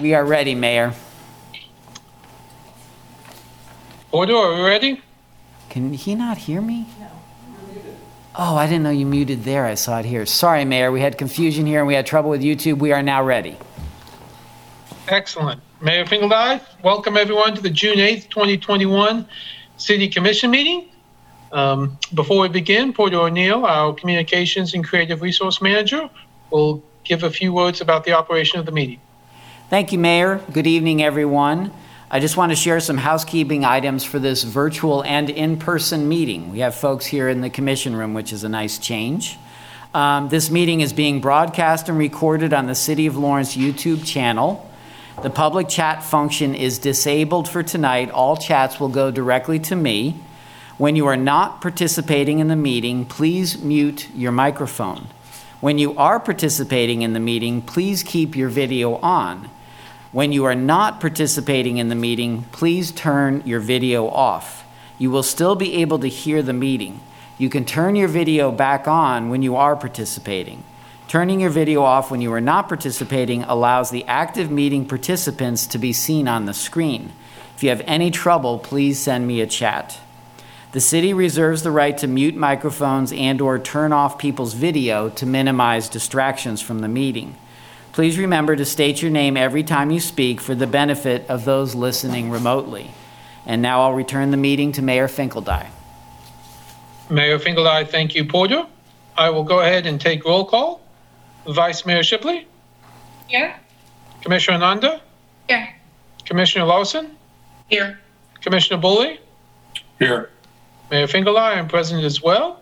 We are ready, Mayor. Porter, are we ready? Can he not hear me? No. Oh, I didn't know you muted there. I saw it here. Sorry, Mayor. We had confusion here and we had trouble with YouTube. We are now ready. Excellent. Mayor Finkeldei, welcome everyone to the June 8th, 2021 City Commission meeting. Um, Before we begin, Porter Arneill, our Communications and Creative Resource Manager, will give a few words about the operation of the meeting. Thank you, Mayor. Good evening, everyone. I just want to share some housekeeping items for this virtual and in-person meeting. We have folks here in the commission room, which is a nice change. Um, This meeting is being broadcast and recorded on the City of Lawrence YouTube channel. The public chat function is disabled for tonight. All chats will go directly to me. When you are not participating in the meeting, please mute your microphone. When you are participating in the meeting, please keep your video on. When you are not participating in the meeting, please turn your video off. You will still be able to hear the meeting. You can turn your video back on when you are participating. Turning your video off when you are not participating allows the active meeting participants to be seen on the screen. If you have any trouble, please send me a chat. The city reserves the right to mute microphones and/or turn off people's video to minimize distractions from the meeting. Please remember to state your name every time you speak for the benefit of those listening remotely. And now I'll return the meeting to Mayor Finkeldei. Mayor Finkeldei, thank you, Porter. I will go ahead and take roll call. Vice Mayor Shipley, Here. Commissioner Nanda, Here. Commissioner Larsen, Here. Commissioner Boley, Here. Mayor Finkeldei, I'm present as well.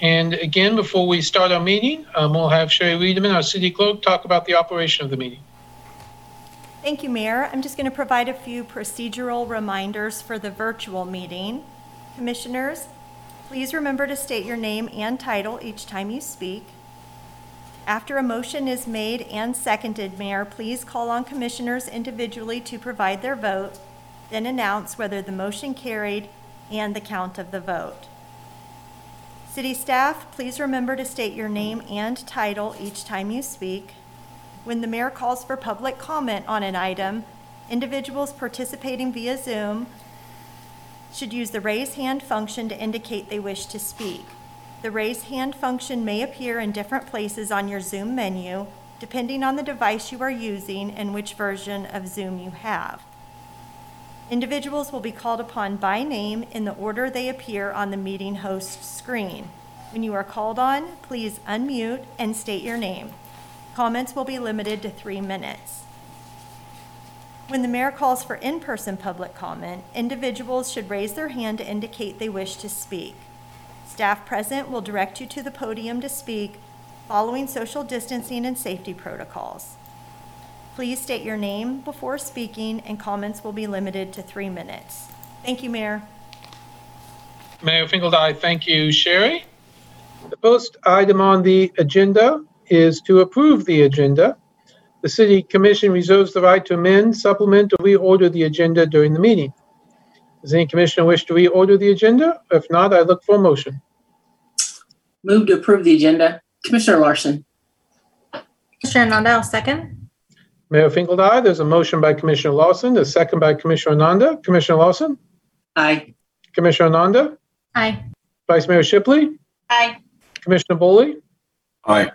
And again, before we start our meeting, um, we'll have Sherry Riedemann, our city clerk, talk about the operation of the meeting. Thank you, Mayor. I'm just going to provide a few procedural reminders for the virtual meeting. Commissioners, please remember to state your name and title each time you speak. After a motion is made and seconded, Mayor, please call on commissioners individually to provide their vote, then announce whether the motion carried and the count of the vote. City staff, please remember to state your name and title each time you speak. When the mayor calls for public comment on an item, individuals participating via Zoom should use the raise hand function to indicate they wish to speak. The raise hand function may appear in different places on your Zoom menu, depending on the device you are using and which version of Zoom you have. Individuals will be called upon by name in the order they appear on the meeting host screen. When you are called on, please unmute and state your name. Comments will be limited to three minutes. When the mayor calls for in-person public comment, individuals should raise their hand to indicate they wish to speak. Staff present will direct you to the podium to speak, following social distancing and safety protocols. Please state your name before speaking, and comments will be limited to three minutes. Thank you, Mayor. Mayor Finkeldei, thank you, Sherry. The first item on the agenda is to approve the agenda. The city commission reserves the right to amend, supplement, or reorder the agenda during the meeting. Does any commissioner wish to reorder the agenda? If not, I look for a motion. Move to approve the agenda. Commissioner Larsen. Commissioner Nanda, second. Mayor Finkeldei, there's a motion by Commissioner Larsen, a second by Commissioner Nanda. Commissioner Larsen? Aye. Commissioner Nanda? Aye. Vice Mayor Shipley? Aye. Commissioner Boley? Aye.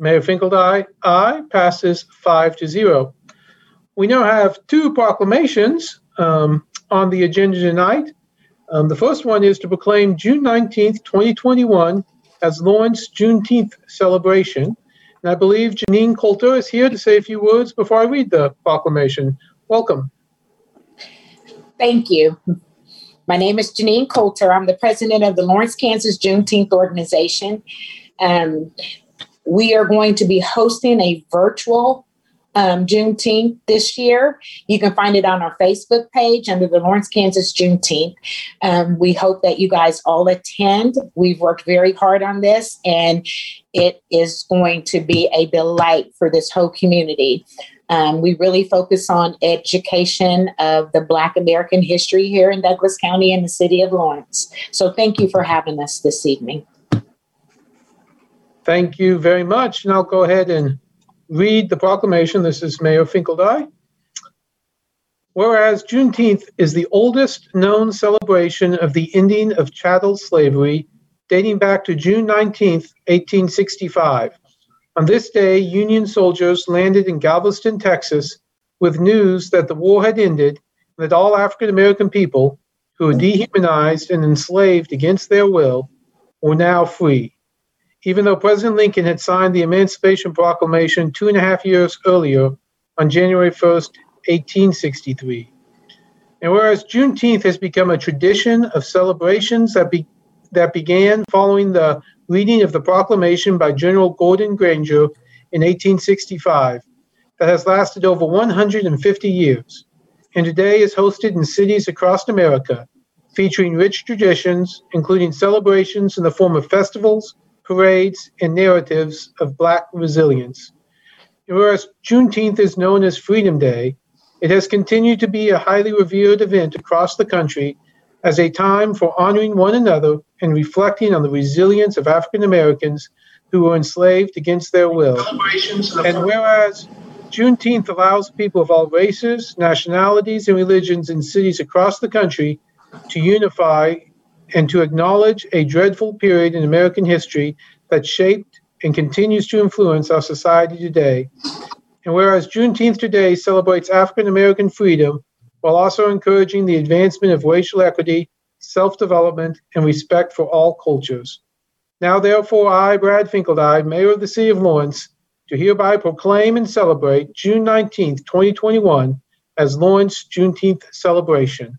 Mayor Finkeldei, aye, passes five to zero. We now have two proclamations um, on the agenda tonight. Um, The first one is to proclaim June 19th, 2021 as Lawrence Juneteenth celebration. And I believe Janine Coulter is here to say a few words before I read the proclamation. Welcome. Thank you. My name is Janine Coulter. I'm the president of the Lawrence, Kansas Juneteenth organization. Um, we are going to be hosting a virtual um, Juneteenth this year. You can find it on our Facebook page under the Lawrence, Kansas Juneteenth. Um, we hope that you guys all attend. We've worked very hard on this, and it is going to be a delight for this whole community. Um, we really focus on education of the Black American history here in Douglas County and the city of Lawrence. So thank you for having us this evening. Thank you very much. And I'll go ahead and read the proclamation. This is Mayor Finkeldei. Whereas Juneteenth is the oldest known celebration of the ending of chattel slavery, dating back to June 19, 1865. On this day, Union soldiers landed in Galveston, Texas, with news that the war had ended and that all African American people who were dehumanized and enslaved against their will were now free. Even though President Lincoln had signed the Emancipation Proclamation two and a half years earlier on January 1st, 1863. And whereas Juneteenth has become a tradition of celebrations that, be, that began following the reading of the proclamation by General Gordon Granger in 1865, that has lasted over 150 years, and today is hosted in cities across America, featuring rich traditions, including celebrations in the form of festivals, parades, and narratives of Black resilience. And whereas Juneteenth is known as Freedom Day, it has continued to be a highly revered event across the country as a time for honoring one another and reflecting on the resilience of African Americans who were enslaved against their will. And whereas Juneteenth allows people of all races, nationalities, and religions in cities across the country to unify and to acknowledge a dreadful period in American history that shaped and continues to influence our society today. And whereas Juneteenth today celebrates African American freedom while also encouraging the advancement of racial equity, self development, and respect for all cultures. Now, therefore, I, Brad Finkeldei, Mayor of the City of Lawrence, do hereby proclaim and celebrate June 19th, 2021, as Lawrence Juneteenth celebration.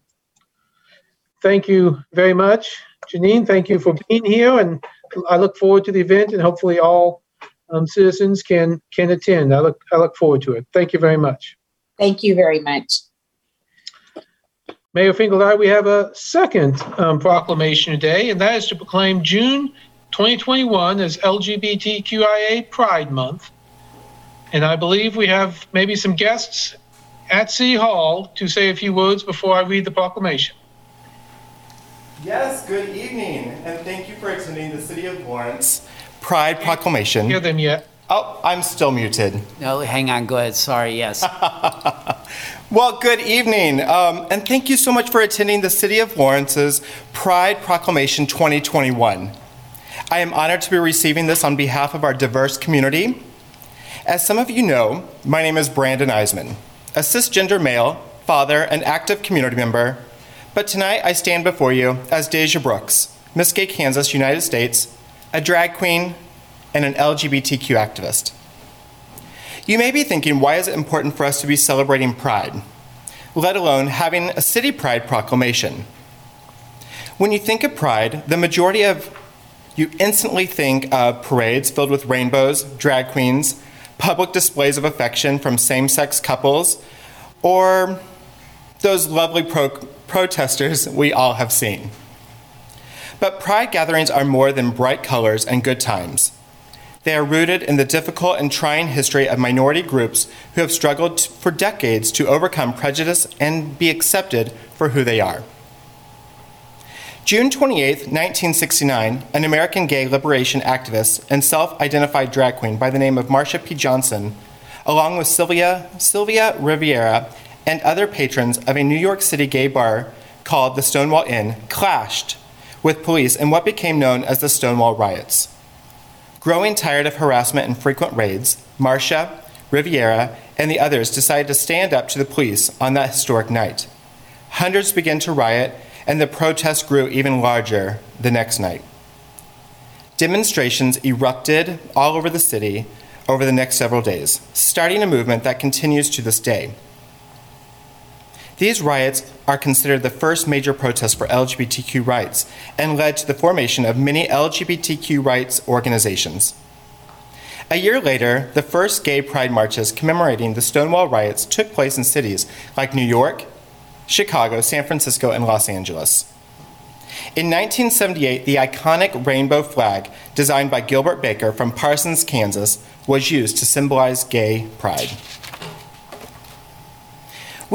Thank you very much. Janine, thank you for being here, and I look forward to the event, and hopefully all um, citizens can can attend. I look I look forward to it. Thank you very much. Thank you very much. Mayor Finkeldei, we have a second um, proclamation today, and that is to proclaim June 2021 as LGBTQIA Pride Month. And I believe we have maybe some guests at City Hall to say a few words before I read the proclamation. Yes, good evening, and thank you for attending the City of Lawrence Pride Proclamation. Hear them yet? Oh, I'm still muted. No, hang on, go ahead. Sorry, yes. Well, good evening, um, and thank you so much for attending the City of Lawrence's Pride Proclamation 2021. I am honored to be receiving this on behalf of our diverse community. As some of you know, my name is Brandon Eisman, a cisgender male, father, and active community member. But tonight I stand before you as Deja Brooks, Miss Gay Kansas, United States, a drag queen, and an LGBTQ activist. You may be thinking, why is it important for us to be celebrating Pride, let alone having a city Pride proclamation? When you think of Pride, the majority of you instantly think of parades filled with rainbows, drag queens, public displays of affection from same sex couples, or those lovely pro- protesters we all have seen. But Pride gatherings are more than bright colors and good times. They are rooted in the difficult and trying history of minority groups who have struggled for decades to overcome prejudice and be accepted for who they are. June 28, 1969, an American gay liberation activist and self identified drag queen by the name of Marsha P. Johnson, along with Sylvia, Sylvia Rivera and other patrons of a New York City gay bar called the Stonewall Inn, clashed with police in what became known as the Stonewall Riots. Growing tired of harassment and frequent raids, Marsha, Rivera, and the others decided to stand up to the police on that historic night. Hundreds began to riot, and the protests grew even larger the next night. Demonstrations erupted all over the city over the next several days, starting a movement that continues to this day. These riots are considered the first major protest for LGBTQ rights and led to the formation of many LGBTQ rights organizations. A year later, the first gay pride marches commemorating the Stonewall riots took place in cities like New York, Chicago, San Francisco, and Los Angeles. In 1978, the iconic rainbow flag, designed by Gilbert Baker from Parsons, Kansas, was used to symbolize gay pride.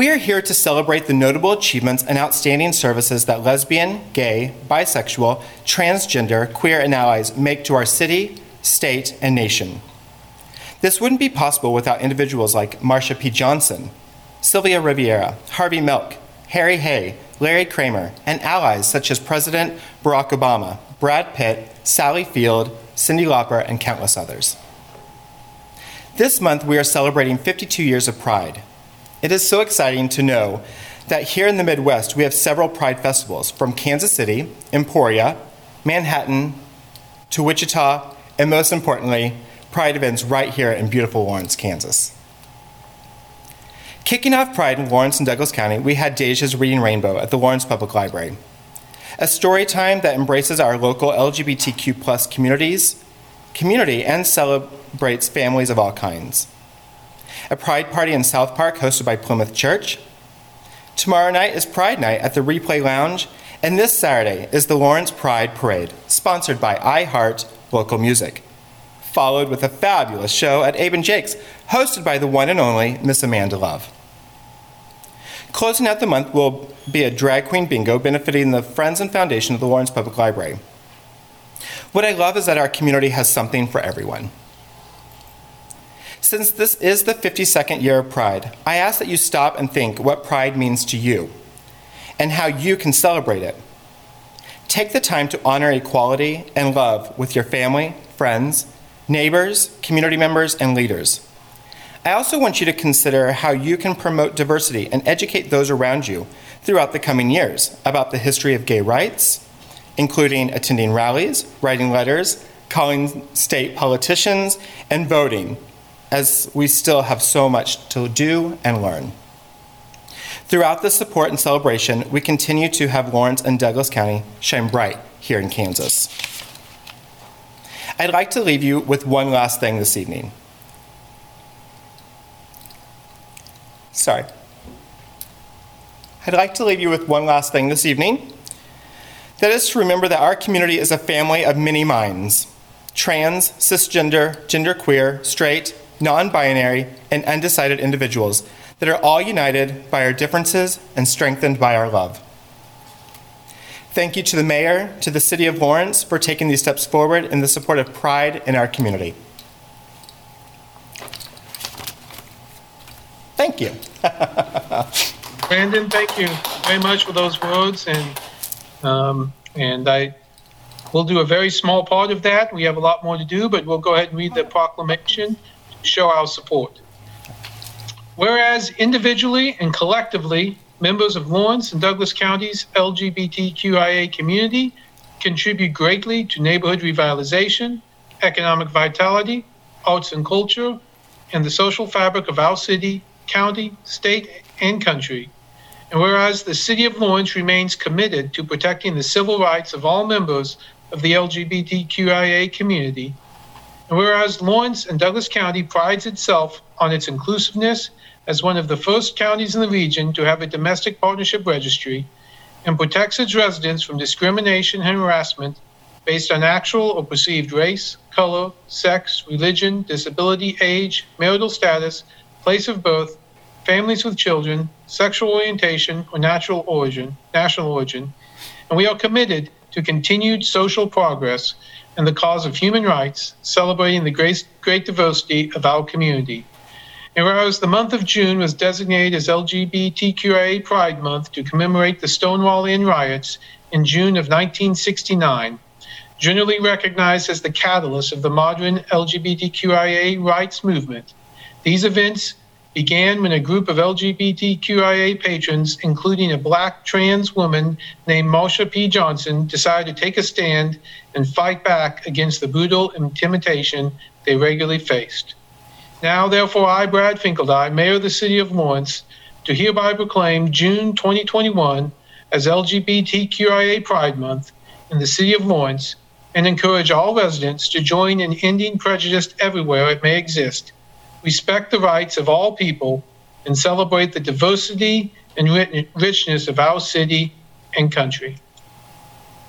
We are here to celebrate the notable achievements and outstanding services that lesbian, gay, bisexual, transgender, queer, and allies make to our city, state, and nation. This wouldn't be possible without individuals like Marsha P. Johnson, Sylvia Rivera, Harvey Milk, Harry Hay, Larry Kramer, and allies such as President Barack Obama, Brad Pitt, Sally Field, Cyndi Lauper, and countless others. This month, we are celebrating 52 years of Pride. It is so exciting to know that here in the Midwest, we have several Pride festivals from Kansas City, Emporia, Manhattan, to Wichita, and most importantly, Pride events right here in beautiful Lawrence, Kansas. Kicking off Pride in Lawrence and Douglas County, we had Deja's Reading Rainbow at the Lawrence Public Library, a story time that embraces our local LGBTQ plus communities, community and celebrates families of all kinds. A Pride party in South Park hosted by Plymouth Church. Tomorrow night is Pride Night at the Replay Lounge, and this Saturday is the Lawrence Pride Parade, sponsored by iHeart Local Music followed with a fabulous show at Abe and Jake's, hosted by the one and only Miss Amanda Love. Closing out the month will be a drag queen bingo benefiting the Friends and Foundation of the Lawrence Public Library. What I love is that our community has something for everyone. Since this is the 52nd year of Pride, I ask that you stop and think what Pride means to you and how you can celebrate it. Take the time to honor equality and love with your family, friends, neighbors, community members, and leaders. I also want you to consider how you can promote diversity and educate those around you throughout the coming years about the history of gay rights, including attending rallies, writing letters, calling state politicians, and voting, as we still have so much to do and learn. Throughout the support and celebration, we continue to have Lawrence and Douglas County shine bright here in Kansas. I'd like to leave you with one last thing this evening. Sorry. I'd like to leave you with one last thing this evening. That is to remember that our community is a family of many minds trans, cisgender, genderqueer, straight, non binary, and undecided individuals that are all united by our differences and strengthened by our love. Thank you to the mayor, to the city of Lawrence for taking these steps forward in the support of pride in our community. Thank you. Brandon, thank you very much for those words, and um, and I will do a very small part of that. We have a lot more to do, but we'll go ahead and read the proclamation show our support. Whereas individually and collectively, members of Lawrence and Douglas County's LGBTQIA community contribute greatly to neighborhood revitalization, economic vitality, arts and culture, and the social fabric of our city, county, state, and country. And whereas the City of Lawrence remains committed to protecting the civil rights of all members of the LGBTQIA community, whereas Lawrence and Douglas County prides itself on its inclusiveness as one of the first counties in the region to have a domestic partnership registry and protects its residents from discrimination and harassment based on actual or perceived race, color, sex, religion, disability, age, marital status, place of birth, families with children, sexual orientation, or natural origin, national origin, and we are committed to continued social progress and the cause of human rights, celebrating the great, great diversity of our community. And whereas the month of June was designated as LGBTQIA Pride Month to commemorate the Stonewall Inn riots in June of 1969, generally recognized as the catalyst of the modern LGBTQIA rights movement, these events began when a group of LGBTQIA patrons, including a black trans woman named Marsha P. Johnson, decided to take a stand and fight back against the brutal intimidation they regularly faced. Now, therefore, I, Brad Finkeldei, Mayor of the City of Lawrence, do hereby proclaim June 2021 as LGBTQIA Pride Month in the City of Lawrence and encourage all residents to join in ending prejudice everywhere it may exist, respect the rights of all people, and celebrate the diversity and richness of our city and country.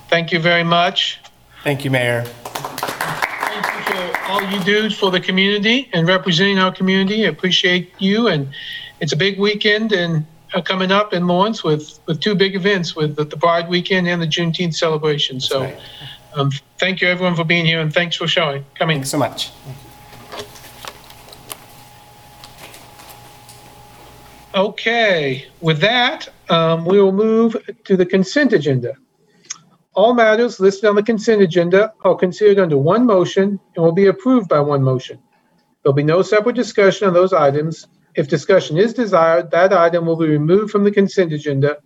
Thank you very much. Thank you, Mayor. Thank you for all you do for the community and representing our community. I appreciate you, and it's a big weekend and uh, coming up in Lawrence with with two big events with the, the Pride Weekend and the Juneteenth celebration. so, right. um, thank you everyone for being here, and thanks for showing coming. Thanks so much. Okay, with that, um, we will move to the consent agenda. All matters listed on the consent agenda are considered under one motion and will be approved by one motion. There'll be no separate discussion on those items. If discussion is desired, that item will be removed from the consent agenda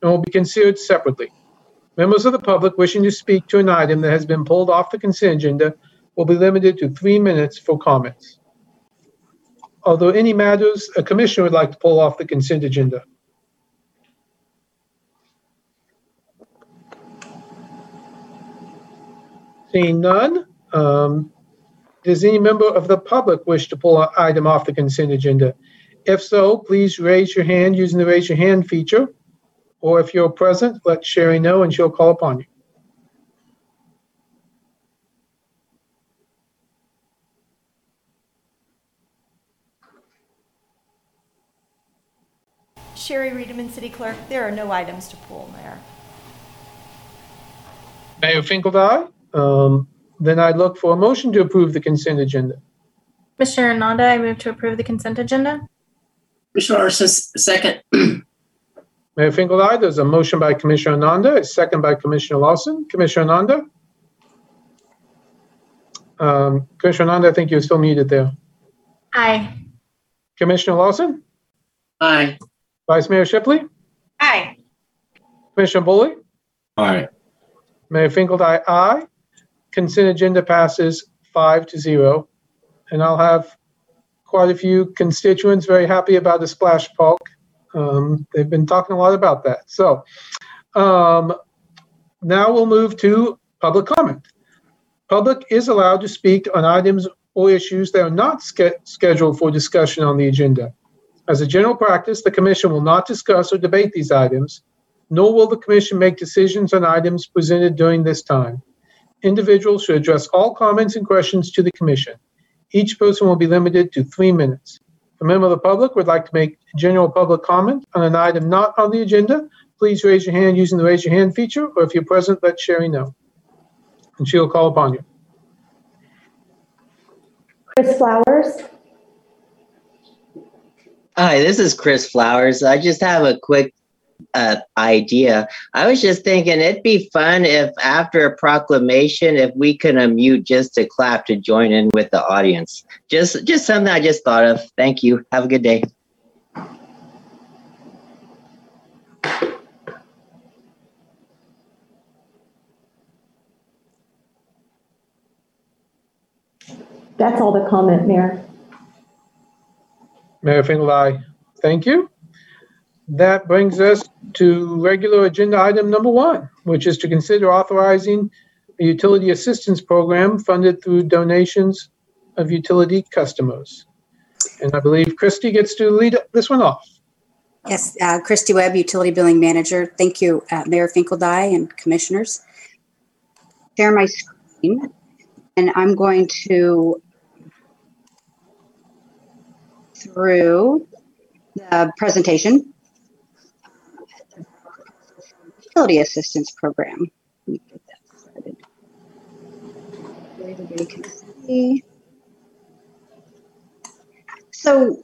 and will be considered separately. Members of the public wishing to speak to an item that has been pulled off the consent agenda will be limited to three minutes for comments. Are there any matters a commissioner would like to pull off the consent agenda? Seeing none, um, does any member of the public wish to pull an item off the consent agenda? If so, please raise your hand using the raise your hand feature. Or if you're present, let Sherry know and she'll call upon you. Sherry Riedemann, City Clerk, there are no items to pull, Mayor. Mayor Finkeldei, um, then I'd look for a motion to approve the consent agenda. Commissioner Nanda, I move to approve the consent agenda. Commissioner Larsen, second. Mayor Finkeldei, there's a motion by Commissioner Nanda, a second by Commissioner Larsen. Commissioner Nanda? Um, Commissioner Nanda, I think you're still muted there. Aye. Commissioner Larsen? Aye. Vice Mayor Shipley? Aye. Commissioner Boley? Aye. Mayor Finkeldei, aye. Consent agenda passes five to zero. And I'll have quite a few constituents very happy about the splash park. Um, they've been talking a lot about that. So um, now we'll move to public comment. Public is allowed to speak on items or issues that are not ske- scheduled for discussion on the agenda. As a general practice, the commission will not discuss or debate these items, nor will the commission make decisions on items presented during this time. Individuals should address all comments and questions to the commission. Each person will be limited to three minutes. If a member of the public would like to make a general public comment on an item not on the agenda, please raise your hand using the raise your hand feature, or if you're present, let Sherry know. And she'll call upon you. Chris Flowers. Hi, this is Chris Flowers. I just have a quick uh, idea. I was just thinking it'd be fun if after a proclamation, if we could unmute just to clap to join in with the audience. Just, just something I just thought of. Thank you. Have a good day. That's all the comment, Mayor. Mayor Finkeldei, thank you. That brings us to regular agenda item number one, which is to consider authorizing a utility assistance program funded through donations of utility customers. And I believe Christy gets to lead this one off. Yes, uh, Christy Webb, Utility Billing Manager. Thank you, uh, Mayor Finkeldei and Commissioners. Share my screen, and I'm going to through the presentation. Utility Assistance Program. Let me get that started. So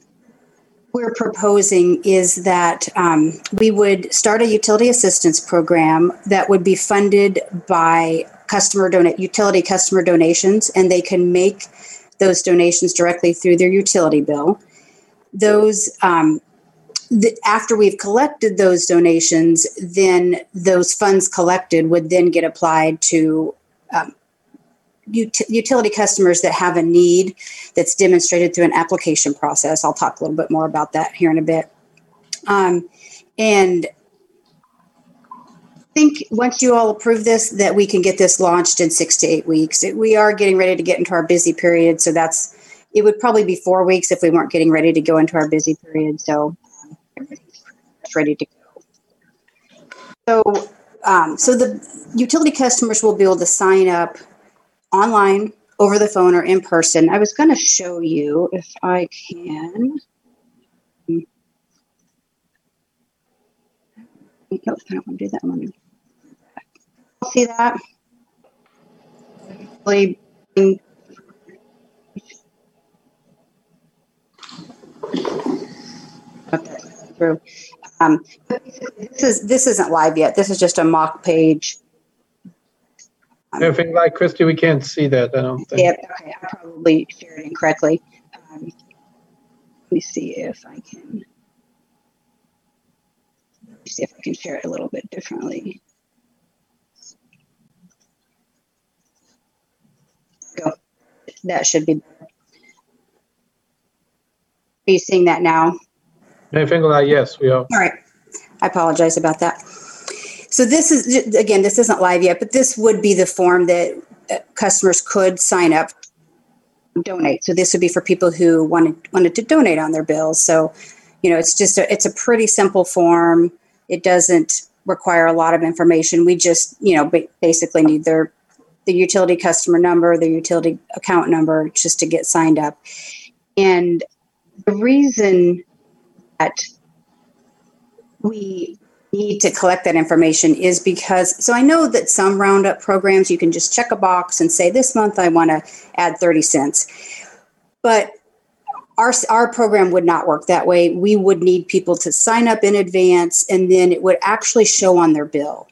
we're proposing is that um, we would start a utility assistance program that would be funded by customer donate utility customer donations, and they can make those donations directly through their utility bill. Those um, the, after we've collected those donations, then those funds collected would then get applied to um, ut- utility customers that have a need that's demonstrated through an application process. I'll talk a little bit more about that here in a bit. Um, and I think once you all approve this, that we can get this launched in six to eight weeks. It- we are getting ready to get into our busy period, so that's it would probably be four weeks if we weren't getting ready to go into our busy period. So um, ready to go. So, um, so the utility customers will be able to sign up online, over the phone, or in person. I was going to show you if I can. I don't want to do that one. See that? Really bring- Okay. Through. Um, this is this isn't live yet. This is just a mock page. Anything like Christy, we can't see that, I don't think. Yeah, okay, I probably shared it incorrectly. Um, let me see if I can. let me See if I can share it a little bit differently. Go. That should be. Are you seeing that now? Mayor Finkeldei, yes, we are. All right. I apologize about that. So this is, again, this isn't live yet, but this would be the form that uh, customers could sign up, donate. So this would be for people who wanted, wanted to donate on their bills. So, you know, it's just, a, it's a pretty simple form. It doesn't require a lot of information. We just, you know, basically need their, the utility customer number, the utility account number, just to get signed up. And the reason that we need to collect that information is because so I know that some roundup programs you can just check a box and say this month I want to add 30 cents. But our our program would not work that way. We would need people to sign up in advance and then it would actually show on their bill.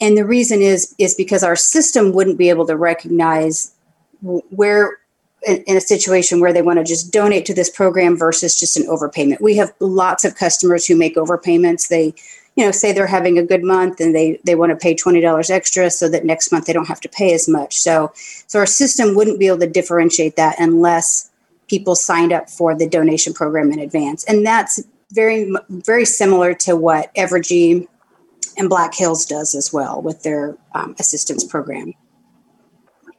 And the reason is is because our system wouldn't be able to recognize where in, a situation where they want to just donate to this program versus just an overpayment. We have lots of customers who make overpayments. They you know say they're having a good month and they they want to pay $20 extra so that next month they don't have to pay as much so so our system wouldn't be able to differentiate that unless people signed up for the donation program in advance and that's very very similar to what evergy and black hills does as well with their um, assistance program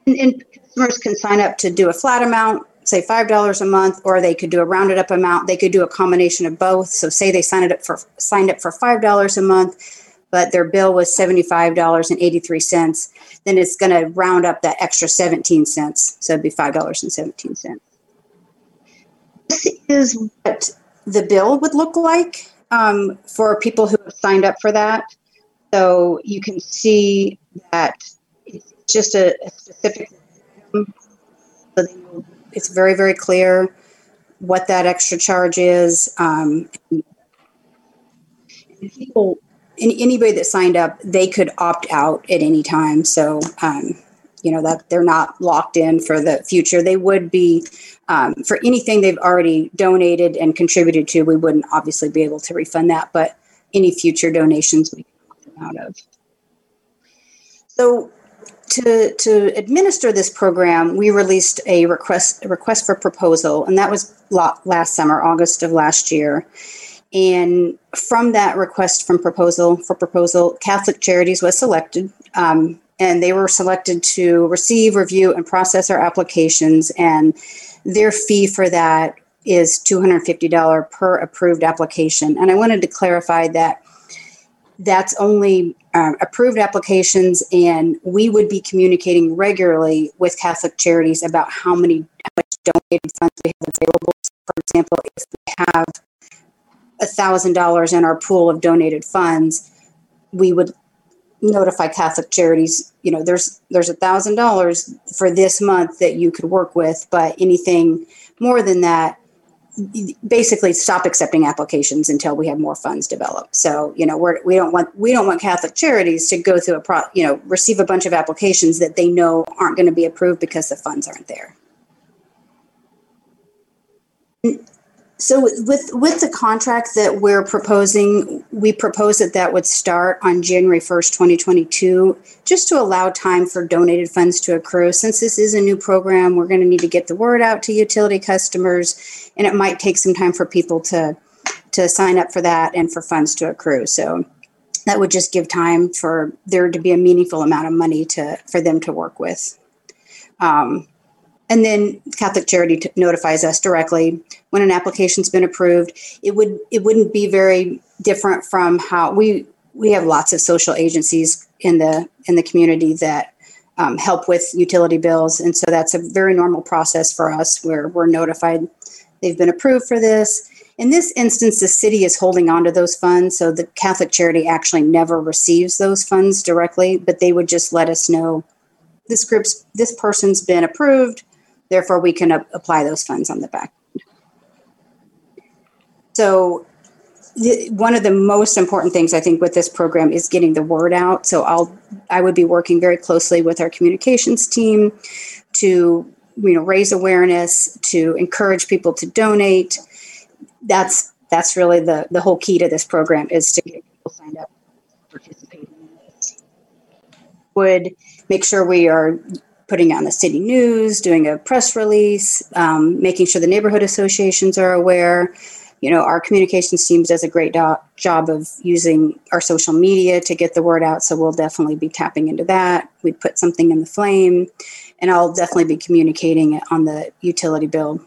and, and customers can sign up to do a flat amount say five dollars a month, or they could do a rounded up amount. They could do a combination of both. So say they signed up for signed up for five dollars a month, but their bill was seventy five dollars and eighty three cents. Then it's going to round up that extra seventeen cents, so it'd be five dollars and seventeen cents. This is what the bill would look like um, for people who have signed up for that. So you can see that it's just a, a specific. So they it's very very clear what that extra charge is um, and people any, anybody that signed up they could opt out at any time. So um, you know that they're not locked in for the future. They would be um, for anything they've already donated and contributed to we wouldn't obviously be able to refund that but any future donations we can opt out of. So to, to administer this program, we released a request a request for proposal, and that was last summer, August of last year. And from that request from proposal for proposal, Catholic Charities was selected, um, and they were selected to receive, review, and process our applications. And their fee for that is $250 per approved application. And I wanted to clarify that that's only uh, approved applications, and we would be communicating regularly with Catholic Charities about how many how much donated funds we have available. For example, if we have thousand dollars in our pool of donated funds, we would notify Catholic Charities. You know, there's there's a thousand dollars for this month that you could work with, but anything more than that, basically stop accepting applications until we have more funds developed. So, you know, we're, we don't want we don't want Catholic charities to go through a pro, you know, receive a bunch of applications that they know aren't going to be approved because the funds aren't there. So with with the contract that we're proposing, we propose that that would start on January 1st, 2022, just to allow time for donated funds to accrue. Since this is a new program, we're going to need to get the word out to utility customers, and it might take some time for people to to sign up for that and for funds to accrue. So that would just give time for there to be a meaningful amount of money to for them to work with. Um, and then Catholic Charity t- notifies us directly when an application's been approved. It would it wouldn't be very different from how we we have lots of social agencies in the in the community that um, help with utility bills, and so that's a very normal process for us where we're notified they've been approved for this. In this instance, the city is holding on to those funds, so the Catholic Charity actually never receives those funds directly, but they would just let us know this group's this person's been approved Therefore, we can a- apply those funds on the back. So one of the most important things I think with this program is getting the word out. So I'll I would be working very closely with our communications team to you know raise awareness, to encourage people to donate. That's that's really the the whole key to this program is to get people signed up, participating. Would make sure we are putting on the city news, doing a press release, um, making sure the neighborhood associations are aware. You know, our communications team does a great do- job of using our social media to get the word out. So we'll definitely be tapping into that. We'd put something in the flame, and I'll definitely be communicating it on the utility bill,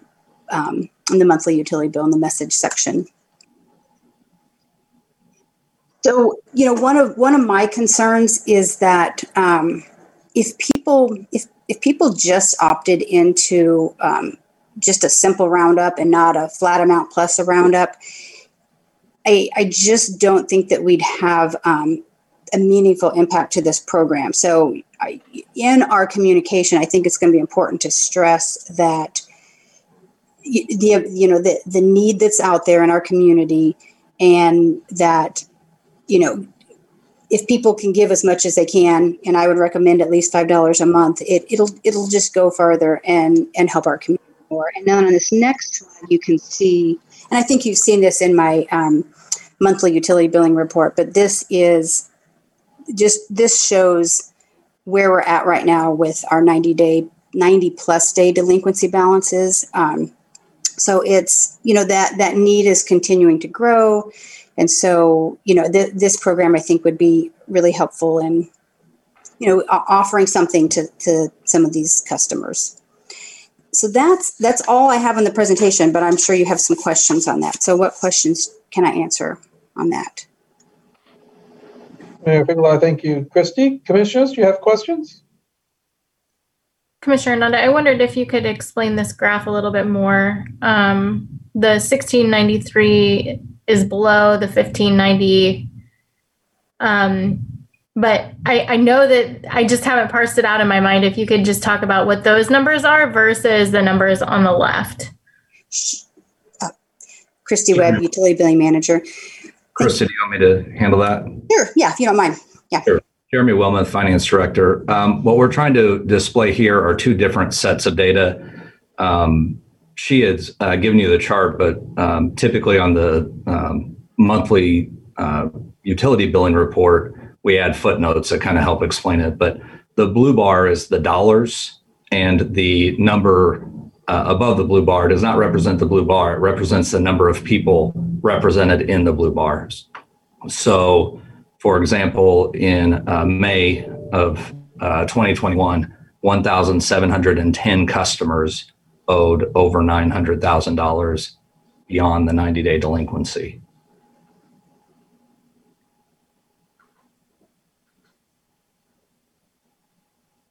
um, the monthly utility bill in the message section. So, you know, one of one of my concerns is that um, if people if if people just opted into um, just a simple roundup and not a flat amount plus a roundup, I I just don't think that we'd have um, a meaningful impact to this program. So, I, in our communication, I think it's going to be important to stress that the you know the the need that's out there in our community, and that you know if people can give as much as they can, and I would recommend at least five dollars a month, it, it'll it'll just go further and and help our community more. And then on this next slide, you can see, and I think you've seen this in my um, monthly utility billing report, but this is just this shows where we're at right now with our 90 day 90 plus day delinquency balances um, so it's you know that that need is continuing to grow and so you know th- this program i think would be really helpful in you know offering something to to some of these customers so that's that's all i have in the presentation but i'm sure you have some questions on that so what questions can i answer on that Mayor Finkelstein, thank you. Christy, commissioners, do you have questions? Commissioner Nanda, I wondered if you could explain this graph a little bit more. Um, the 1693 is below the 1590. Um, but I, I know that I just haven't parsed it out in my mind. If you could just talk about what those numbers are versus the numbers on the left. Uh, Christy Webb, Utility Billing Manager. Christy, do you want me to handle that? Sure. Yeah, if you don't mind. Yeah. Sure. Jeremy Wilmoth, Finance Director. Um, what we're trying to display here are two different sets of data. Um, she had uh, given you the chart, but um, typically on the um, monthly uh, utility billing report, we add footnotes that kind of help explain it. But the blue bar is the dollars, and the number uh, above the blue bar does not represent the blue bar. It represents the number of people represented in the blue bars. So, for example, in uh, May of uh, 2021, 1,710 customers owed over $900,000 beyond the 90 day delinquency.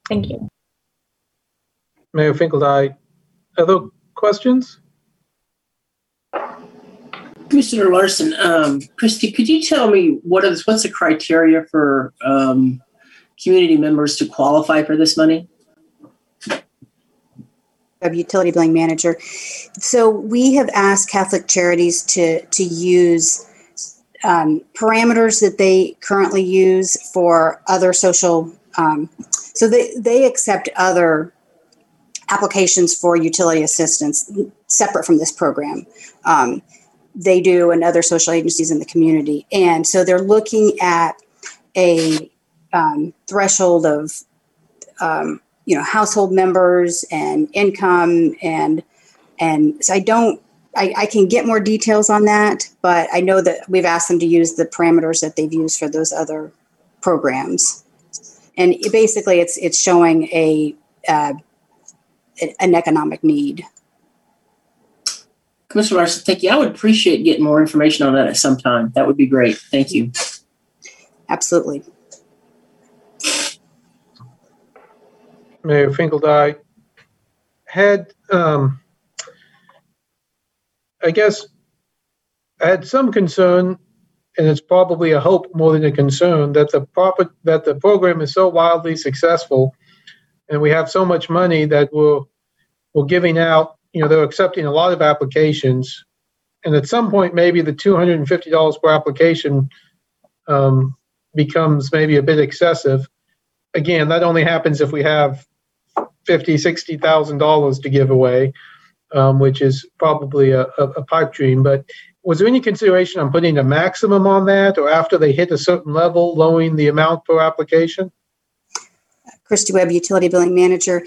Thank you. Mayor Finkelstein, other questions? Commissioner Larsen, um, Christy, could you tell me what is what's the criteria for um, community members to qualify for this money? Of utility billing manager. So we have asked Catholic Charities to to use um, parameters that they currently use for other social. Um, so they they accept other applications for utility assistance separate from this program. Um, they do and other social agencies in the community. And so they're looking at a um, threshold of, um, you know, household members and income and and so I don't. I, I can get more details on that, but I know that we've asked them to use the parameters that they've used for those other programs, and it, basically, it's it's showing a uh, an economic need. Commissioner Larsen, thank you. I would appreciate getting more information on that at some time. That would be great. Thank you. Absolutely. Mayor Finkelstein, had, um, I guess, had some concern, and it's probably a hope more than a concern, that the proper, that the program is so wildly successful, and we have so much money that we're, we're giving out, you know, they're accepting a lot of applications, and at some point, maybe the $250 per application um, becomes maybe a bit excessive. Again, that only happens if we have fifty, sixty thousand dollars to give away, um, which is probably a, a, a pipe dream. But was there any consideration on putting a maximum on that, or after they hit a certain level, lowering the amount per application? Christy Webb, Utility Billing Manager.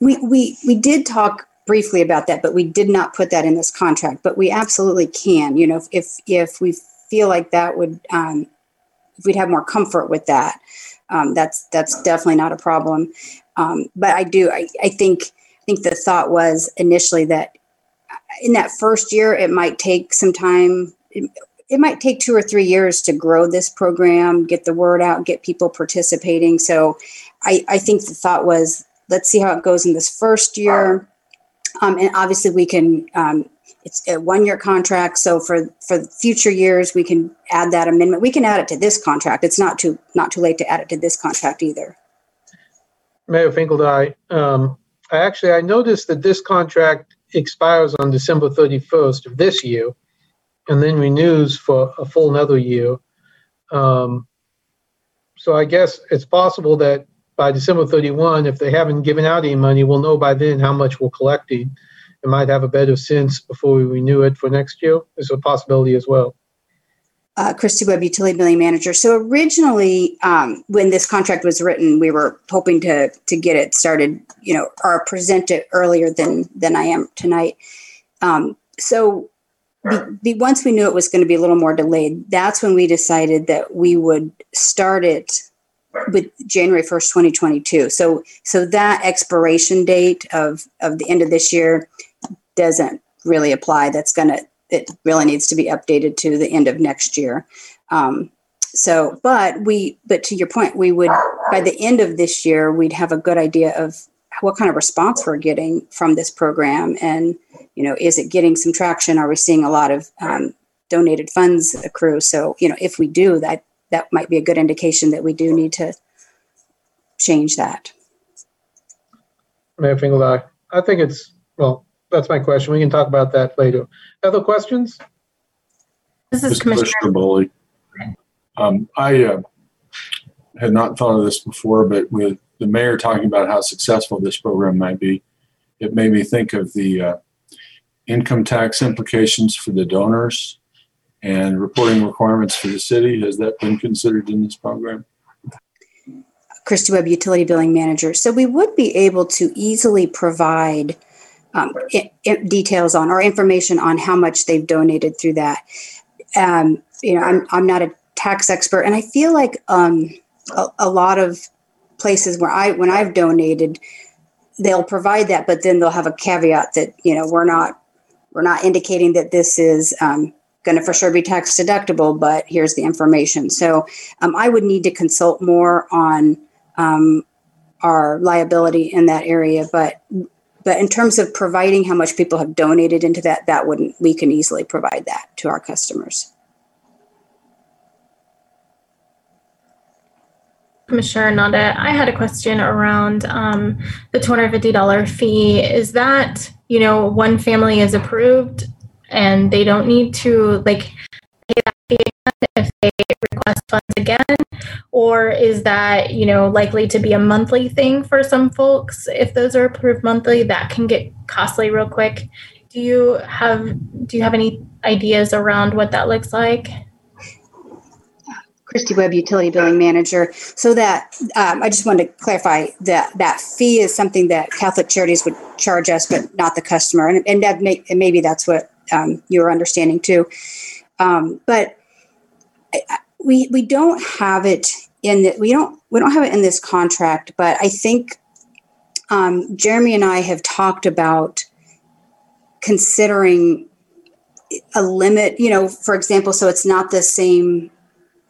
We, we, we did talk briefly about that, but we did not put that in this contract. But we absolutely can. You know, if if we feel like that would, um, if we'd have more comfort with that, um, that's that's definitely not a problem. Um, but I do. I, I think I think the thought was initially that in that first year it might take some time. It, it might take two or three years to grow this program, get the word out, get people participating. So I, I think the thought was let's see how it goes in this first year um, and obviously, we can. Um, it's a one-year contract, so for for future years, we can add that amendment. We can add it to this contract. It's not too not too late to add it to this contract either. Mayor Finkeldei, um, I actually I noticed that this contract expires on December 31st of this year, and then renews for a full another year. Um, so I guess it's possible that by December 31, if they haven't given out any money, we'll know by then how much we're collecting and might have a better sense before we renew it for next year. There's a possibility as well. Uh, Christy Webb, Utility Billing Manager. So originally, um, when this contract was written, we were hoping to to get it started, you know, or present it earlier than than I am tonight. Um, so, once we knew it was going to be a little more delayed, that's when we decided that we would start it with January 1st, 2022. So so that expiration date of of the end of this year doesn't really apply. That's going to it really needs to be updated to the end of next year. Um, so, but we, but to your point, we would by the end of this year, we'd have a good idea of what kind of response we're getting from this program, and you know, is it getting some traction? Are we seeing a lot of um, donated funds accrue? So, you know, if we do, that that might be a good indication that we do need to change that. Mayor Finkeldei, I think it's, well, that's my question. We can talk about that later. Other questions? This is This Commissioner. Commissioner Boley. Um, I uh, had not thought of this before, but with the mayor talking about how successful this program might be, it made me think of the uh, income tax implications for the donors and reporting requirements for the city. Has that been considered in this program? Christy Webb, Utility Billing Manager. So we would be able to easily provide um, details on or information on how much they've donated through that. Um, you know, I'm, I'm not a tax expert, and I feel like um, a, a lot of places where I when I've donated, they'll provide that, but then they'll have a caveat that you know we're not we're not indicating that this is um, going to for sure be tax deductible, but here's the information. So um, I would need to consult more on um, our liability in that area, but but in terms of providing how much people have donated into that, that wouldn't we can easily provide that to our customers. Commissioner Nanda, I had a question around um, the $250 fee. Is that, you know, one family is approved and they don't need to like pay that fee if they funds again? Or is that, you know, likely to be a monthly thing for some folks? If those are approved monthly, that can get costly real quick. Do you have do you have any ideas around what that looks like? Christy Webb, Utility Billing Manager. So that um, I just wanted to clarify that that fee is something that Catholic Charities would charge us, but not the customer, and, and that may, and maybe that's what um, you're understanding too. Um, but we we don't have it in the, we don't we don't have it in this contract, but I think um, Jeremy and I have talked about considering a limit. You know, for example, so it's not the same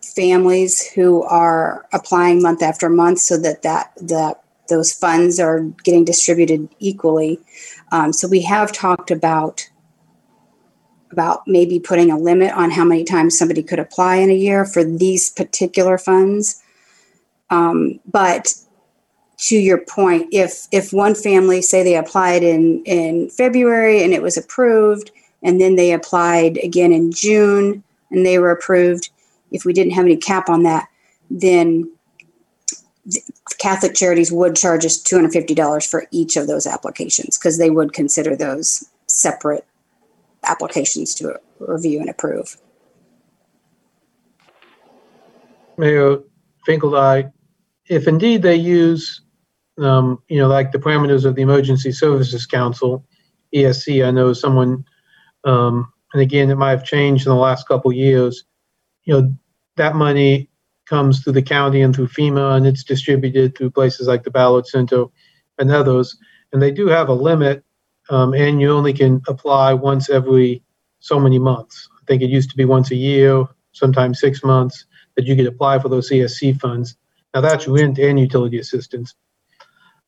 families who are applying month after month so that that that those funds are getting distributed equally um, so we have talked about about maybe putting a limit on how many times somebody could apply in a year for these particular funds um, but to your point if if one family say they applied in in february and it was approved And then they applied again in June and they were approved. If we didn't have any cap on that, then Catholic Charities would charge us $250 for each of those applications because they would consider those separate applications to review and approve. Mayor Finkeldei, if indeed they use, um, you know, like the parameters of the Emergency Services Council, ESC, I know someone, um, and again, it might have changed in the last couple years. You know, that money comes through the county and through FEMA, and it's distributed through places like the Ballard Center and others. And they do have a limit, um, and you only can apply once every so many months. I think it used to be once a year, sometimes six months, that you could apply for those ESC funds. Now that's rent and utility assistance.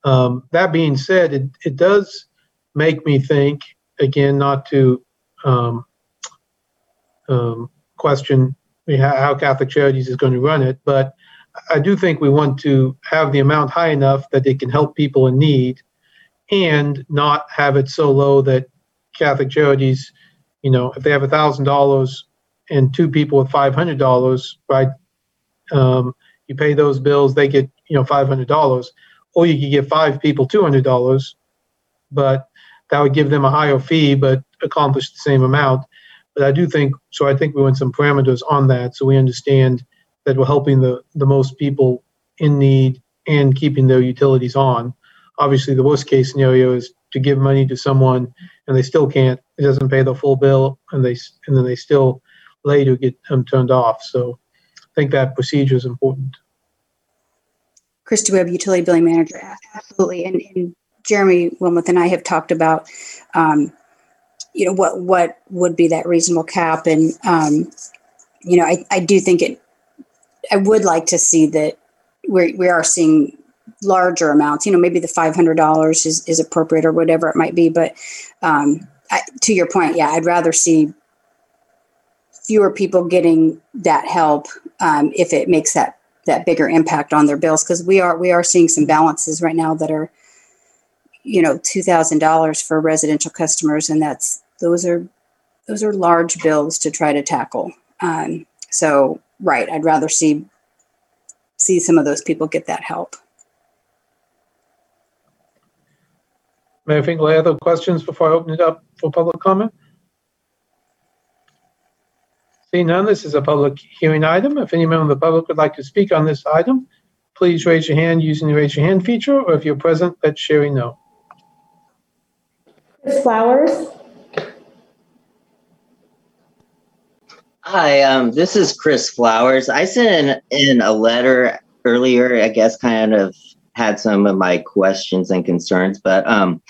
Um, that being said, it, it does make me think, again, not to um, um, question how Catholic Charities is going to run it, but I do think we want to have the amount high enough that it can help people in need and not have it so low that Catholic Charities, you know, if they have $1,000 and two people with $500, right, um, you pay those bills, they get, you know, $500. Or you could give five people $200, but that would give them a higher fee, but accomplish the same amount. But I do think so. I think we want some parameters on that so we understand that we're helping the the most people in need and keeping their utilities on. Obviously, the worst case scenario is to give money to someone and they still can't. It doesn't pay the full bill, and they and then they still later get them turned off. So I think that procedure is important. Christy Webb, utility billing manager, absolutely. And, and Jeremy Wilmoth and I have talked about um, you know what what would be that reasonable cap and um, you know I, I do think it i would like to see that we we are seeing larger amounts you know maybe the $500 is, is appropriate or whatever it might be but um, I, to your point yeah i'd rather see fewer people getting that help um, if it makes that that bigger impact on their bills because we are we are seeing some balances right now that are you know $2000 for residential customers and that's those are those are large bills to try to tackle. Um, so right i'd rather see see some of those people get that help Mayor Finkel, other questions before I open it up for public comment? Seeing none, this is a public hearing item. If any member of the public would like to speak on this item, please raise your hand using the raise your hand feature, or if you're present, let Sherry know. Chris Flowers, Hi, um, this is Chris Flowers. I sent in, in a letter earlier, I guess, kind of had some of my questions and concerns. But um,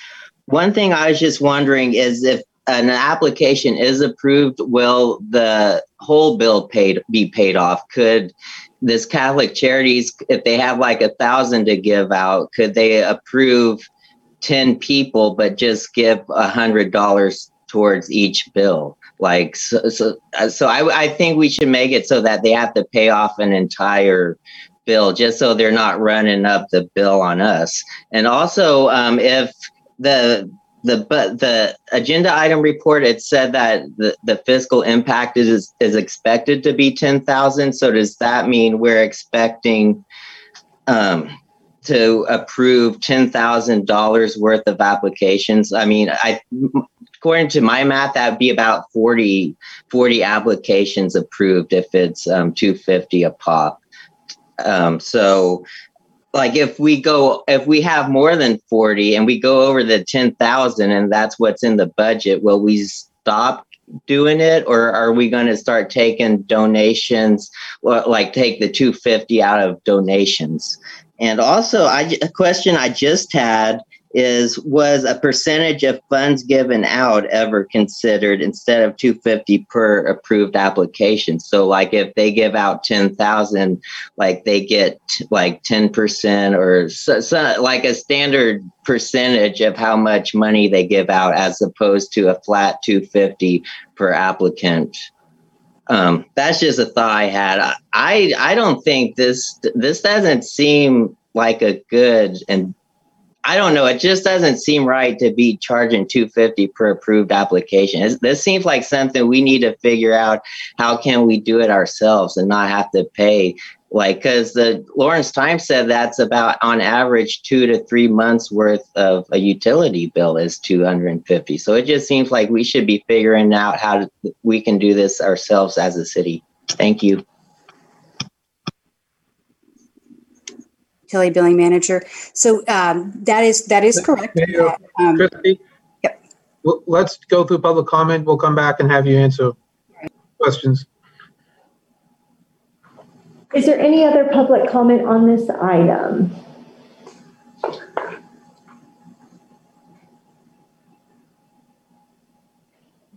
one thing I was just wondering is if an application is approved, will the whole bill paid be paid off? Could this Catholic Charities, if they have like a thousand to give out, could they approve 10 people but just give a hundred dollars towards each bill? Like so, so, so I, I think we should make it so that they have to pay off an entire bill just so they're not running up the bill on us. And also, um, if the the but the agenda item report it said that the, the fiscal impact is is expected to be 10,000 so does that mean we're expecting um, to approve $10,000 worth of applications? I mean I according to my math that would be about 40 40 applications approved if it's um, 250 a pop um, so like if we go if we have more than 40 and we go over the 10,000 and that's what's in the budget will we stop doing it? Or are we going to start taking donations like take the 250 out of donations? And also I, a question i just had is was a percentage of funds given out ever considered instead of 250 per approved application so like if they give out 10,000 like they get like 10% or so, so, like a standard percentage of how much money they give out as opposed to a flat 250 per applicant um, that's just a thought I had. I I don't think this this doesn't seem like a good and I don't know. It just doesn't seem right to be charging 250 per approved application. This seems like something we need to figure out. How can we do it ourselves and not have to pay? Like, because the Lawrence Times said that's about on average two to three months worth of a utility bill is 250. So it just seems like we should be figuring out how to, we can do this ourselves as a city. Thank you. Utility billing manager. So um, that is that is correct. Mayor, Um, Christie? Yep. Well, Let's go through public comment. We'll come back and have you answer questions. Is there any other public comment on this item?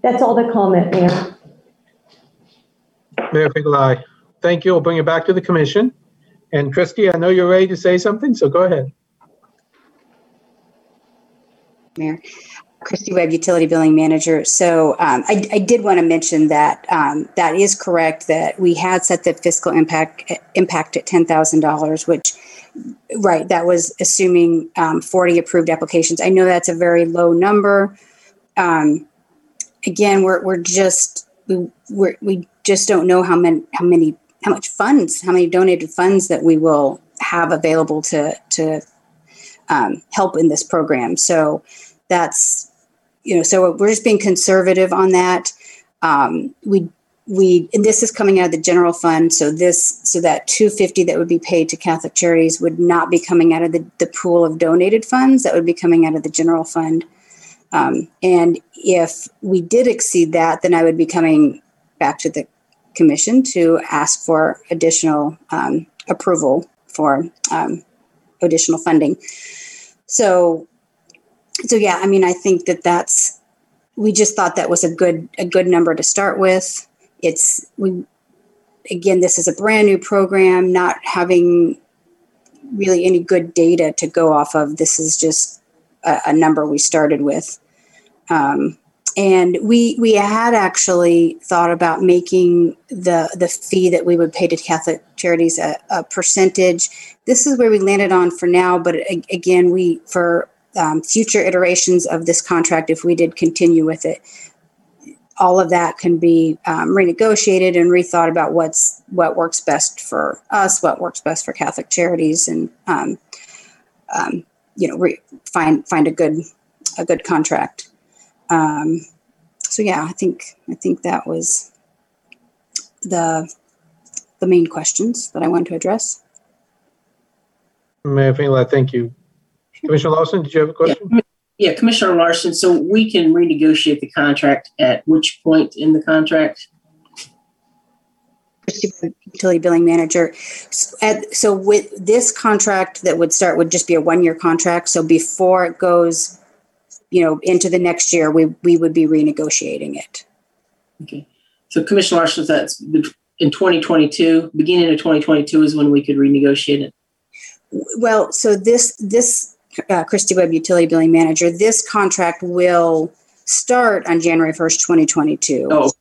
That's all the comment, Mayor. Mayor Finkel. Thank you. We'll bring it back to the commission. And Christie, I know you're ready to say something, so go ahead. Mayor. Christy Webb, Utility Billing Manager. So um, I, I did want to mention that um, that is correct that we had set the fiscal impact impact at ten thousand dollars, which right that was assuming um, forty approved applications. I know that's a very low number. Um, again, we're we're just we we're, we just don't know how many how many how much funds how many donated funds that we will have available to to um, help in this program. So that's you know so we're just being conservative on that um, we we and this is coming out of the general fund so this so that 250 that would be paid to catholic charities would not be coming out of the, the pool of donated funds that would be coming out of the general fund um, and if we did exceed that then i would be coming back to the commission to ask for additional um, approval for um, additional funding. So so yeah i mean i think that that's we just thought that was a good a good number to start with. It's we again this is a brand new program not having really any good data to go off of. This is just a, a number we started with. Um, and we we had actually thought about making the the fee that we would pay to catholic charities a, a percentage this is where we landed on for now but again we for um, future iterations of this contract, if we did continue with it, all of that can be um, renegotiated and rethought about what's what works best for us, what works best for Catholic charities, and um, um, you know, re- find find a good a good contract. Um, so yeah, I think I think that was the the main questions that I wanted to address. Mayor Finkeldei. thank you. Commissioner Larsen, did you have a question? Yeah, Commissioner Larsen, so we can renegotiate the contract at which point in the contract? utility billing manager. S- at- So with this contract that would start would just be a one-year contract. So before it goes, you know, into the next year, we, we would be renegotiating it. Okay. So Commissioner Larsen, that's in 2022, beginning of 2022 is when we could renegotiate it. Well, so this, this, uh, Christy Webb, utility billing manager, this contract will start on January 1st, 2022. Oh,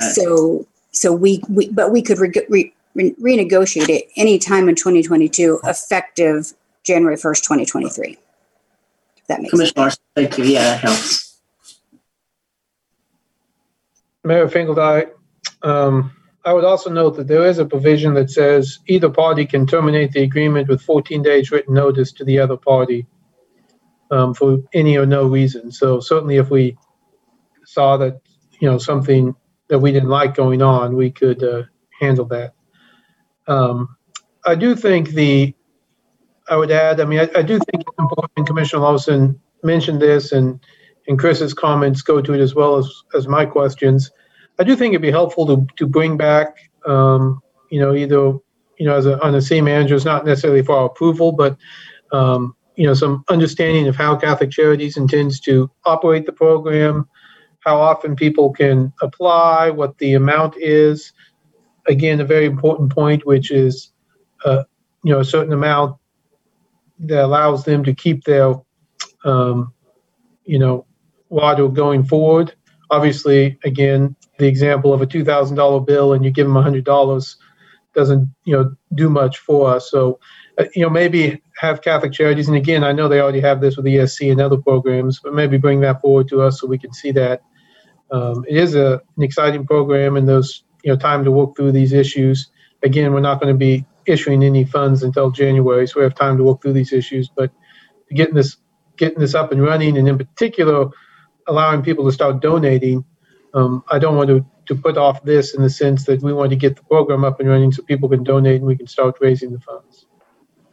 So, so we, we, but we could re, re, re- renegotiate it anytime in 2022, effective January 1st, 2023. If that makes. Commissioner Larsen, thank you. Yeah, that helps. Mayor Finkeldei. Um, I would also note that there is a provision that says either party can terminate the agreement with 14 days written notice to the other party um, for any or no reason. So certainly if we saw that, you know, something that we didn't like going on, we could uh, handle that. Um, I do think the, I would add, I mean, I, I do think it's important, Commissioner Larsen mentioned this and, and Chris's comments go to it as well as, as my questions. I do think it'd be helpful to, to bring back, um, you know, either, you know, as a, on the city managers, not necessarily for our approval, but, um, you know, some understanding of how Catholic Charities intends to operate the program, how often people can apply, what the amount is. Again, a very important point, which is, uh, you know, a certain amount that allows them to keep their, um, you know, water going forward. Obviously, again, the example of a $2,000 bill and you give them $100, doesn't you know do much for us. So uh, you know maybe have Catholic Charities, and again, I know they already have this with ESC and other programs, but maybe bring that forward to us so we can see that. Um, it is a, an exciting program, and there's you know time to work through these issues. Again, we're not going to be issuing any funds until January, so we have time to work through these issues. But getting this getting this up and running, and in particular, allowing people to start donating. Um, I don't want to, to put off this in the sense that we want to get the program up and running so people can donate and we can start raising the funds.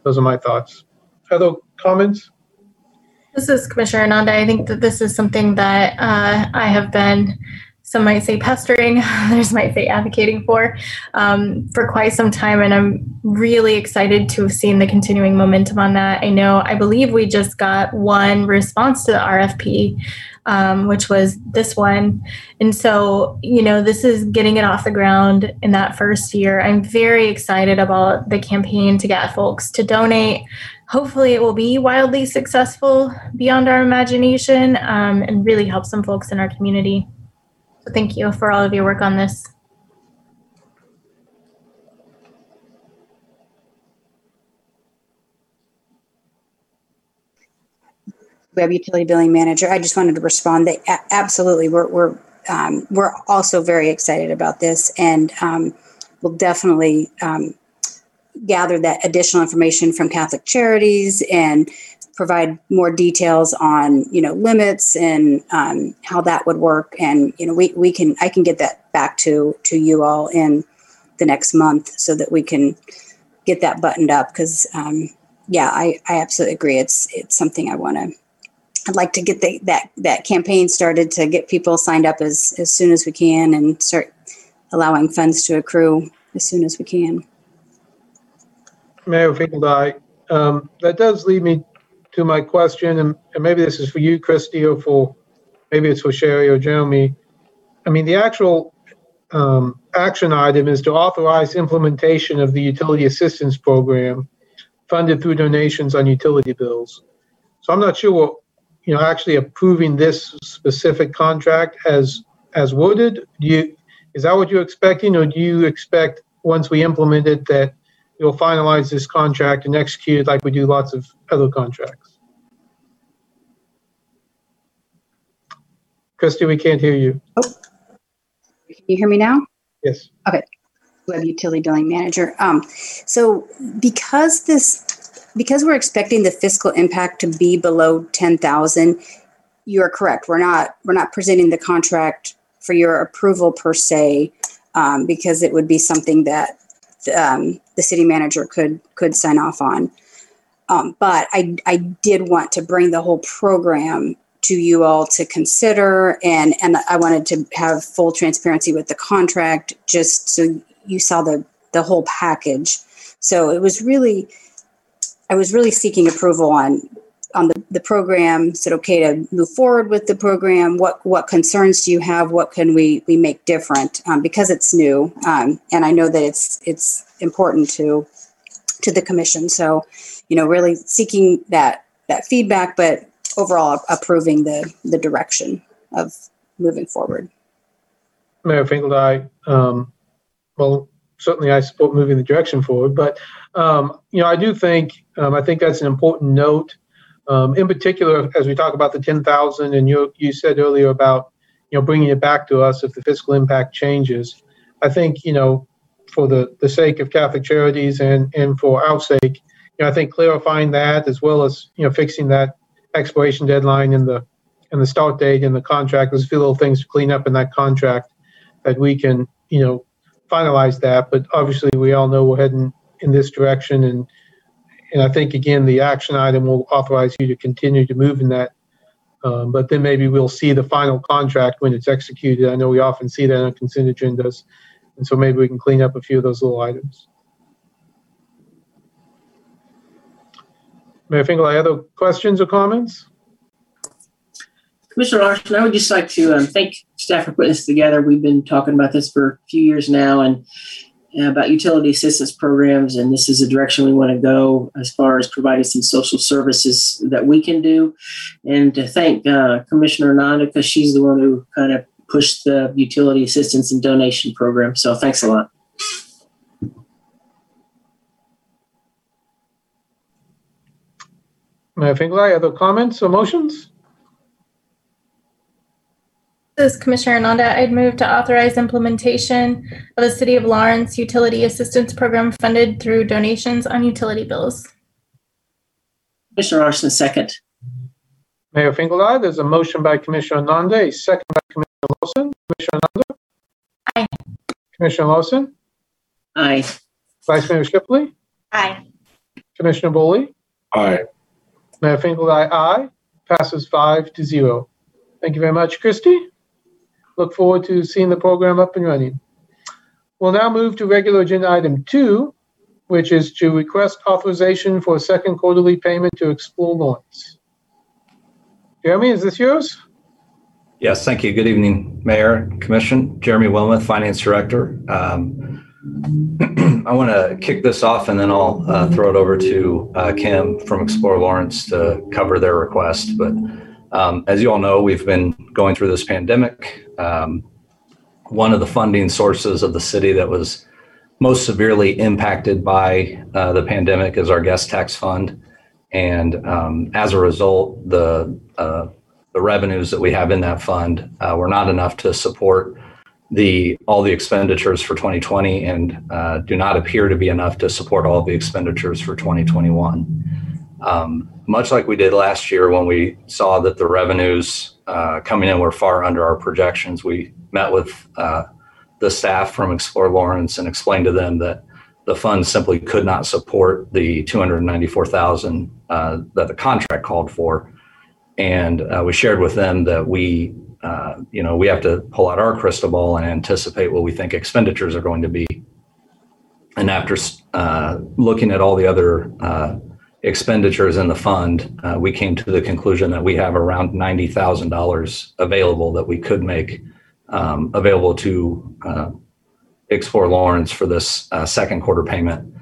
Those are my thoughts. Other comments? This is Commissioner Ananda. I think that this is something that uh, I have been, some might say pestering, others might say advocating for, um, for quite some time. And I'm really excited to have seen the continuing momentum on that. I know, I believe we just got one response to the RFP um, which was this one. And so, you know, this is getting it off the ground in that first year. I'm very excited about the campaign to get folks to donate. Hopefully, it will be wildly successful beyond our imagination um, and really help some folks in our community. So, thank you for all of your work on this. Webb utility billing manager. I just wanted to respond that absolutely we're we're um, we're also very excited about this, and um, we'll definitely um, gather that additional information from Catholic Charities and provide more details on you know limits and um, how that would work. And you know we we can I can get that back to to you all in the next month so that we can get that buttoned up because um, yeah I, I absolutely agree it's it's something I want to I'd like to get the, that that campaign started to get people signed up as as soon as we can and start allowing funds to accrue as soon as we can. Mayor Finkeldei, um, that does lead me to my question, and, and maybe this is for you, Christy, or for maybe it's for Sherry or Jeremy. I mean, the actual um, action item is to authorize implementation of the utility assistance program funded through donations on utility bills. So I'm not sure what you know, actually approving this specific contract as as worded? Do you is that what you're expecting, or do you expect once we implement it that you'll finalize this contract and execute it like we do lots of other contracts? Christy, we can't hear you. Oh, can you hear me now? Yes. Okay. Webb utility billing manager. Um, so because this because we're expecting the fiscal impact to be below 10,000, you're correct. We're not we're not presenting the contract for your approval per se, um, because it would be something that um, the city manager could could sign off on. Um, but I I did want to bring the whole program to you all to consider, and and I wanted to have full transparency with the contract, just so you saw the the whole package. So it was really I was really seeking approval on on the, the program. Is it okay to move forward with the program? What what concerns do you have? What can we we make different? Um, because it's new, um, and I know that it's it's important to to the commission. So, you know, really seeking that that feedback, but overall approving the the direction of moving forward. Mayor Finkeldei, um, well, certainly I support moving the direction forward. But um, you know, I do think um, I think that's an important note. Um, in particular, as we talk about the ten thousand, and you you said earlier about you know bringing it back to us if the fiscal impact changes. I think you know for the the sake of Catholic Charities and and for our sake, you know, I think clarifying that as well as you know fixing that expiration deadline in the and the start date in the contract. There's a few little things to clean up in that contract that we can you know finalize that, but obviously we all know we're heading in this direction. And, and I think, again, the action item will authorize you to continue to move in that. Um, but then maybe we'll see the final contract when it's executed. I know we often see that on consent agendas. And so maybe we can clean up a few of those little items. Mayor Finkel, other questions or comments? Commissioner Larsen, I would just like to um, thank staff for putting this together. We've been talking about this for a few years now and about utility assistance programs, and this is a direction we want to go as far as providing some social services that we can do. And to thank uh, Commissioner Nanda because she's the one who kind of pushed the utility assistance and donation program. So thanks a lot. I think I have other comments or motions? This is Commissioner Nanda. I'd move to authorize implementation of the City of Lawrence Utility Assistance Program funded through donations on utility bills. Commissioner Larsen, second. Mayor Finkeldei, there's a motion by Commissioner Nanda, a second by Commissioner Larsen. Commissioner Nanda? Aye. Commissioner Larsen? Aye. Vice Mayor Shipley? Aye. Commissioner Boley? Aye. Mayor Finkeldei, aye. Passes five to zero. Thank you very much, Christy. Look forward to seeing the program up and running. We'll now move to regular agenda item two, which is to request authorization for a second quarterly payment to Explore Lawrence. Jeremy, is this yours? Yes, thank you. Good evening, Mayor, Commission. Jeremy Wilmoth, Finance Director. Um, I want to kick this off and then I'll uh, throw it over to uh, Kim from Explore Lawrence to cover their request. But um, as you all know, we've been going through this pandemic. Um, one of the funding sources of the city that was most severely impacted by uh, the pandemic is our guest tax fund. And um, as a result, the uh, the revenues that we have in that fund uh, were not enough to support the all the expenditures for 2020 and uh, do not appear to be enough to support all the expenditures for 2021. Um, much like we did last year when we saw that the revenues uh, coming in were far under our projections, we met with uh, the staff from Explore Lawrence and explained to them that the fund simply could not support the 294,000 uh, that the contract called for. And uh, we shared with them that we uh, you know, we have to pull out our crystal ball and anticipate what we think expenditures are going to be. And after uh, looking at all the other uh, expenditures in the fund, uh, we came to the conclusion that we have around ninety thousand dollars available that we could make um, available to uh, Explore Lawrence for this second quarter payment.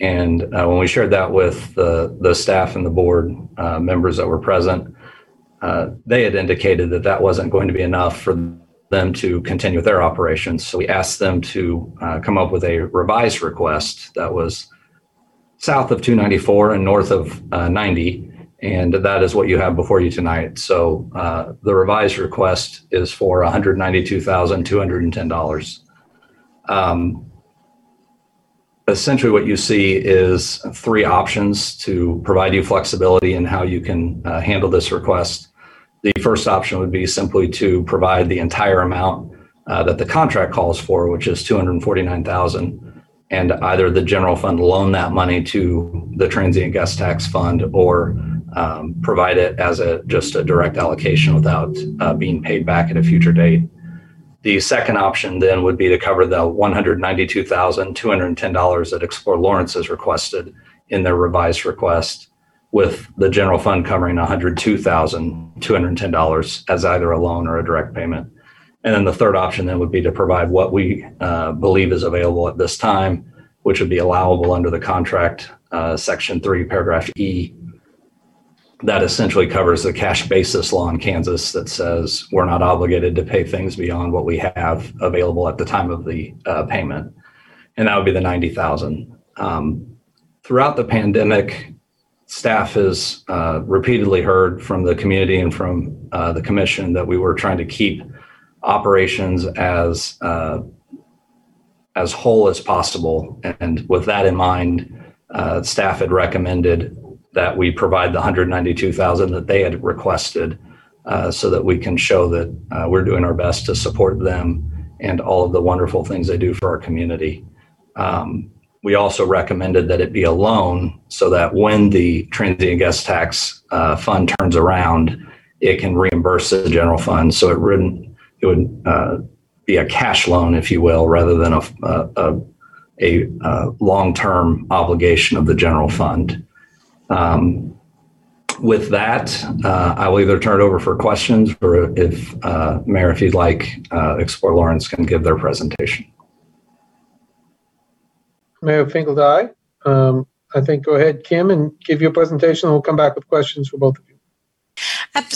And when we shared that with the the staff and the board members that were present, uh, they had indicated that that wasn't going to be enough for them to continue with their operations. So we asked them to uh, come up with a revised request that was south of 294 and north of uh, 90. And that is what you have before you tonight. So uh, the revised request is for $192,210. Um, essentially, what you see is three options to provide you flexibility in how you can uh, handle this request. The first option would be simply to provide the entire amount uh, that the contract calls for, which is 249,000, and either the general fund loan that money to the transient guest tax fund or um, provide it as a just a direct allocation without uh, being paid back at a future date. The second option then would be to cover the $192,210 that Explore Lawrence has requested in their revised request with the general fund covering $102,210 as either a loan or a direct payment. And then the third option then would be to provide what we uh, believe is available at this time, which would be allowable under the contract, uh, section three, paragraph E. That essentially covers the cash basis law in Kansas that says we're not obligated to pay things beyond what we have available at the time of the uh, payment. And that would be the 90,000. Um, throughout the pandemic, staff has uh, repeatedly heard from the community and from uh, the commission that we were trying to keep operations as uh, as whole as possible. And with that in mind, uh, staff had recommended that we provide the 192,000 that they had requested, uh, so that we can show that uh, we're doing our best to support them and all of the wonderful things they do for our community. Um, we also recommended that it be a loan so that when the transient guest tax uh, fund turns around, it can reimburse the general fund. So it wouldn't it would uh, be a cash loan, if you will, rather than a a, a, a long term obligation of the general fund. Um, with that, uh, I will either turn it over for questions or if uh, Mayor, if you'd like, uh, Explore Lawrence can give their presentation. Mayor Finkeldei, um, I think go ahead, Kim, and give your presentation, and we'll come back with questions for both of you.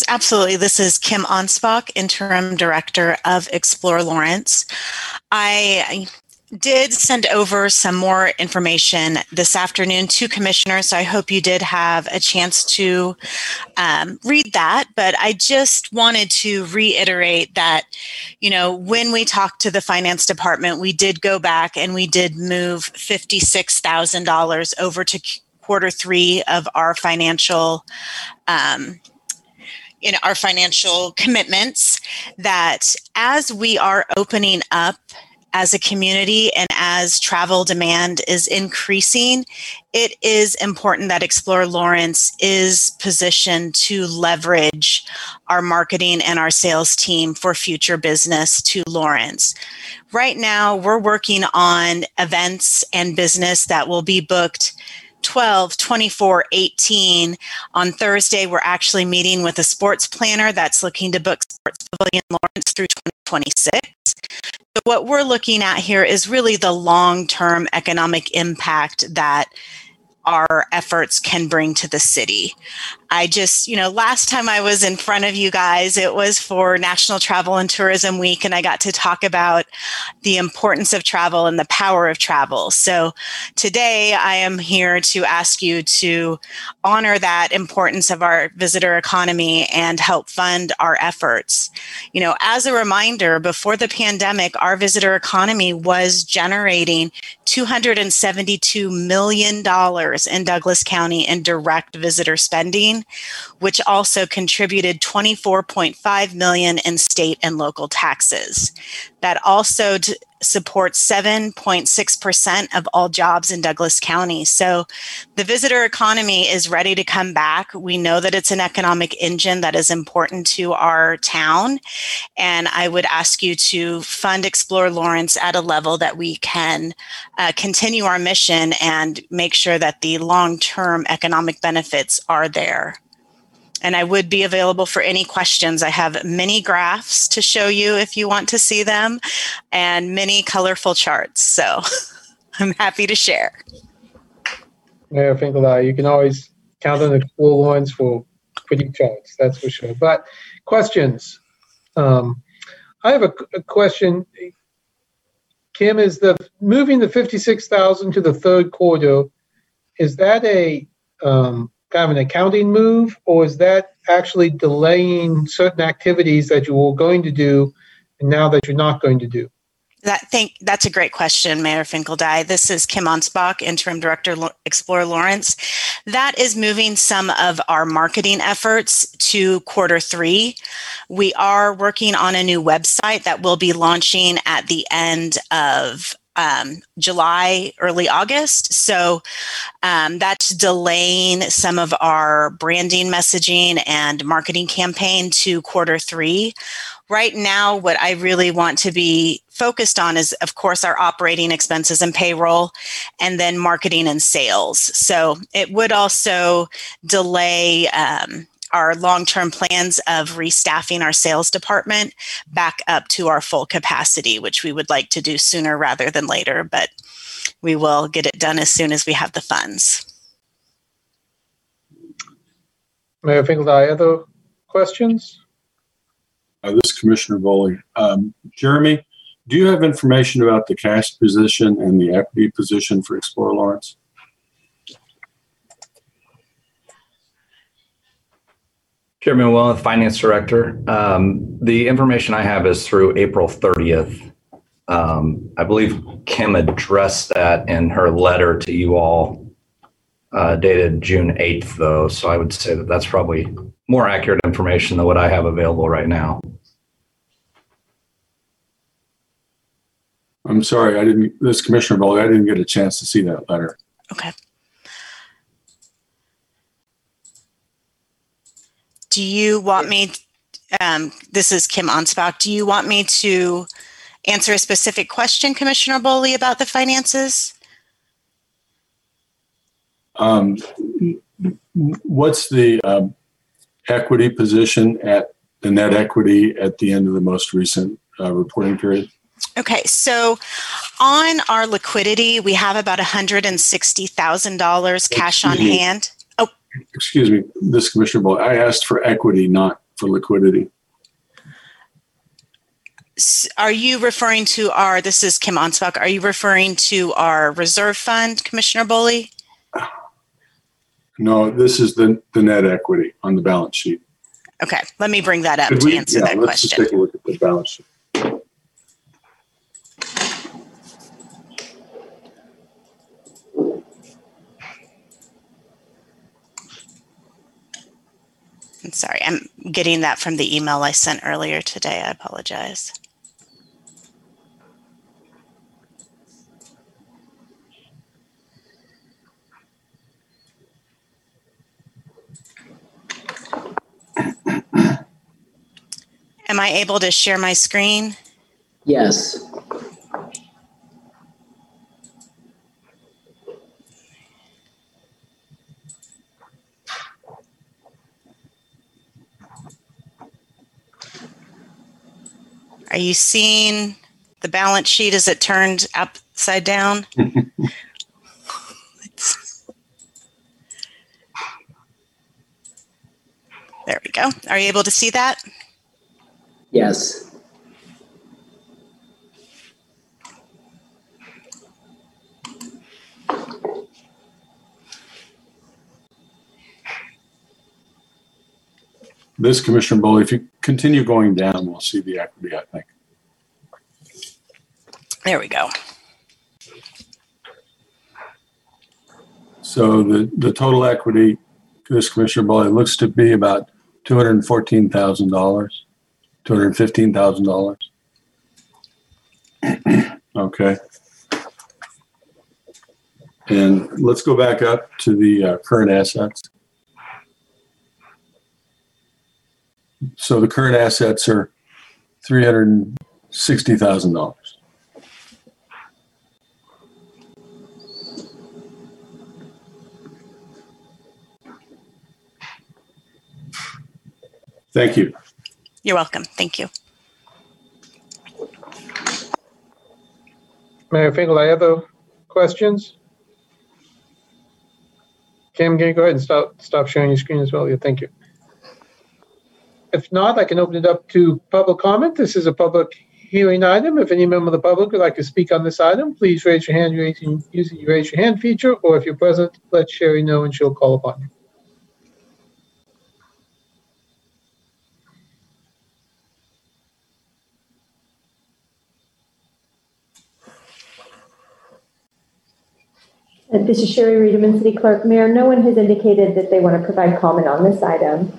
Absolutely. This is Kim Onspach, Interim Director of Explore Lawrence. I did send over some more information this afternoon to commissioners. So I hope you did have a chance to um, read that. But I just wanted to reiterate that, you know, when we talked to the finance department, we did go back and we did move $56,000 over to quarter three of our financial um, in our financial commitments that as we are opening up as a community and as travel demand is increasing, it is important that Explore Lawrence is positioned to leverage our marketing and our sales team for future business to Lawrence. Right now, we're working on events and business that will be booked 12, 24, 18. On Thursday, we're actually meeting with a sports planner that's looking to book Sports Pavilion Lawrence through 2026. So what we're looking at here is really the long term economic impact that our efforts can bring to the city. I just, you know, last time I was in front of you guys, it was for National Travel and Tourism Week, and I got to talk about the importance of travel and the power of travel. So today I am here to ask you to honor that importance of our visitor economy and help fund our efforts. You know, as a reminder, before the pandemic, our visitor economy was generating $272 million in Douglas County in direct visitor spending which also contributed 24.5 million in state and local taxes. That also t- supports 7.6% of all jobs in Douglas County. So the visitor economy is ready to come back. We know that it's an economic engine that is important to our town. And I would ask you to fund Explore Lawrence at a level that we can uh, continue our mission and make sure that the long term economic benefits are there and I would be available for any questions. I have many graphs to show you if you want to see them and many colorful charts. So I'm happy to share. Mayor Finkeldei, you can always count on Explore Lawrence for pretty charts, that's for sure. But questions? Um, I have a, a question. Kim, is the moving the 56,000 to the third quarter, is that a um, kind of an accounting move, or is that actually delaying certain activities that you were going to do and now that you're not going to do? That think that's a great question, Mayor Finkeldei. This is Kim Ansbach, Interim Director, Explore Lawrence. That is moving some of our marketing efforts to quarter three. We are working on a new website that will be launching at the end of um, July, early August. So um, that's delaying some of our branding messaging and marketing campaign to quarter three. Right now, what I really want to be focused on is, of course, our operating expenses and payroll, and then marketing and sales. So it would also delay. Um, our long term plans of restaffing our sales department back up to our full capacity, which we would like to do sooner rather than later, but we will get it done as soon as we have the funds. Mayor Finkeldei, other questions? Uh, this is Commissioner Boley. Um, Jeremy, do you have information about the cash position and the equity position for Explore Lawrence? Chairman Well, Finance Director. Um, the information I have is through April 30th. Um, I believe Kim addressed that in her letter to you all uh, dated June 8th, though. So I would say that that's probably more accurate information than what I have available right now. I'm sorry, I didn't, this Commissioner Boley, I didn't get a chance to see that letter. Okay. Do you want me, um, this is Kim Ansbach, do you want me to answer a specific question, Commissioner Boley, about the finances? Um, what's the um, equity position at the net equity at the end of the most recent uh, reporting period? Okay, so on our liquidity, we have about $160,000 cash on hand. Excuse me, this Commissioner Boley, I asked for equity, not for liquidity. s- are you referring to our, this is Kim Onsbach, are you referring to our reserve fund, Commissioner Boley? No, this is the, the net equity on the balance sheet. Okay, let me bring that up Could to we- answer yeah, that let's just question. take a look at the balance sheet. I'm sorry, I'm getting that from the email I sent earlier today. I apologize. Am I able to share my screen? Yes. Are you seeing the balance sheet as it turned upside down? There we go. Are you able to see that? Yes. This Commissioner Boley, if you continue going down, we'll see the equity, I think. There we go. So the, the total equity, to this Commissioner Boley, looks to be about two hundred and fourteen thousand dollars, two hundred and fifteen thousand dollars. Okay. And let's go back up to the uh, current assets. So the current assets are three hundred and sixty thousand dollars. Thank you. You're welcome. Thank you. Mayor Finkel, I have other questions? Kim, can you go ahead and stop, stop sharing your screen as well? Yeah, thank you. If not, I can open it up to public comment. This is a public hearing item. If any member of the public would like to speak on this item, please raise your hand using, using the raise your hand feature, or if you're present, let Sherry know and she'll call upon you. Uh, This is Sherry Riedemann, City Clerk. Mayor, no one has indicated that they want to provide comment on this item.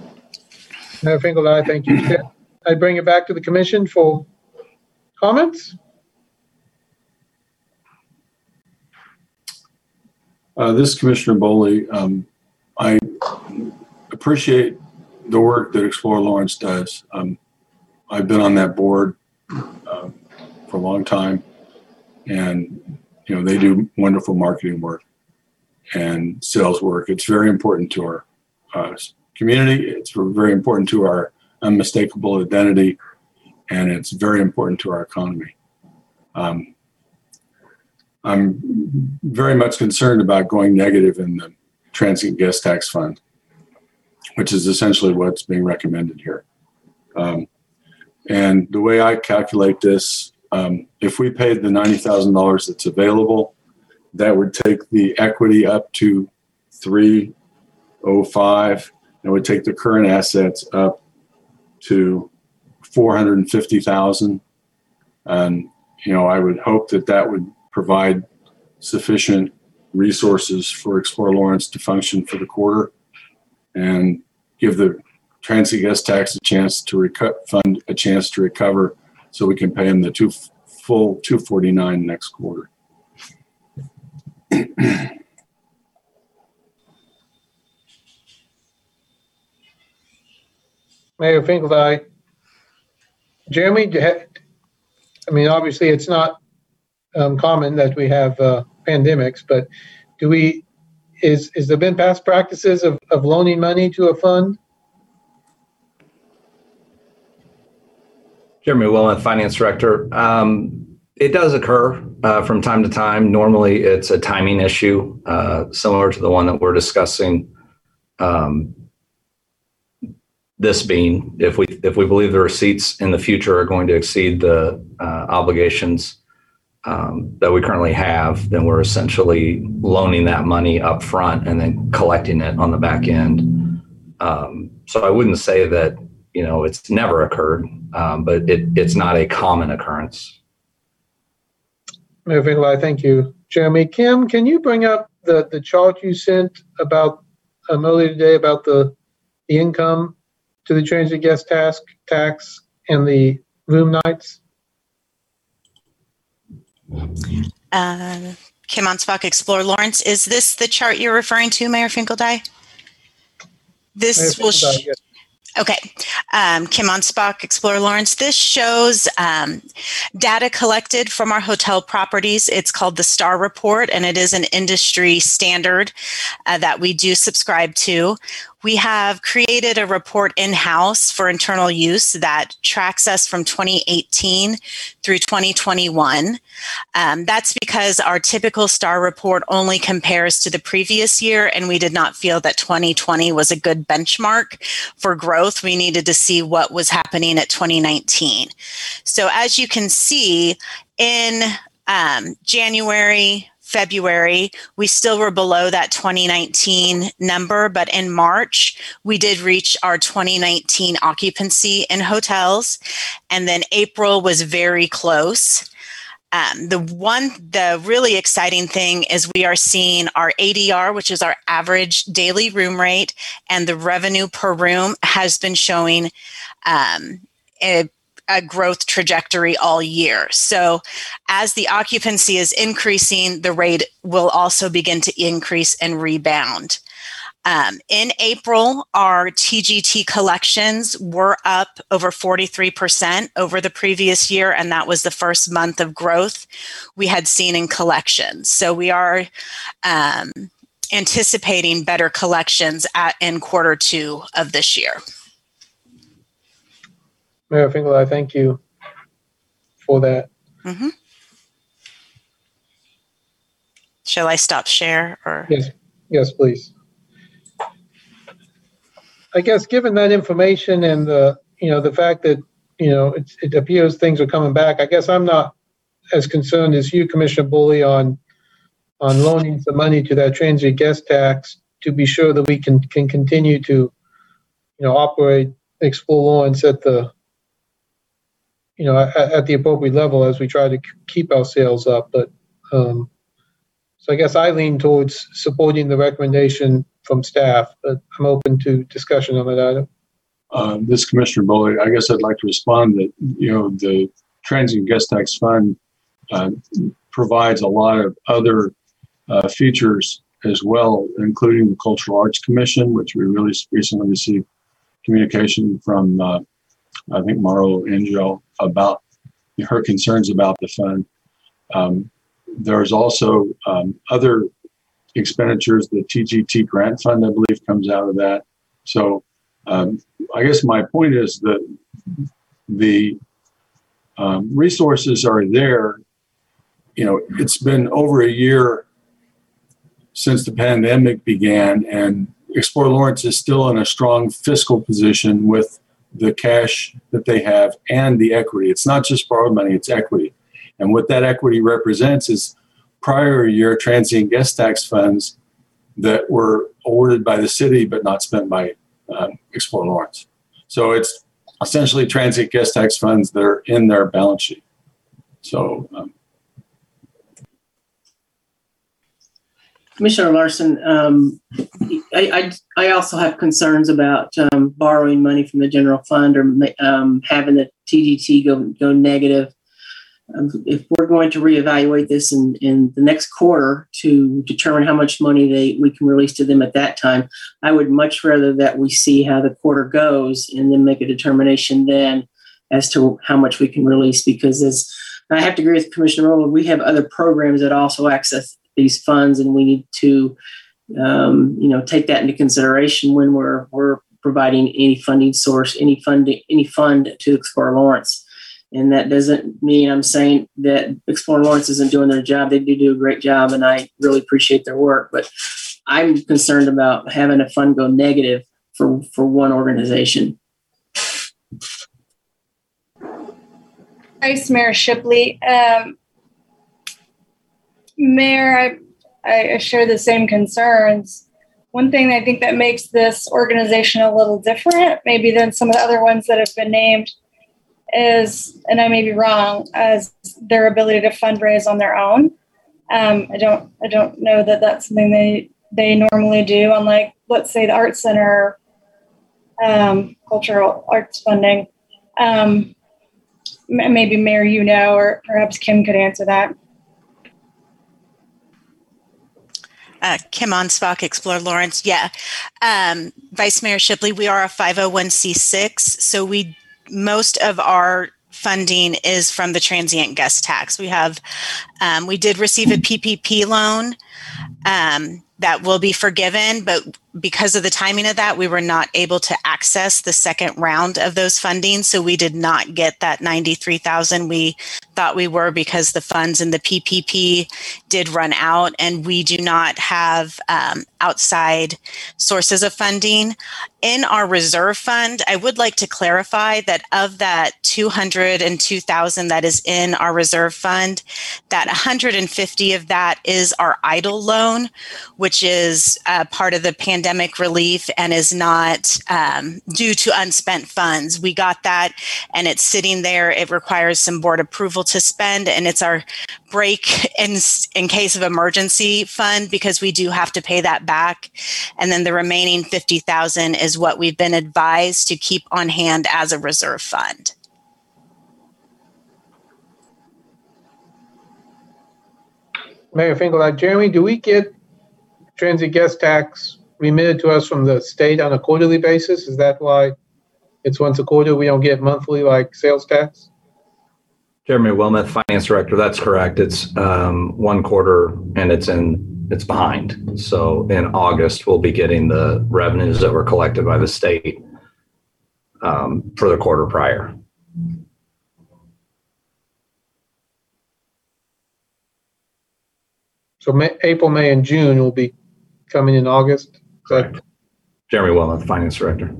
Mayor Finkel, I thank you. I bring it back to the commission for comments. Uh, This is Commissioner Boley, um, I appreciate the work that Explore Lawrence does. Um, I've been on that board um, for a long time, and you know they do wonderful marketing work and sales work. It's very important to our uh, community. It's very important to our unmistakable identity, and it's very important to our economy. Um, I'm very much concerned about going negative in the transient guest tax fund, which is essentially what's being recommended here. Um, and the way I calculate this, um, if we paid the $90,000 that's available, that would take the equity up to 305 and would take the current assets up to 450,000. And, you know, I would hope that that would provide sufficient resources for Explore Lawrence to function for the quarter and give the transit guest tax a chance to reco- fund a chance to recover so we can pay them the two full 249 next quarter. Mayor Finkel, I. Jeremy, I mean, obviously, it's not um, common that we have uh, pandemics, but do we, is, is there been past practices of, of loaning money to a fund? Jeremy Willen, Finance Director. Um, it does occur uh, from time to time. Normally, it's a timing issue, uh, similar to the one that we're discussing. Um, this being if we if we believe the receipts in the future are going to exceed the uh, obligations um, that we currently have, then we're essentially loaning that money up front and then collecting it on the back end. Um, so I wouldn't say that you know it's never occurred, um, but it, it's not a common occurrence. Mayor Finkeldei, thank you. Jeremy, Kim, can you bring up the, the chart you sent about um, earlier today about the the income to the transient guest task tax and the room nights? Uh, Kim Onspach, Explore Lawrence. Is this the chart you're referring to, Mayor Finkeldei? This Mayor will. sh- Finkeldei, yes. Okay. Um, Kim Onspach, Explore Lawrence. This shows um, data collected from our hotel properties. It's called the STAR Report, and it is an industry standard uh, that we do subscribe to. We have created a report in house for internal use that tracks us from 2018 through 2021. Um, that's because our typical STAR report only compares to the previous year, and we did not feel that 2020 was a good benchmark for growth. We needed to see what was happening at 2019. So, as you can see, in um, January, February, we still were below that 2019 number, but in March, we did reach our 2019 occupancy in hotels. And then April was very close. Um, the one, the really exciting thing is we are seeing our ADR, which is our average daily room rate, and the revenue per room has been showing um, a a growth trajectory all year. So, as the occupancy is increasing, the rate will also begin to increase and rebound. Um, in April, our TGT collections were up over 43% over the previous year, and that was the first month of growth we had seen in collections. So, we are um, anticipating better collections at, in quarter two of this year. Mayor Finkeldei, thank you for that. hmm Shall I stop share or? Yes, yes, please. I guess, given that information and the, you know, the fact that, you know, it, it appears things are coming back, I guess I'm not as concerned as you, Commissioner Boley, on, on loaning some money to that transient guest tax to be sure that we can, can continue to, you know, operate, explore Lawrence at the, you know, at, at the appropriate level as we try to keep our sales up. But, um, so I guess I lean towards supporting the recommendation from staff, but I'm open to discussion on that item. Um, this Commissioner Boley, I guess I'd like to respond that, you know, the transient guest tax fund uh, provides a lot of other uh, features as well, including the Cultural Arts Commission, which we really recently received communication from, uh, I think, Marlo Angel about her concerns about the fund. Um, there's also um, other expenditures. The TGT grant fund, I believe, comes out of that. So um, I guess my point is that the um, resources are there. You know, it's been over a year since the pandemic began, and Explore Lawrence is still in a strong fiscal position with the cash that they have and the equity. It's not just borrowed money, it's equity. And what that equity represents is prior year transient guest tax funds that were awarded by the city but not spent by um, Explore Lawrence. So it's essentially transient guest tax funds that are in their balance sheet. So um, Commissioner Larsen, um, I, I, I also have concerns about um, borrowing money from the general fund or um, having the TGT go go negative. Um, if we're going to reevaluate this in, in the next quarter to determine how much money they we can release to them at that time, I would much rather that we see how the quarter goes and then make a determination then as to how much we can release. Because as I have to agree with Commissioner Rowland, we have other programs that also access these funds, and we need to, um, you know, take that into consideration when we're we're providing any funding source, any funding, any fund to Explore Lawrence. And that doesn't mean I'm saying that Explore Lawrence isn't doing their job. They do do a great job, and I really appreciate their work. But I'm concerned about having a fund go negative for for one organization. Vice Mayor Shipley. Um, Mayor, I, I share the same concerns. One thing I think that makes this organization a little different, maybe than some of the other ones that have been named, is, and I may be wrong, as their ability to fundraise on their own. Um, I don't, I don't know that that's something they they normally do. Unlike, let's say, the Art Center, um, cultural arts funding. Um, maybe Mayor, you know, or perhaps Kim could answer that. Uh, Kim Onspach, Explore Lawrence. Yeah. Um, Vice Mayor Shipley, we are a 501c6. So we, most of our funding is from the transient guest tax. We have, um, we did receive a PPP loan. Um, that will be forgiven, but because of the timing of that, we were not able to access the second round of those funding. So we did not get that 93,000 we thought we were because the funds in the PPP did run out and we do not have um, outside sources of funding. In our reserve fund, I would like to clarify that of that 202,000 that is in our reserve fund, that 150 of that is our Loan, which is uh, part of the pandemic relief and is not um, due to unspent funds. We got that and it's sitting there. It requires some board approval to spend, and it's our break in, in case of emergency fund because we do have to pay that back. And then the remaining 50,000 is what we've been advised to keep on hand as a reserve fund. Mayor Finkeldei, Jeremy, do we get transit guest tax remitted to us from the state on a quarterly basis? Is that why it's once a quarter? We don't get monthly like sales tax? Jeremy Wilmoth, Finance Director. That's correct. It's um, one quarter and it's in it's behind. So in August, we'll be getting the revenues that were collected by the state um, for the quarter prior. So May, April, May, and June will be coming in August. Correct. Jeremy Wilmoth, Finance Director.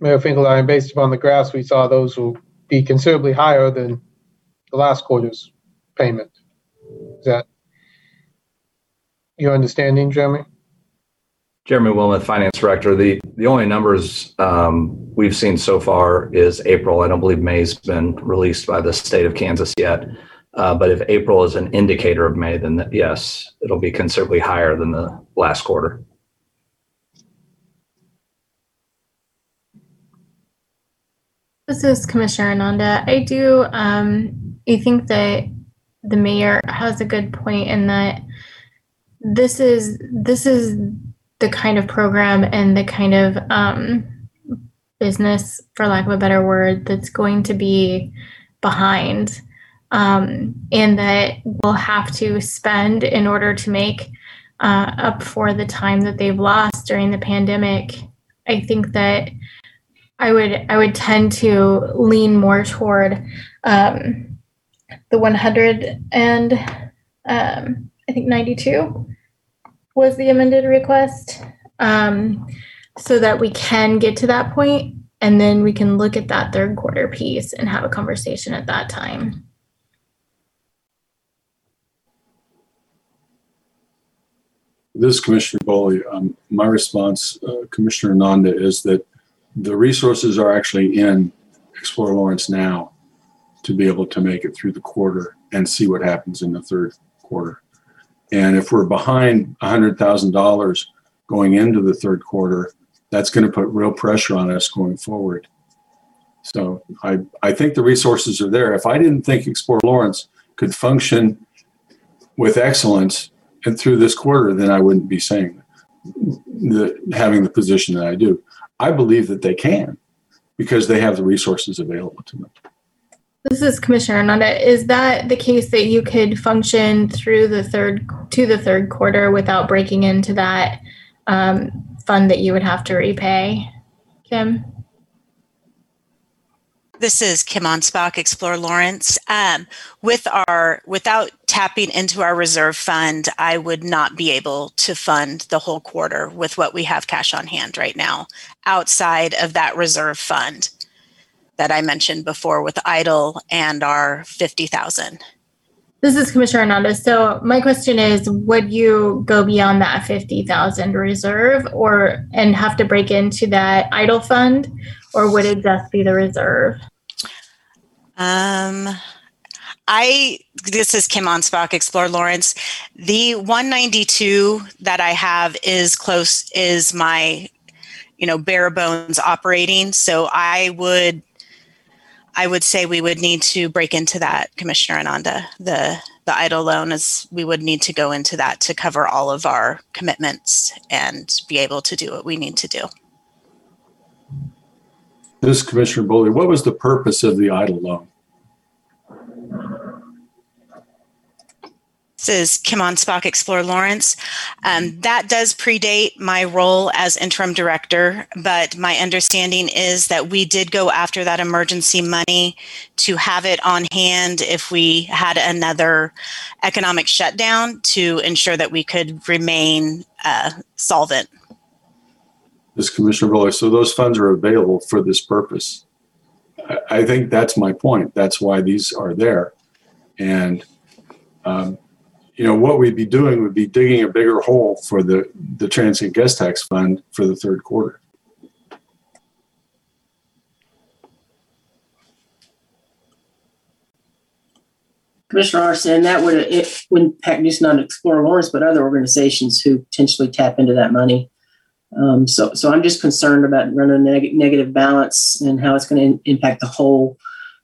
Mayor Finkeldei, based upon the graphs we saw, those will be considerably higher than the last quarter's payment. Is that your understanding, Jeremy? Jeremy Wilmoth, Finance Director. The the only numbers um, we've seen so far is April. I don't believe May's been released by the state of Kansas yet. Uh, but if April is an indicator of May, then that, yes, it'll be considerably higher than the last quarter. This is Commissioner Ananda. I do. Um, I think that the mayor has a good point in that this is this is the kind of program and the kind of um, business, for lack of a better word, that's going to be behind, um, and that we'll have to spend in order to make uh, up for the time that they've lost during the pandemic. I think that I would I would tend to lean more toward um, the 100 and um, I think 92 was the amended request, um, so that we can get to that point, and then we can look at that third quarter piece and have a conversation at that time. This is Commissioner Boley. Um, my response, uh, Commissioner Ananda, is that the resources are actually in Explore Lawrence now to be able to make it through the quarter and see what happens in the third quarter. And if we're behind $100,000 going into the third quarter, that's going to put real pressure on us going forward. So I, I think the resources are there. If I didn't think Explore Lawrence could function with excellence and through this quarter, then I wouldn't be saying the, having the position that I do. I believe that they can because they have the resources available to them. This is Commissioner Ananda. Is that the case that you could function through the third to the third quarter without breaking into that um, fund that you would have to repay, Kim? This is Kim Onspach, Explore Lawrence. Um, with our, without tapping into our reserve fund, I would not be able to fund the whole quarter with what we have cash on hand right now, outside of that reserve fund that I mentioned before with EIDL and our fifty thousand. This is Commissioner Hernandez. So my question is, would you go beyond that fifty thousand reserve or, and have to break into that EIDL fund? Or would it just be the reserve? Um, I this is Kim Onspach, Explore Lawrence. The 192 that I have is close is my, you know, bare bones operating. So I would I would say we would need to break into that, Commissioner Ananda. The the EIDL loan is we would need to go into that to cover all of our commitments and be able to do what we need to do. This is Commissioner Boley. What was the purpose of the EIDL loan? Is Kim Onspach, Explore Lawrence. Um, that does predate my role as interim director, but my understanding is that we did go after that emergency money to have it on hand if we had another economic shutdown to ensure that we could remain uh, solvent. This is Commissioner Boley. So those funds are available for this purpose. I, I think that's my point. That's why these are there. And um, you know, what we'd be doing would be digging a bigger hole for the, the transient guest tax fund for the third quarter. Commissioner Larsen, that would it wouldn't impact just not Explore Lawrence, but other organizations who potentially tap into that money. Um, so, so I'm just concerned about running a neg- negative balance and how it's going to impact the whole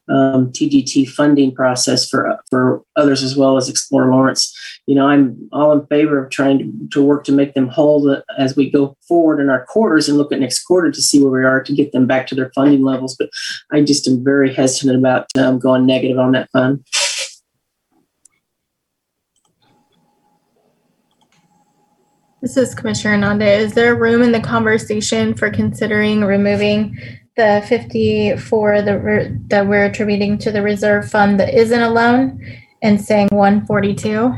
um, TGT funding process for for others as well as Explore Lawrence. You know, I'm all in favor of trying to, to work to make them whole as we go forward in our quarters and look at next quarter to see where we are to get them back to their funding levels. But I just am very hesitant about um, going negative on that fund. This is Commissioner Ananda. Is there room in the conversation for considering removing the 50 for the re- that we're attributing to the reserve fund that isn't a loan and saying 142?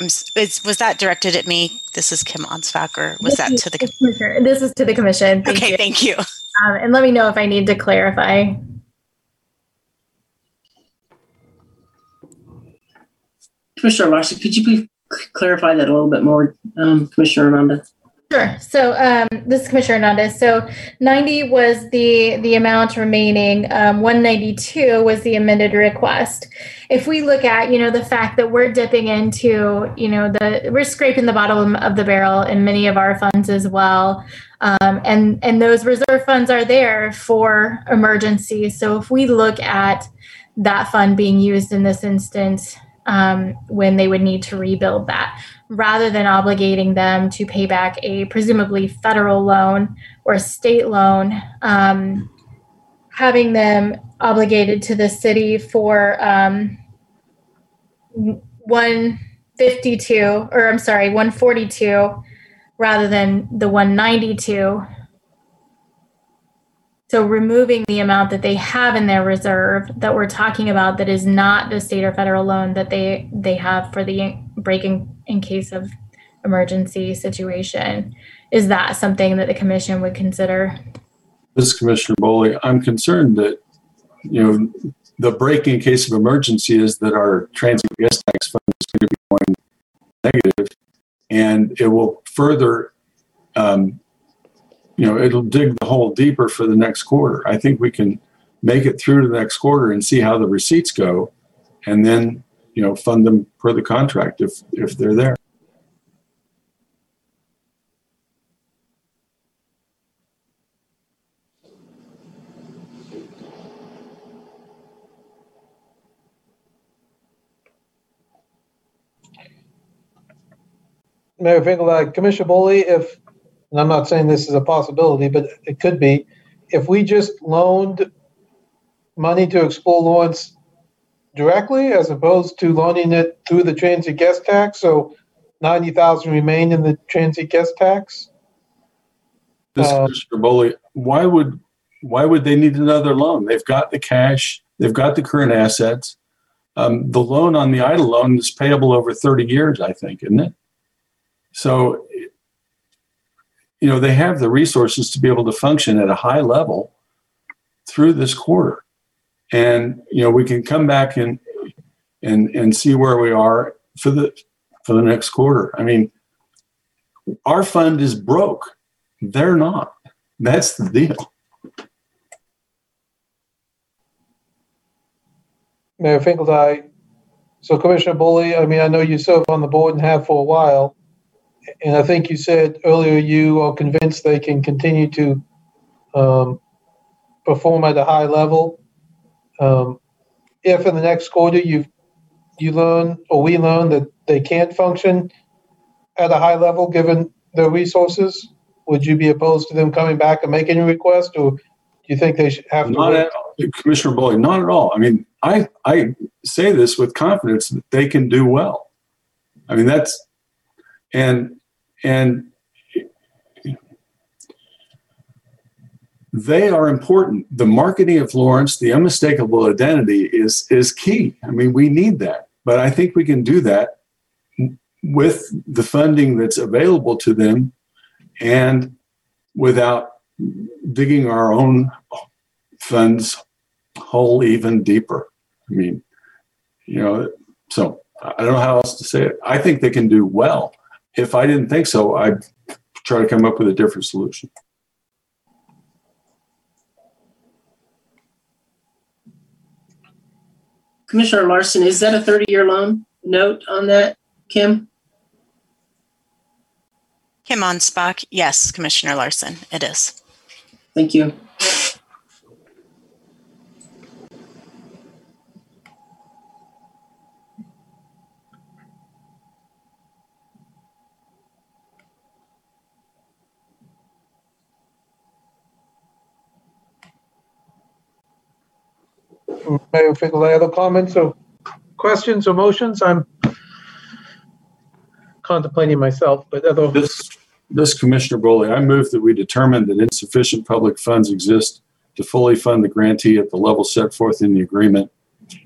I'm Is, was that directed at me? This is Kim Onspach, or was that to the? commission? This is to the commission. Thank Okay, you. thank you. Um, and let me know if I need to clarify. Commissioner Larsen, could you please clarify that a little bit more, um, Commissioner Armando? Sure. So um, this is Commissioner Hernandez. So 90 was the the amount remaining. Um, 192 was the amended request. If we look at you know the fact that we're dipping into you know the we're scraping the bottom of the barrel in many of our funds as well, um, and and those reserve funds are there for emergencies. So if we look at that fund being used in this instance um, when they would need to rebuild that rather than obligating them to pay back a presumably federal loan or a state loan, um, having them obligated to the city for um, 152, or I'm sorry, 142, rather than the 192. So removing the amount that they have in their reserve that we're talking about that is not the state or federal loan that they they have for the break in in case of emergency situation. Is that something that the commission would consider? This is Commissioner Boley. I'm concerned that, you know, the break in case of emergency is that our transit guest tax fund is going to be going negative, and it will further, um, you know, it'll dig the hole deeper for the next quarter. I think we can make it through to the next quarter and see how the receipts go, and then, you know, fund them per the contract if if they're there. Mayor Finkel, Commissioner Boley, if, and I'm not saying this is a possibility, but it could be, if we just loaned money to Explore Lawrence directly as opposed to loaning it through the transit guest tax? So 90,000 remain in the transit guest tax? This Uh, Commissioner Boley, why would why would they need another loan? They've got the cash, they've got the current assets. Um, the loan on the EIDL loan is payable over 30 years, I think, isn't it? So, you know, they have the resources to be able to function at a high level through this quarter. And, you know, we can come back and and and see where we are for the for the next quarter. I mean, our fund is broke. They're not. That's the deal. Mayor Finkeldei, so Commissioner Boley, I mean, I know you served on the board and have for a while. And I think you said earlier you are convinced they can continue to um, perform at a high level. Um, if in the next quarter you you learn or we learn that they can't function at a high level given their resources, would you be opposed to them coming back and making a request, or do you think they should have to? Not wait? at all. Commissioner Boley, not at all. I mean, I I say this with confidence that they can do well. I mean, that's and and they are important. The marketing of Lawrence, the unmistakable identity is is key. I mean, we need that, but I think we can do that with the funding that's available to them and without digging our own funds hole even deeper. I mean, you know, so I don't know how else to say it. I think they can do well. If I didn't think so, I'd try to come up with a different solution. Commissioner Larsen, is that a 30-year loan note on that, Kim? Kim Onspach, yes, Commissioner Larsen, it is. Thank you. Mayor Finkel, other comments or questions or motions? I'm contemplating myself, but other, This, this Commissioner Boley, I move that we determine that insufficient public funds exist to fully fund the grantee at the level set forth in the agreement,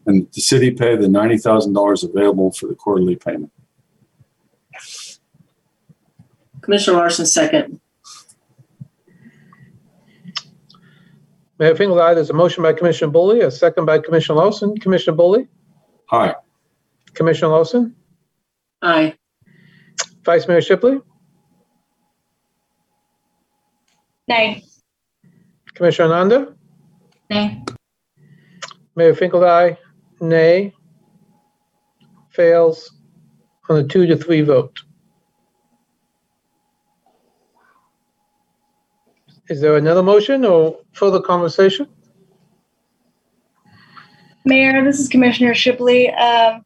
and that the city pay the ninety thousand dollars available for the quarterly payment. Commissioner Larsen, second. Mayor Finkel, there's a motion by Commissioner Boley, a second by Commissioner Larsen. Commissioner Boley, Aye. Commissioner Larsen, Aye. Vice Mayor Shipley, Nay. Commissioner Ananda, Nay. Mayor Finkel. Nay. Fails on a two to three vote. Is there another motion or further conversation? Mayor, this is Commissioner Shipley. Um,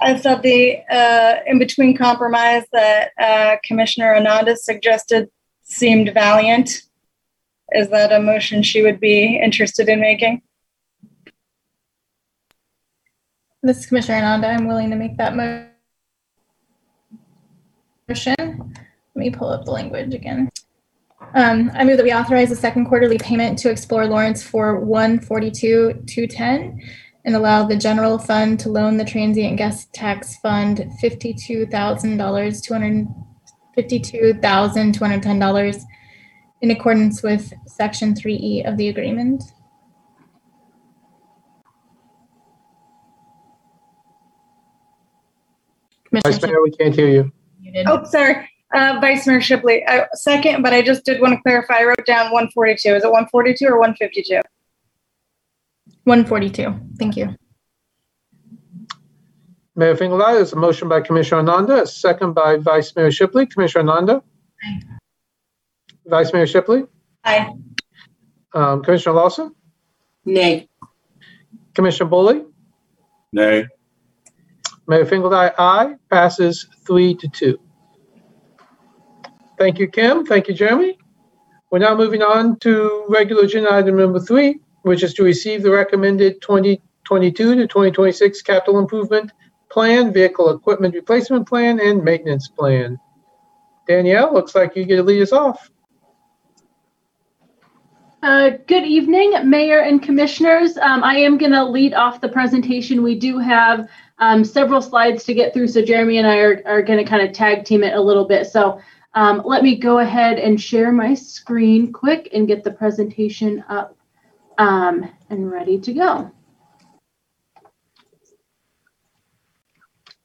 I thought the uh, in-between compromise that uh, Commissioner Ananda suggested seemed valiant. Is that a motion she would be interested in making? This is Commissioner Ananda. I'm willing to make that mo- motion. Let me pull up the language again. Um, I move that we authorize a second quarterly payment to Explore Lawrence for one forty-two, two ten and allow the general fund to loan the transient guest tax fund fifty-two thousand dollars, two hundred fifty-two thousand, two hundred ten dollars in accordance with section three E of the agreement. Commissioner Vice Mayor, we can't hear you. muted. Oh, sorry. Uh, Vice Mayor Shipley, uh, second, but I just did want to clarify. I wrote down 142. Is it 142 or 152? 142. Thank you. Mayor Finkel, there's a motion by Commissioner Ananda, a second by Vice Mayor Shipley. Commissioner Ananda? Aye. Vice Mayor Shipley? Aye. Um, Commissioner Larsen? Nay. Commissioner Boley? Nay. Mayor Finkel, aye. Passes three to two. Thank you, Kim. Thank you, Jeremy. We're now moving on to regular agenda item number three, which is to receive the recommended 2022 to 2026 capital improvement plan, vehicle equipment replacement plan, and maintenance plan. Danielle, looks like you get to lead us off. Uh, Good evening, Mayor and Commissioners. Um, I am going to lead off the presentation. We do have um, several slides to get through, so Jeremy and I are, are going to kind of tag team it a little bit. So um, let me go ahead and share my screen quick and get the presentation up um, and ready to go.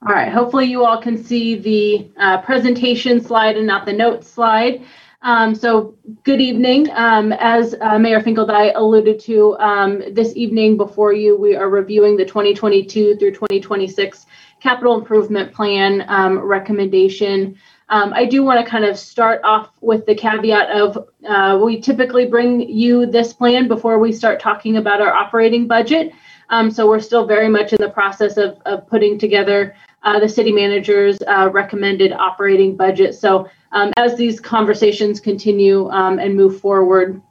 All right, hopefully you all can see the uh, presentation slide and not the notes slide. Um, so good evening. Um, as uh, Mayor Finkeldei alluded to, um, this evening before you, we are reviewing the 2022 through 2026 capital improvement plan um, recommendation. Um, I do want to kind of start off with the caveat of uh, we typically bring you this plan before we start talking about our operating budget. Um, so we're still very much in the process of, of putting together uh, the city manager's uh, recommended operating budget. So um, as these conversations continue um, and move forward,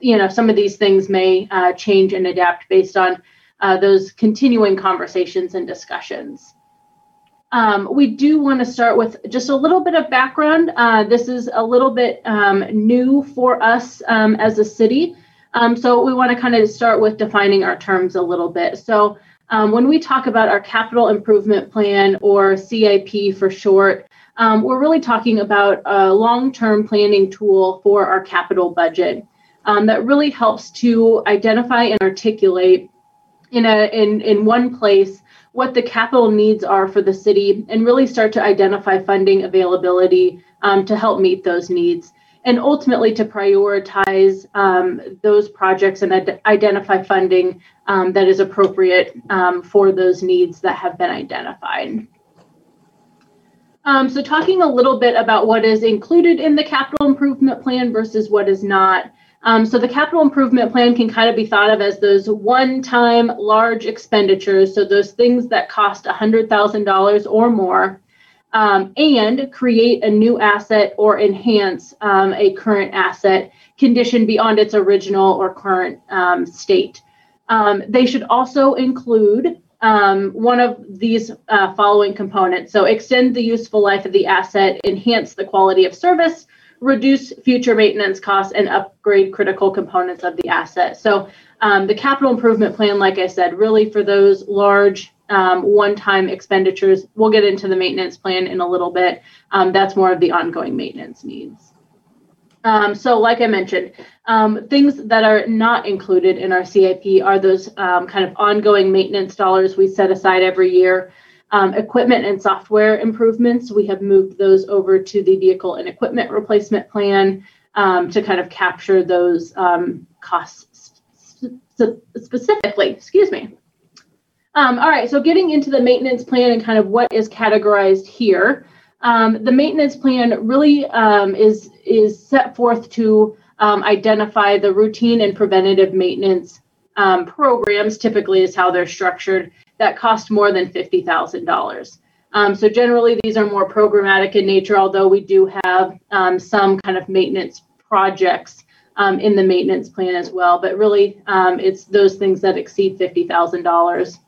you know, some of these things may uh, change and adapt based on uh, those continuing conversations and discussions. Um, we do want to start with just a little bit of background. Uh, this is a little bit um, new for us um, as a city. Um, so we want to kind of start with defining our terms a little bit. So um, when we talk about our capital improvement plan or CIP for short, um, we're really talking about a long-term planning tool for our capital budget that really helps to identify and articulate in a in in one place what the capital needs are for the city and really start to identify funding availability um, to help meet those needs and ultimately to prioritize um, those projects and ad- identify funding um, that is appropriate um, for those needs that have been identified. Um, so, talking a little bit about what is included in the capital improvement plan versus what is not. Um, so, the capital improvement plan can kind of be thought of as those one time large expenditures. So, those things that cost $100,000 or more um, and create a new asset or enhance um, a current asset condition beyond its original or current um, state. Um, they should also include um, one of these uh, following components. So, extend the useful life of the asset, enhance the quality of service, reduce future maintenance costs, and upgrade critical components of the asset. So, um, the capital improvement plan, like I said, really for those large um, one-time expenditures. We'll get into the maintenance plan in a little bit. Um, that's more of the ongoing maintenance needs. Um, so, like I mentioned, um, things that are not included in our CIP are those um, kind of ongoing maintenance dollars we set aside every year. Um, equipment and software improvements, we have moved those over to the vehicle and equipment replacement plan to kind of capture those costs specifically. Excuse me. Um, all right, so getting into the maintenance plan and kind of what is categorized here. Um, the maintenance plan really um, is is set forth to um, identify the routine and preventative maintenance um, programs. Typically, is how they're structured that cost more than fifty thousand dollars. Um, so generally, these are more programmatic in nature. Although we do have some kind of maintenance projects in the maintenance plan as well, but really, it's those things that exceed fifty thousand dollars.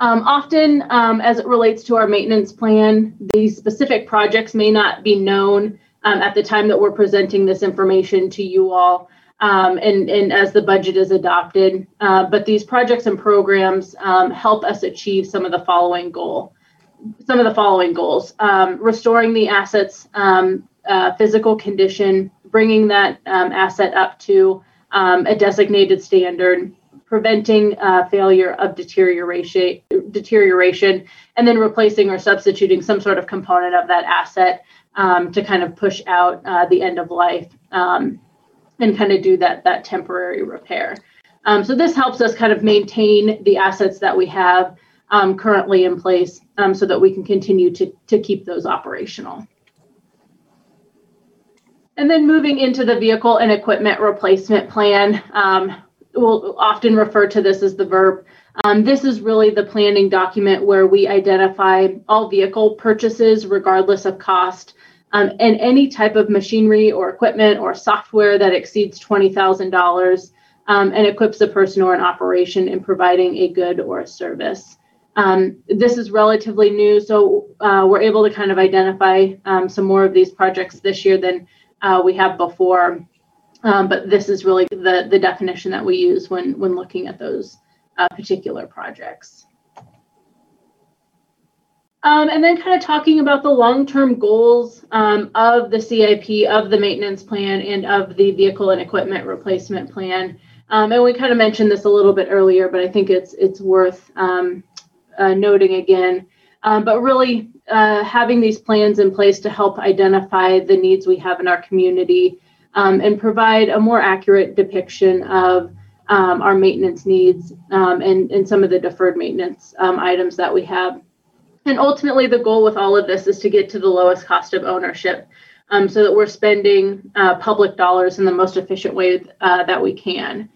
Um, often, um, as it relates to our maintenance plan, these specific projects may not be known um, at the time that we're presenting this information to you all um, and, and as the budget is adopted. Uh, but these projects and programs um, help us achieve some of the following goal, some of the following goals: um, restoring the assets' uh, physical condition, bringing that asset up to a designated standard, preventing uh, failure of deterioration, deterioration, and then replacing or substituting some sort of component of that asset um, to kind of push out uh, the end of life um, and kind of do that that temporary repair. Um, so this helps us kind of maintain the assets that we have um, currently in place, um, so that we can continue to to keep those operational. And then moving into the vehicle and equipment replacement plan, um, we'll often refer to this as the VERP. Um, this is really the planning document where we identify all vehicle purchases, regardless of cost, um, and any type of machinery or equipment or software that exceeds $20,000. um, and equips a person or an operation in providing a good or a service. Um, this is relatively new, so uh, we're able to kind of identify um, some more of these projects this year than uh, we have before. Um, but this is really the, the definition that we use when, when looking at those uh, particular projects. Um, and then kind of talking about the long-term goals um, of the CIP, of the maintenance plan, and of the vehicle and equipment replacement plan. Um, and we kind of mentioned this a little bit earlier, but I think it's it's worth um, uh, noting again. Um, but really, uh, having these plans in place to help identify the needs we have in our community um, and provide a more accurate depiction of our maintenance needs and, and some of the deferred maintenance items that we have. And ultimately, the goal with all of this is to get to the lowest cost of ownership um, so that we're spending uh, public dollars in the most efficient way uh, that we can.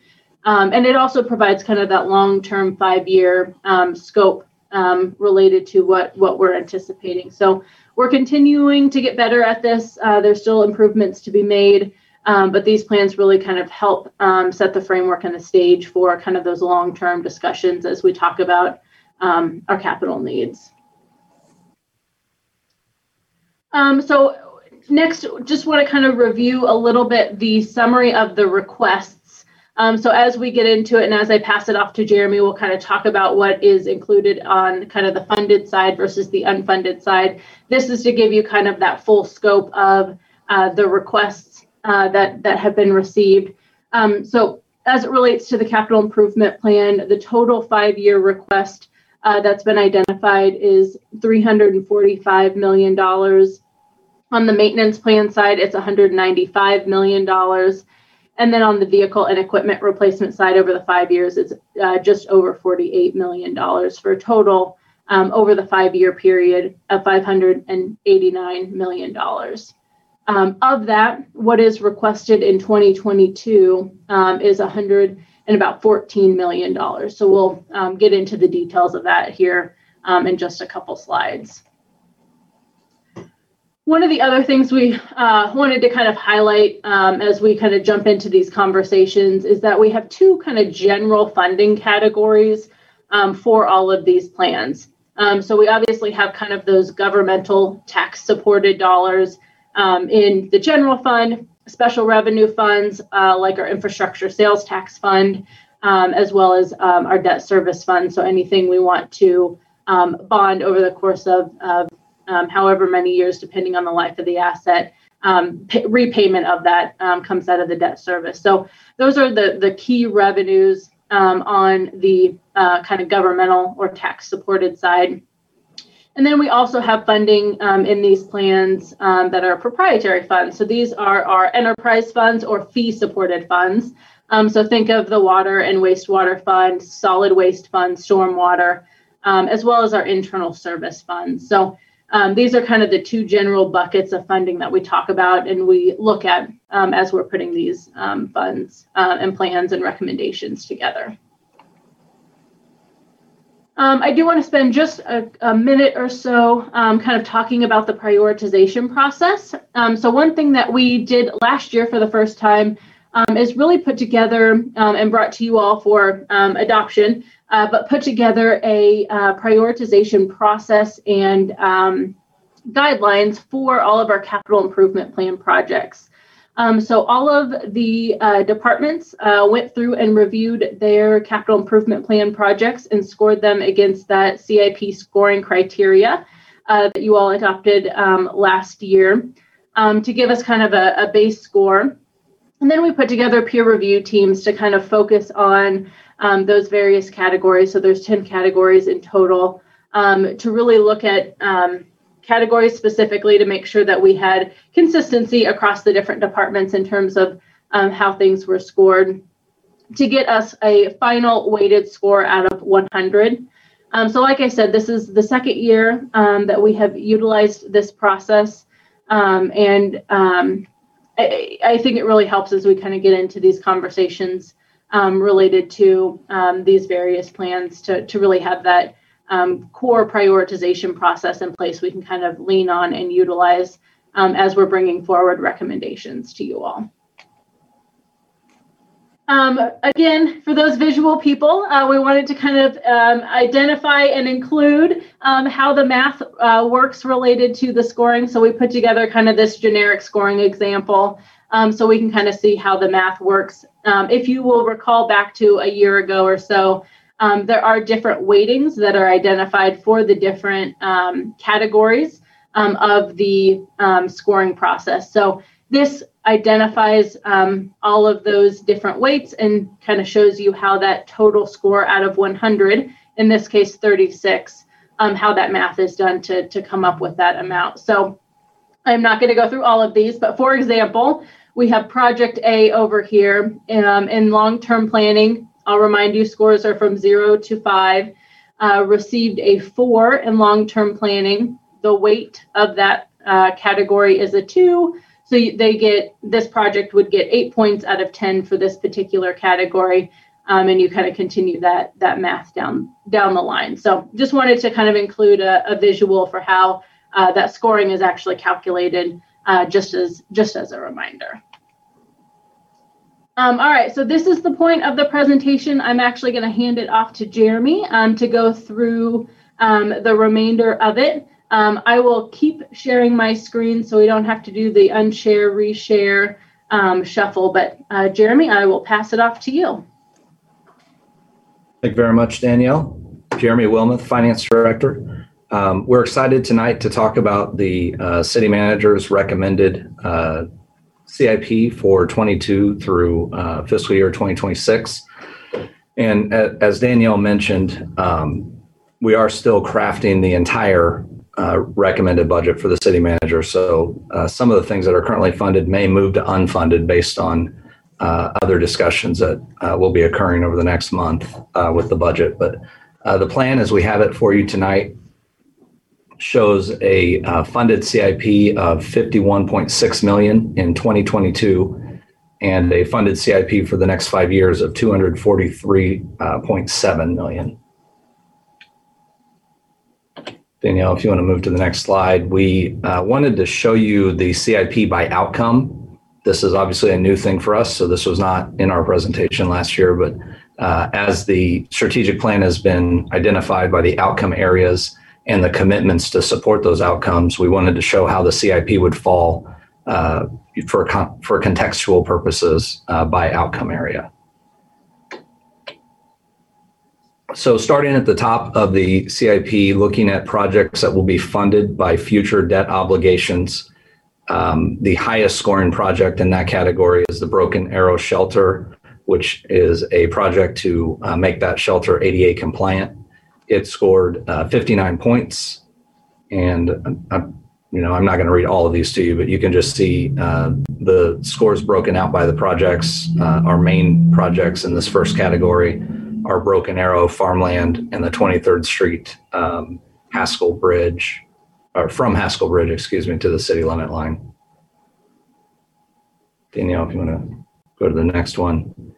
Um, and it also provides kind of that long term five year um, scope um, related to what, what we're anticipating. So we're continuing to get better at this. Uh, there's still improvements to be made. Um, but these plans really kind of help um, set the framework and the stage for kind of those long term discussions as we talk about our capital needs. Um, so next, just want to kind of review a little bit the summary of the requests. Um, so as we get into it and as I pass it off to Jeremy, we'll kind of talk about what is included on kind of the funded side versus the unfunded side. This is to give you kind of that full scope of uh, the requests uh, that, that have been received. Um, so as it relates to the capital improvement plan, the total five-year request uh, that's been identified is $345 million. On the maintenance plan side, it's $195 million. And then on the vehicle and equipment replacement side, over the five years, it's uh, just over $48 million for a total um, over the five year period of $589 million. Um, of that, what is requested in 2022 um, is 100 and about $14 million. So we'll um, get into the details of that here um, in just a couple slides. One of the other things we uh, wanted to kind of highlight um, as we kind of jump into these conversations is that we have two kind of general funding categories um, for all of these plans. Um, so we obviously have kind of those governmental tax supported dollars um, in the general fund, special revenue funds uh, like our infrastructure sales tax fund, um, as well as um, our debt service fund. So anything we want to bond over the course of, of um, however many years, depending on the life of the asset. Um, pay, repayment of that um, comes out of the debt service. So those are the the key revenues um, on the uh, kind of governmental or tax supported side. And then we also have funding um, in these plans um, that are proprietary funds. So these are our enterprise funds or fee supported funds. so think of the water and wastewater fund, solid waste fund, stormwater, as well as our internal service funds. So um, these are kind of the two general buckets of funding that we talk about and we look at um, as we're putting these um, funds uh, and plans and recommendations together. Um, I do want to spend just a, a minute or so um, kind of talking about the prioritization process. Um, so one thing that we did last year for the first time is really put together and brought to you all for adoption uh, but put together a uh, prioritization process and um, guidelines for all of our capital improvement plan projects. Um, so all of the uh, departments uh, went through and reviewed their capital improvement plan projects and scored them against that CIP scoring criteria uh, that you all adopted um, last year um, to give us kind of a, a base score. And then we put together peer review teams to kind of focus on um, those various categories. So there's 10 categories in total um, to really look at um, categories specifically to make sure that we had consistency across the different departments in terms of um, how things were scored to get us a final weighted score out of 100. Um, so like I said, this is the second year um, that we have utilized this process. and I, I, think it really helps as we kind of get into these conversations um, related to um, these various plans to, to really have that um, core prioritization process in place we can kind of lean on and utilize um, as we're bringing forward recommendations to you all. Um, again, for those visual people, uh, we wanted to kind of um, identify and include how the math uh, works related to the scoring. So we put together kind of this generic scoring example um, so we can kind of see how the math works. Um, if you will recall back to a year ago or so, um, there are different weightings that are identified for the different categories of the scoring process. So this identifies um, all of those different weights and kind of shows you how that total score out of 100, in this case 36, um, how that math is done to, to come up with that amount. So I'm not going to go through all of these, but for example, we have Project A over here um, in long term planning. I'll remind you, scores are from zero to five. Uh, received a four in long term planning. The weight of that uh, category is a two so they get this project would get eight points out of 10 for this particular category. Um, and you kind of continue that that math down down the line. So just wanted to kind of include a, a visual for how uh, that scoring is actually calculated, uh, just as just as a reminder. Um, all right, so this is the point of the presentation. I'm actually going to hand it off to Jeremy um, to go through um, the remainder of it. Um, I will keep sharing my screen so we don't have to do the unshare, reshare um, shuffle. But uh, Jeremy, I will pass it off to you. Thank you very much, Danielle. Jeremy Wilmoth, Finance Director. Um, we're excited tonight to talk about the uh, City Manager's recommended uh, CIP for 22 through uh, fiscal year 2026. And as Danielle mentioned, um, we are still crafting the entire uh, recommended budget for the city manager. So uh, some of the things that are currently funded may move to unfunded based on uh, other discussions that will be occurring over the next month with the budget. But the plan, as we have it for you tonight, shows a funded CIP of 51.6 million in 2022 and a funded CIP for the next five years of 243.7 million. Danielle, if you want to move to the next slide, we uh, wanted to show you the CIP by outcome. This is obviously a new thing for us, so this was not in our presentation last year, but uh, as the strategic plan has been identified by the outcome areas and the commitments to support those outcomes, we wanted to show how the CIP would fall uh, for, for contextual purposes uh, by outcome area. So, starting at the top of the CIP, looking at projects that will be funded by future debt obligations. Um, the highest scoring project in that category is the Broken Arrow Shelter, which is a project to uh, make that shelter ADA compliant. It scored uh, 59 points, and uh, you know I'm not going to read all of these to you, but you can just see uh, the scores broken out by the projects. Uh, our main projects in this first category are Broken Arrow farmland and the 23rd Street um, Haskell Bridge, or from Haskell Bridge, excuse me, to the city limit line. Danielle, if you want to go to the next one.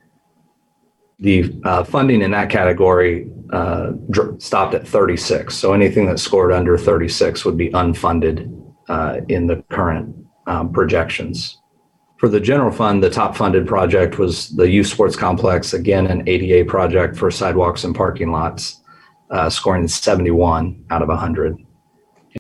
The uh, funding in that category uh, stopped at 36. So anything that scored under 36 would be unfunded uh, in the current um, projections. For the general fund, the top funded project was the youth sports complex, again, an ADA project for sidewalks and parking lots, uh, scoring 71 out of 100.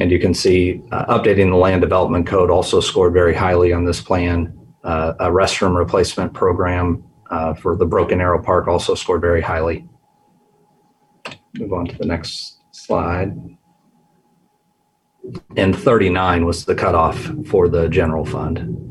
And you can see uh, updating the land development code also scored very highly on this plan. Uh, a restroom replacement program uh, for the Broken Arrow Park also scored very highly. Move on to the next slide. And 39 was the cutoff for the general fund.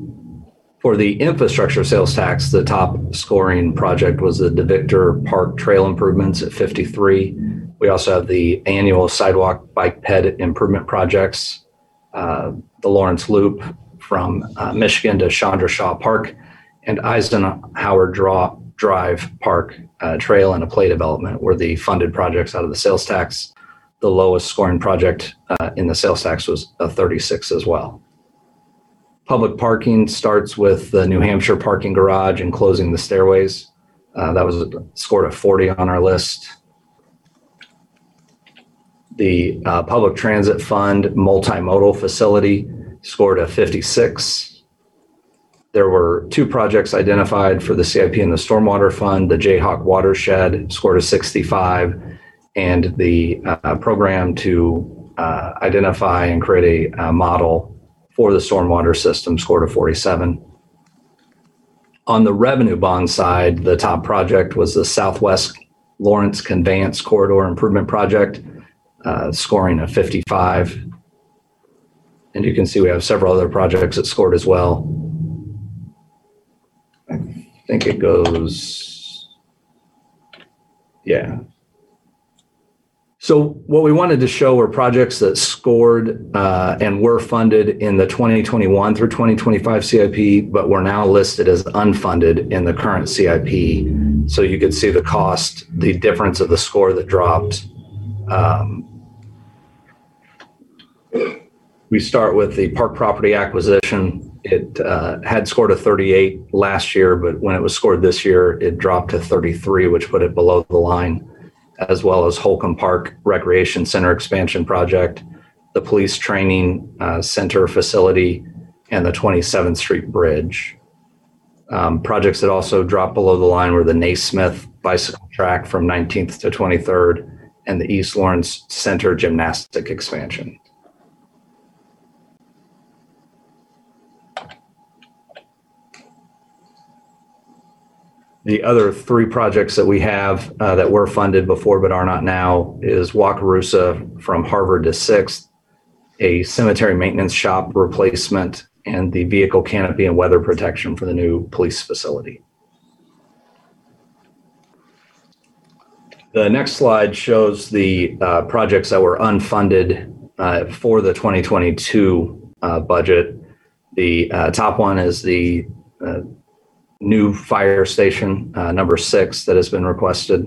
For the infrastructure sales tax, the top scoring project was the DeVictor Park Trail improvements at 53. We also have the annual sidewalk bike ped improvement projects, uh, the Lawrence Loop from uh, Michigan to Chandra Shaw Park, and Eisenhower Draw, Drive Park uh, Trail and a play development were the funded projects out of the sales tax. The lowest scoring project uh, in the sales tax was a 36 as well. Public parking starts with the New Hampshire parking garage and closing the stairways. Uh, that was scored a 40 on our list. The uh, public transit fund multimodal facility scored a 56. There were two projects identified for the CIP and the Stormwater Fund, the Jayhawk Watershed scored a 65, and the uh, program to uh, identify and create a, a model for the stormwater system scored a 47. On the revenue bond side, the top project was the Southwest Lawrence Conveyance Corridor Improvement Project, uh, scoring a 55. And you can see we have several other projects that scored as well. I think it goes, yeah. So what we wanted to show were projects that scored uh, and were funded in the 2021 through 2025 CIP, but were now listed as unfunded in the current CIP. So you could see the cost, the difference of the score that dropped. Um, we start with the park property acquisition. It uh, had scored a 38 last year, but when it was scored this year, it dropped to 33, which put it below the line as well as Holcom Park Recreation Center expansion project, the police training uh, center facility, and the 27th Street Bridge. Um, projects that also dropped below the line were the Naismith bicycle track from 19th to 23rd and the East Lawrence Center gymnastic expansion. The other three projects that we have uh, that were funded before but are not now is Wakarusa from Harvard to Sixth, a cemetery maintenance shop replacement, and the vehicle canopy and weather protection for the new police facility. The next slide shows the uh, projects that were unfunded uh, for the 2022 uh, budget. The uh, top one is the uh, new fire station, uh, number six, that has been requested.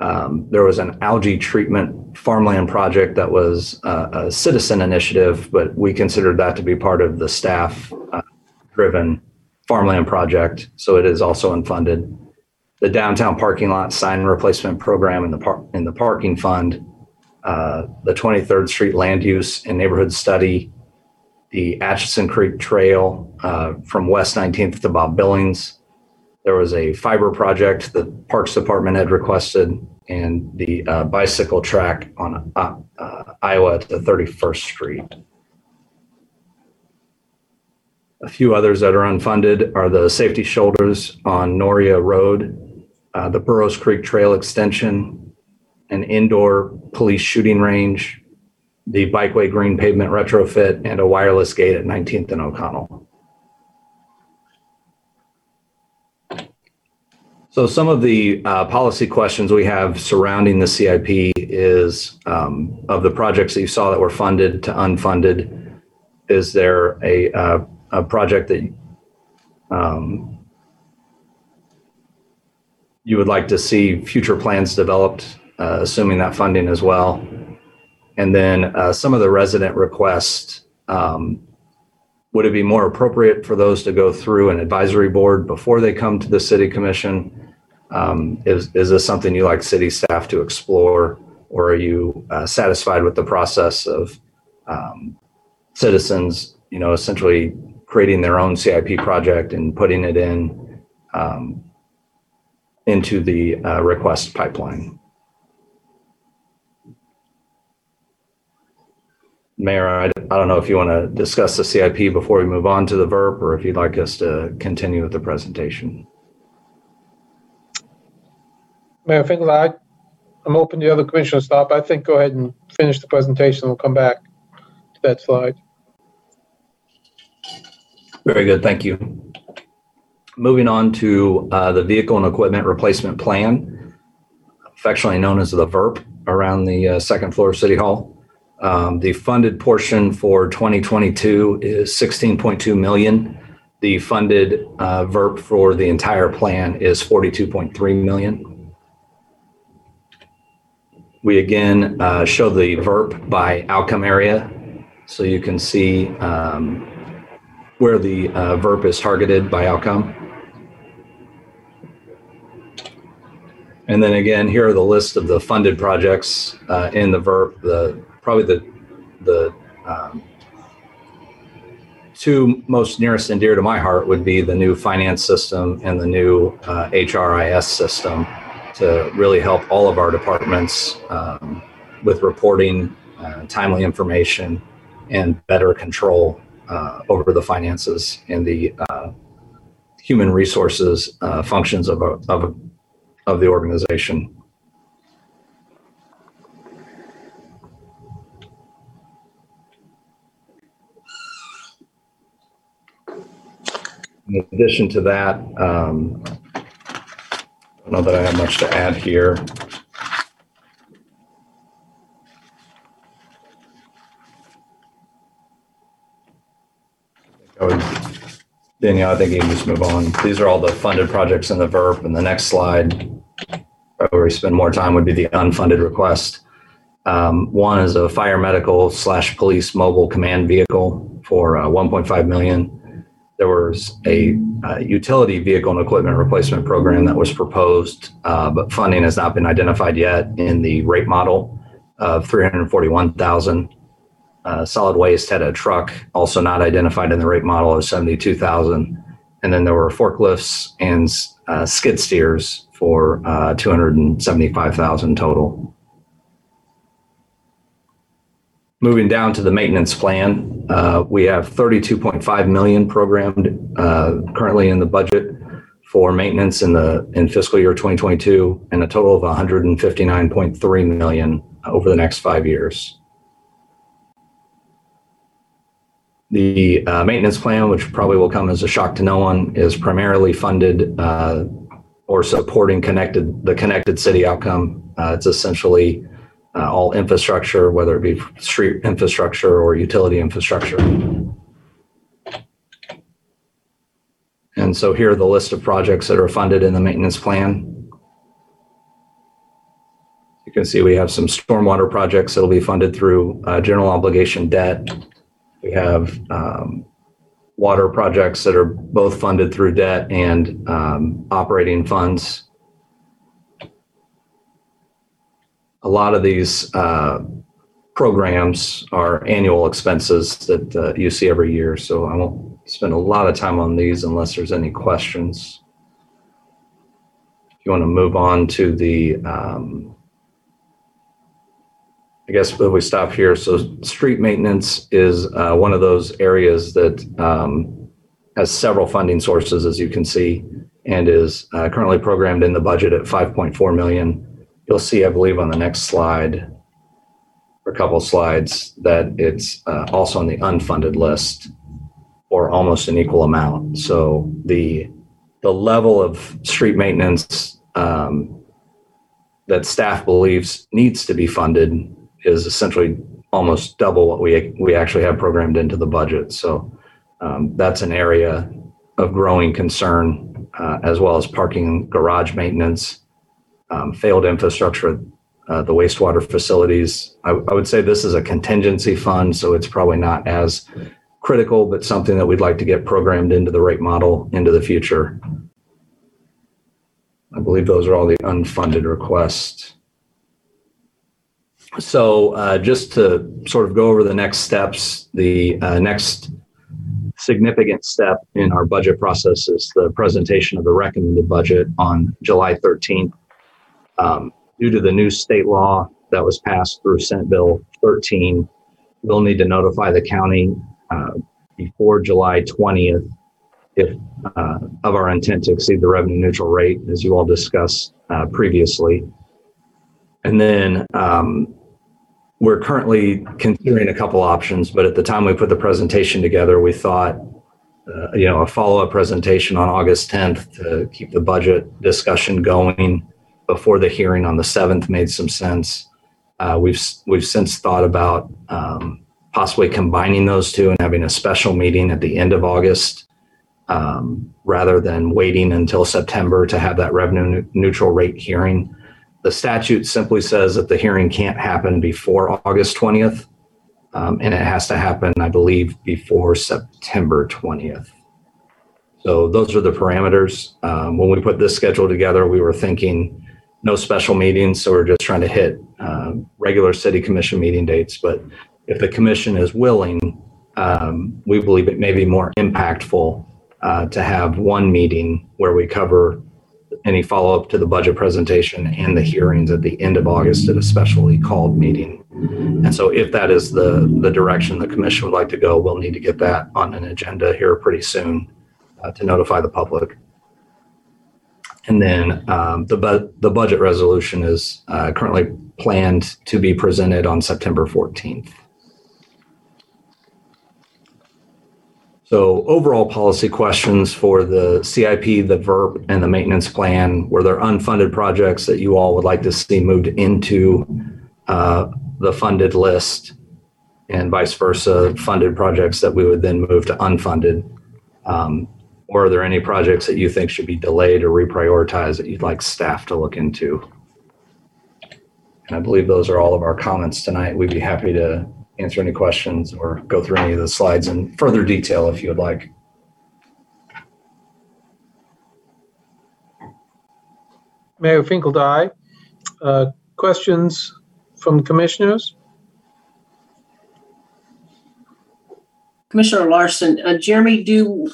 Um, there was an algae treatment farmland project that was uh, a citizen initiative, but we considered that to be part of the staff uh, driven farmland project. So it is also unfunded. The downtown parking lot sign replacement program in the par- in the parking fund, uh, the 23rd Street land use and neighborhood study, the Atchison Creek Trail uh, from West 19th to Bob Billings. There was a fiber project the Parks Department had requested, and the uh, bicycle track on uh, Iowa to 31st Street. A few others that are unfunded are the safety shoulders on Noria Road, uh, the Burroughs Creek Trail extension, an indoor police shooting range, the bikeway green pavement retrofit, and a wireless gate at 19th and O'Connell. So some of the uh, policy questions we have surrounding the CIP is um, of the projects that you saw that were funded to unfunded, is there a, uh, a project that um, you would like to see future plans developed, uh, assuming that funding as well? And then uh, some of the resident requests, um, would it be more appropriate for those to go through an advisory board before they come to the city commission? Um, is, is this something you like city staff to explore? Or are you uh, satisfied with the process of um, citizens, you know, essentially creating their own CIP project and putting it in um, into the uh, request pipeline? Mayor, I, I don't know if you want to discuss the CIP before we move on to the VERP or if you'd like us to continue with the presentation. Mayor Finkel, I, I'm open to the other commissioners stop. I think go ahead and finish the presentation. We'll come back to that slide. Very good, thank you. Moving on to uh, the Vehicle and Equipment Replacement Plan, affectionately known as the VERP, around the uh, second floor of City Hall. Um, the funded portion for 2022 is 16.2 million. The funded uh, VERP for the entire plan is 42.3 million. We again uh, show the VERP by outcome area, so you can see um, where the uh, VERP is targeted by outcome. And then again, here are the list of the funded projects uh, in the VERP. The probably the the um, two most nearest and dear to my heart would be the new finance system and the new uh, HRIS system to really help all of our departments um, with reporting, uh, timely information, and better control uh, over the finances and the uh, human resources uh, functions of, a, of, a, of the organization. In addition to that, um, I don't know that I have much to add here. I would, Danielle, I think you can just move on. These are all the funded projects in the VERP, and the next slide, where we spend more time, would be the unfunded request. Um, one is a fire medical slash police mobile command vehicle for uh, 1.5 million there was a, uh, utility vehicle and equipment replacement program that was proposed, uh, but funding has not been identified yet in the rate model of 341,000. Uh, solid waste had a truck also not identified in the rate model of 72,000. And then there were forklifts and uh, skid steers for uh, 275,000 total. Moving down to the maintenance plan, uh, we have 32.5 million programmed uh, currently in the budget for maintenance in the in fiscal year 2022, and a total of 159.3 million over the next five years. The uh, maintenance plan, which probably will come as a shock to no one, is primarily funded uh, or supporting connected the connected city outcome. Uh, it's essentially uh, all infrastructure, whether it be street infrastructure or utility infrastructure. And so here are the list of projects that are funded in the maintenance plan. You can see we have some stormwater projects that'll be funded through uh, general obligation debt. We have um, water projects that are both funded through debt and um, operating funds. A lot of these uh, programs are annual expenses that uh, you see every year. So I won't spend a lot of time on these unless there's any questions. If you want to move on to the, um, I guess we stop here. So street maintenance is uh, one of those areas that um, has several funding sources, as you can see, and is uh, currently programmed in the budget at 5.4 million you'll see, I believe, on the next slide, or a couple slides, that it's uh, also on the unfunded list or almost an equal amount. So the the level of street maintenance um, that staff believes needs to be funded is essentially almost double what we we actually have programmed into the budget. So um, that's an area of growing concern, uh, as well as parking garage maintenance um, failed infrastructure, uh, the wastewater facilities. I, I, would say this is a contingency fund, so it's probably not as critical, but something that we'd like to get programmed into the rate model into the future. I believe those are all the unfunded requests. So, uh, just to sort of go over the next steps, the uh, next significant step in our budget process is the presentation of the recommended budget on July 13th um, due to the new state law that was passed through Senate Bill 13, we'll need to notify the county uh, before July 20th if uh, of our intent to exceed the revenue neutral rate, as you all discussed uh, previously. And then um, we're currently considering a couple options, but at the time we put the presentation together, we thought, uh, you know, a follow-up presentation on August 10th to keep the budget discussion going before the hearing on the 7th made some sense. Uh, we've we've since thought about um, possibly combining those two and having a special meeting at the end of August um, rather than waiting until September to have that revenue neutral rate hearing. The statute simply says that the hearing can't happen before August 20th, um, and it has to happen, I believe, before September 20th. So those are the parameters. Um, when we put this schedule together, we were thinking no special meetings, so we're just trying to hit uh, regular city commission meeting dates. But if the commission is willing, um, we believe it may be more impactful uh, to have one meeting where we cover any follow up to the budget presentation and the hearings at the end of August at a specially called meeting. And so, if that is the the direction the commission would like to go, we'll need to get that on an agenda here pretty soon uh, to notify the public. And then um, the bu- the budget resolution is uh, currently planned to be presented on September 14th. So overall policy questions for the CIP, the VERP, and the maintenance plan, were there unfunded projects that you all would like to see moved into uh, the funded list and vice versa, funded projects that we would then move to unfunded? Um, or are there any projects that you think should be delayed or reprioritized that you'd like staff to look into? And I believe those are all of our comments tonight. We'd be happy to answer any questions or go through any of the slides in further detail if you would like. Mayor Finkeldei, uh, questions from commissioners? Commissioner Larsen, uh, Jeremy, do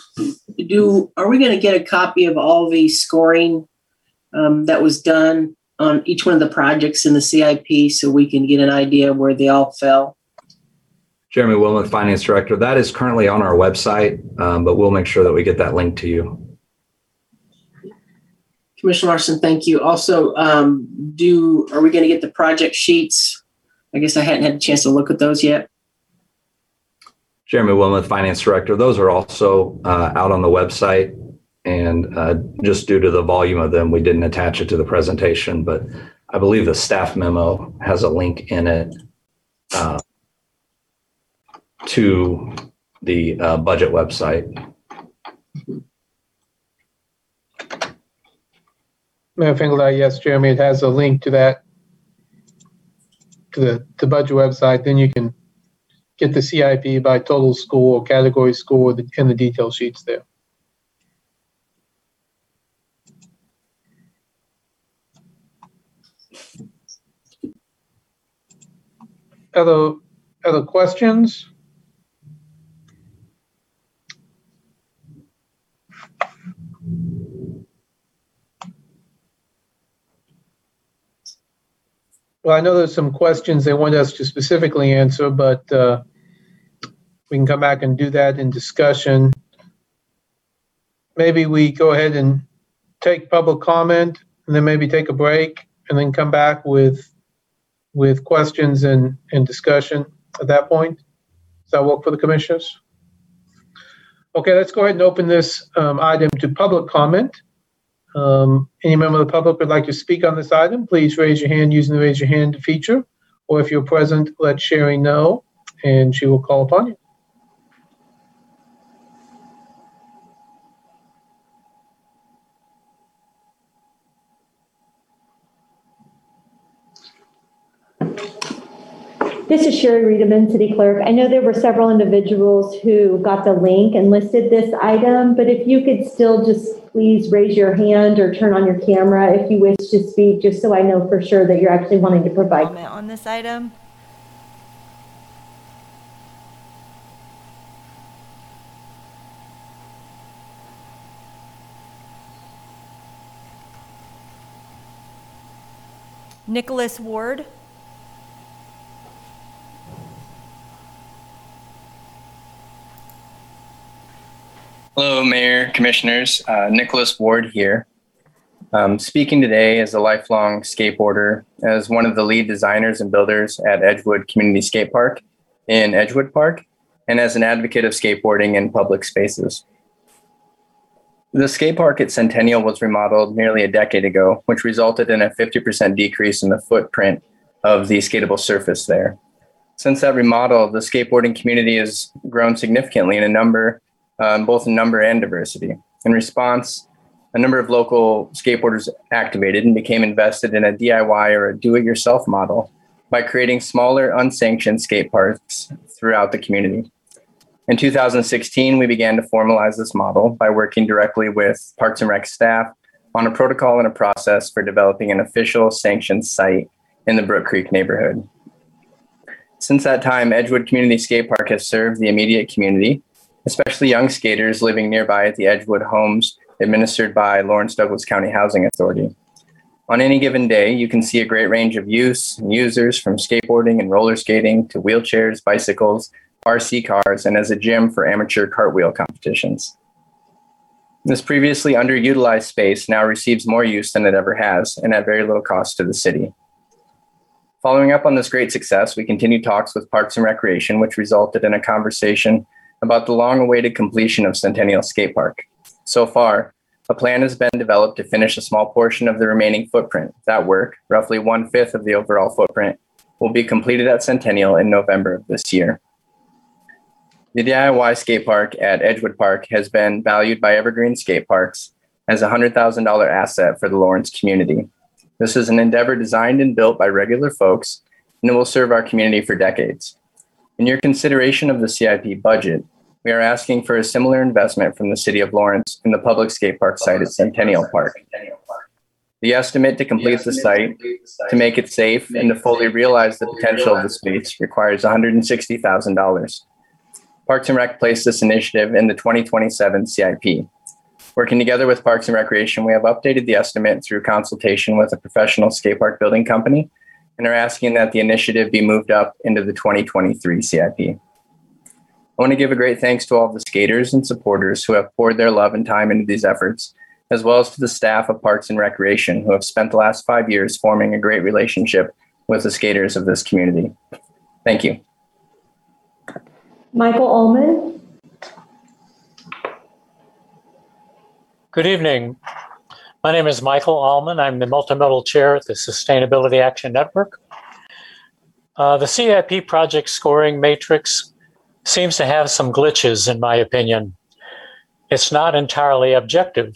do are we going to get a copy of all the scoring um, that was done on each one of the projects in the CIP so we can get an idea where they all fell? Jeremy Wilmoth, Finance Director. That is currently on our website, um, but we'll make sure that we get that link to you. Commissioner Larsen, thank you. Also, um, do are we going to get the project sheets? I guess I hadn't had a chance to look at those yet. Jeremy Wilmoth, Finance Director. Those are also uh, out on the website. And uh, just due to the volume of them, we didn't attach it to the presentation, but I believe the staff memo has a link in it uh, to the uh, budget website. Mayor Finkeldei, yes, Jeremy, it has a link to that, to the, the budget website. Then you can get the CIP by total score, category score, and the detail sheets there. Other, other questions? Well, I know there's some questions they want us to specifically answer, but uh, we can come back and do that in discussion. Maybe we go ahead and take public comment and then maybe take a break and then come back with with questions and, and discussion at that point. Does that work for the commissioners? Okay, let's go ahead and open this um, item to public comment. Um, any member of the public would like to speak on this item, please raise your hand using the raise your hand feature. Or if you're present, let Sherry know and she will call upon you. This is Sherry Riedemann, City Clerk. I know there were several individuals who got the link and listed this item, but if you could still just please raise your hand or turn on your camera if you wish to speak, just so I know for sure that you're actually wanting to provide. Comment on this item? Nicholas Ward. Hello, Mayor, Commissioners. Uh, Nicholas Ward here. Um, speaking today as a lifelong skateboarder, as one of the lead designers and builders at Edgewood Community Skate Park in Edgewood Park, and as an advocate of skateboarding in public spaces. The skate park at Centennial was remodeled nearly a decade ago, which resulted in a 50% decrease in the footprint of the skatable surface there. Since that remodel, the skateboarding community has grown significantly in a number, um, both in number and diversity. In response, a number of local skateboarders activated and became invested in a DIY or a do it yourself model by creating smaller, unsanctioned skate parks throughout the community. In 2016, we began to formalize this model by working directly with Parks and Rec staff on a protocol and a process for developing an official sanctioned site in the Brook Creek neighborhood. Since that time, Edgewood Community Skate Park has served the immediate community, especially young skaters living nearby at the Edgewood homes administered by Lawrence Douglas County Housing Authority. On any given day, you can see a great range of use and users from skateboarding and roller skating to wheelchairs, bicycles, RC cars, and as a gym for amateur cartwheel competitions. This previously underutilized space now receives more use than it ever has, and at very little cost to the city. Following up on this great success, we continued talks with Parks and Recreation, which resulted in a conversation about the long awaited completion of Centennial Skate Park. So far, a plan has been developed to finish a small portion of the remaining footprint. That work, roughly one fifth of the overall footprint, will be completed at Centennial in November of this year. The DIY skate park at Edgewood Park has been valued by Evergreen Skate Parks as a $100,000 asset for the Lawrence community. This is an endeavor designed and built by regular folks, and it will serve our community for decades. In your consideration of the CIP budget, we are asking for a similar investment from the City of Lawrence in the public skate park site at Centennial Park. The estimate to complete the site, to make it safe, and to fully realize the potential of the space requires $160,000. Parks and Rec placed this initiative in the 2027 CIP. Working together with Parks and Recreation, we have updated the estimate through consultation with a professional skate park building company and are asking that the initiative be moved up into the 2023 CIP. I want to give a great thanks to all of the skaters and supporters who have poured their love and time into these efforts, as well as to the staff of Parks and Recreation who have spent the last five years forming a great relationship with the skaters of this community. Thank you. Michael Almon. Good evening. My name is Michael Almon. I'm the multimodal chair at the Sustainability Action Network. Uh, the CIP project scoring matrix seems to have some glitches, in my opinion. It's not entirely objective.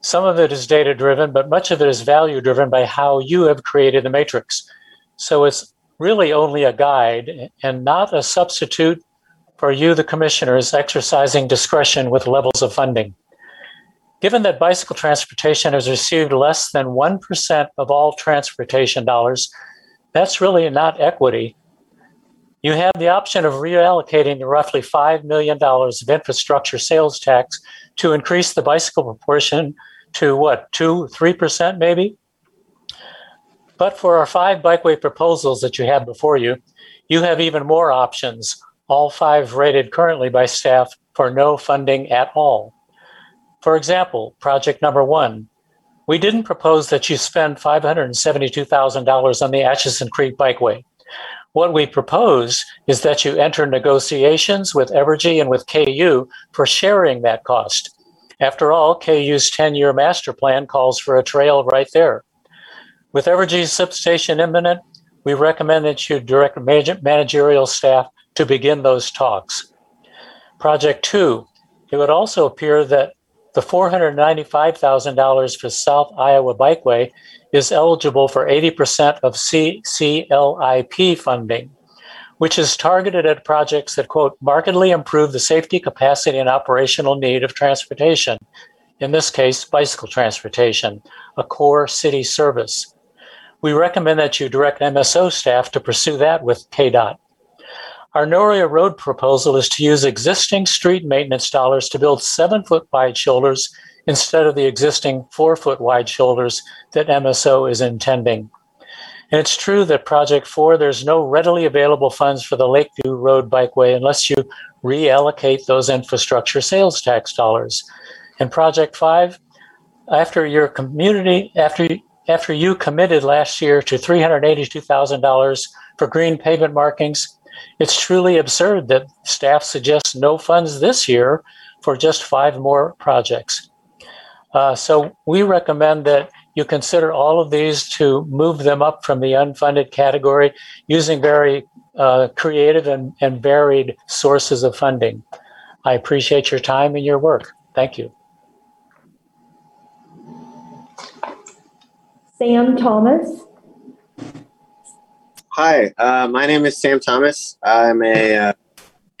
Some of it is data driven, but much of it is value driven by how you have created the matrix. So it's really only a guide and not a substitute for you, the commissioners, exercising discretion with levels of funding. Given that bicycle transportation has received less than 1% of all transportation dollars, that's really not equity. You have the option of reallocating the roughly $5 million of infrastructure sales tax to increase the bicycle proportion to what, 2 3% maybe? But for our five bikeway proposals that you have before you, you have even more options all five rated currently by staff for no funding at all. For example, project number one, we didn't propose that you spend $572,000 on the Atchison Creek Bikeway. What we propose is that you enter negotiations with Evergy and with KU for sharing that cost. After all, KU's 10 year master plan calls for a trail right there. With Evergy's substation imminent, we recommend that you direct managerial staff to begin those talks. Project two, it would also appear that the $495,000 for South Iowa Bikeway is eligible for 80% of CCLIP funding, which is targeted at projects that, quote, markedly improve the safety, capacity, and operational need of transportation. In this case, bicycle transportation, a core city service. We recommend that you direct MSO staff to pursue that with KDOT. Our Noria Road proposal is to use existing street maintenance dollars to build seven foot wide shoulders instead of the existing four foot wide shoulders that MSO is intending. And it's true that Project 4, there's no readily available funds for the Lakeview Road Bikeway unless you reallocate those infrastructure sales tax dollars. And Project 5, after your community, after, after you committed last year to $382,000 for green pavement markings, it's truly absurd that staff suggests no funds this year for just five more projects. Uh, so we recommend that you consider all of these to move them up from the unfunded category using very uh, creative and, and varied sources of funding. I appreciate your time and your work. Thank you. Sam Thomas. Hi, uh, my name is Sam Thomas. I'm a uh,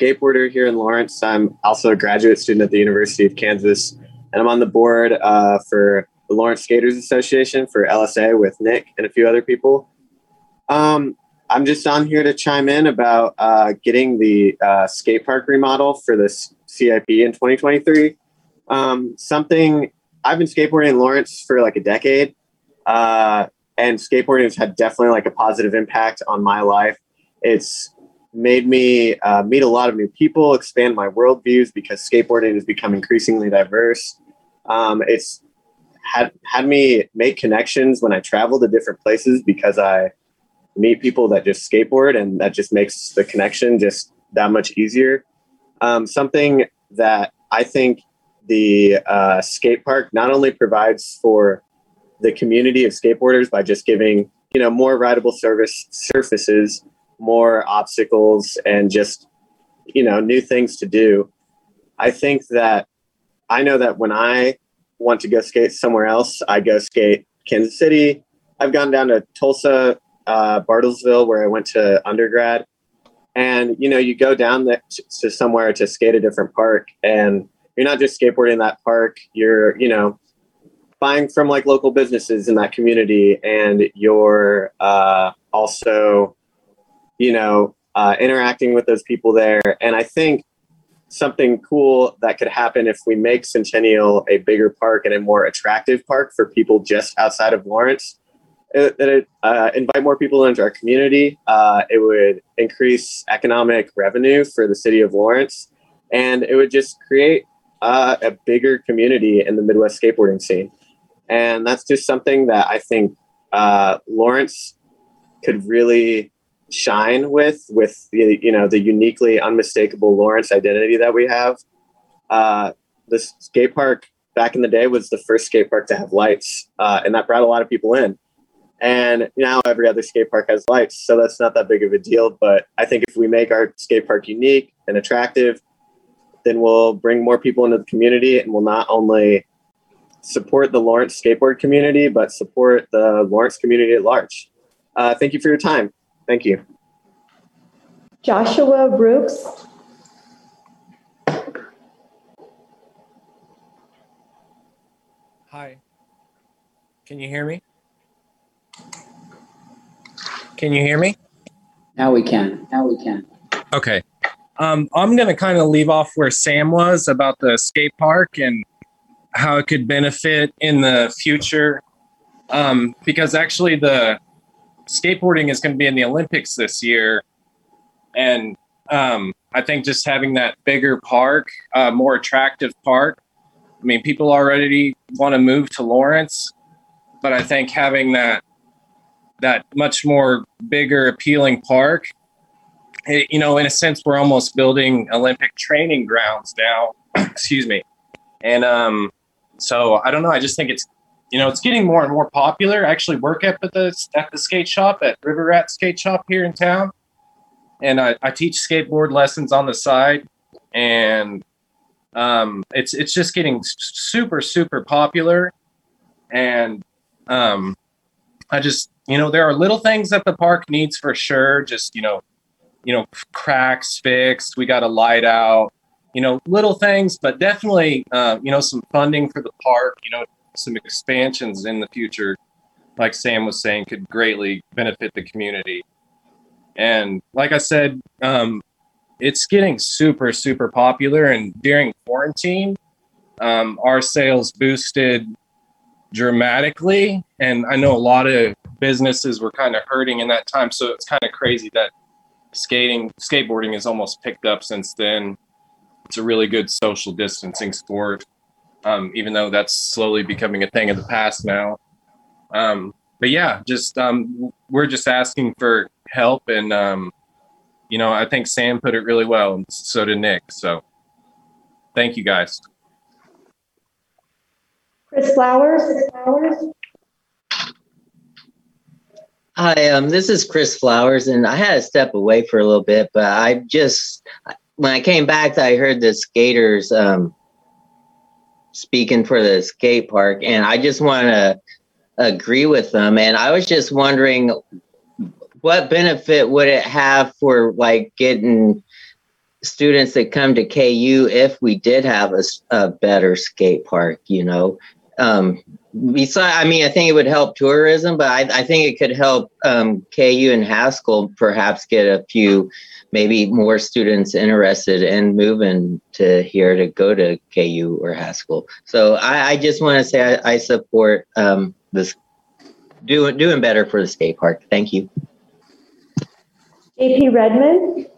skateboarder here in Lawrence. I'm also a graduate student at the University of Kansas, and I'm on the board uh, for the Lawrence Skaters Association for LSA with Nick and a few other people. Um, I'm just on here to chime in about uh, getting the uh, skate park remodel for this CIP in 2023. Um, something I've been skateboarding in Lawrence for like a decade, uh, and skateboarding has had definitely like a positive impact on my life. It's made me uh, meet a lot of new people, expand my worldviews because skateboarding has become increasingly diverse. Um, it's had had me make connections when I travel to different places because I meet people that just skateboard and that just makes the connection just that much easier. Um, something that I think the uh, skate park not only provides for the community of skateboarders by just giving you know more rideable service surfaces, more obstacles, and just you know new things to do. I think that I know that when I want to go skate somewhere else, I go skate Kansas City. I've gone down to Tulsa, uh, Bartlesville, where I went to undergrad. And you know, you go down there to somewhere to skate a different park, and you're not just skateboarding that park. You're, you know, buying from like local businesses in that community, and you're uh, also, you know, uh, interacting with those people there. And I think something cool that could happen if we make Centennial a bigger park and a more attractive park for people just outside of Lawrence. It, it uh, invite more people into our community. Uh, it would increase economic revenue for the city of Lawrence, and it would just create uh, a bigger community in the Midwest skateboarding scene. And that's just something that I think uh, Lawrence could really shine with with the you know the uniquely unmistakable Lawrence identity that we have. Uh, the skate park back in the day was the first skate park to have lights, uh, and that brought a lot of people in. And now every other skate park has lights, so that's not that big of a deal. But I think if we make our skate park unique and attractive, then we'll bring more people into the community, and we'll not only support the Lawrence skateboard community, but support the Lawrence community at large. Uh, thank you for your time. Thank you. Joshua Brooks. Hi. Can you hear me? Can you hear me? Now we can. Now we can. Okay. Um, I'm going to kind of leave off where Sam was about the skate park and how it could benefit in the future. Um, because actually, the skateboarding is going to be in the Olympics this year. And um, I think just having that bigger park, uh, more attractive park. I mean, people already want to move to Lawrence, but I think having that that much more bigger, appealing park, it, you know, in a sense, we're almost building Olympic training grounds now. excuse me, and um, so I don't know. I just think it's you know, it's getting more and more popular. I actually work at the at the skate shop at River Rat Skate Shop here in town, and I, I teach skateboard lessons on the side, and um, it's it's just getting super super popular, and um, I just you know there are little things that the park needs for sure. Just you know, you know cracks fixed. We got a light out. You know, little things, but definitely, uh, you know, some funding for the park. You know, some expansions in the future, like Sam was saying, could greatly benefit the community. And like I said, um, it's getting super, super popular. And during quarantine, um, our sales boosted dramatically. And I know a lot of businesses were kind of hurting in that time. So it's kind of crazy that skating, skateboarding has almost picked up since then. It's a really good social distancing sport um, even though that's slowly becoming a thing of the past now. Um, but yeah, just um, we're just asking for help, and um, you know, I think Sam put it really well, and so did Nick. So, thank you guys. Chris Flowers. Flowers. Hi, um, this is Chris Flowers, and I had to step away for a little bit, but I just when I came back, I heard the skaters um, speaking for the skate park, and I just want to agree with them. And I was just wondering, what benefit would it have for like getting students that come to KU if we did have a, a better skate park? You know, um, besides, I mean, I think it would help tourism, but I, I think it could help um, KU and Haskell perhaps get a few, maybe more students interested in moving to here to go to KU or Haskell. So I, I just want to say I, I support um, this doing doing better for the skate park. Thank you. JP Redmond,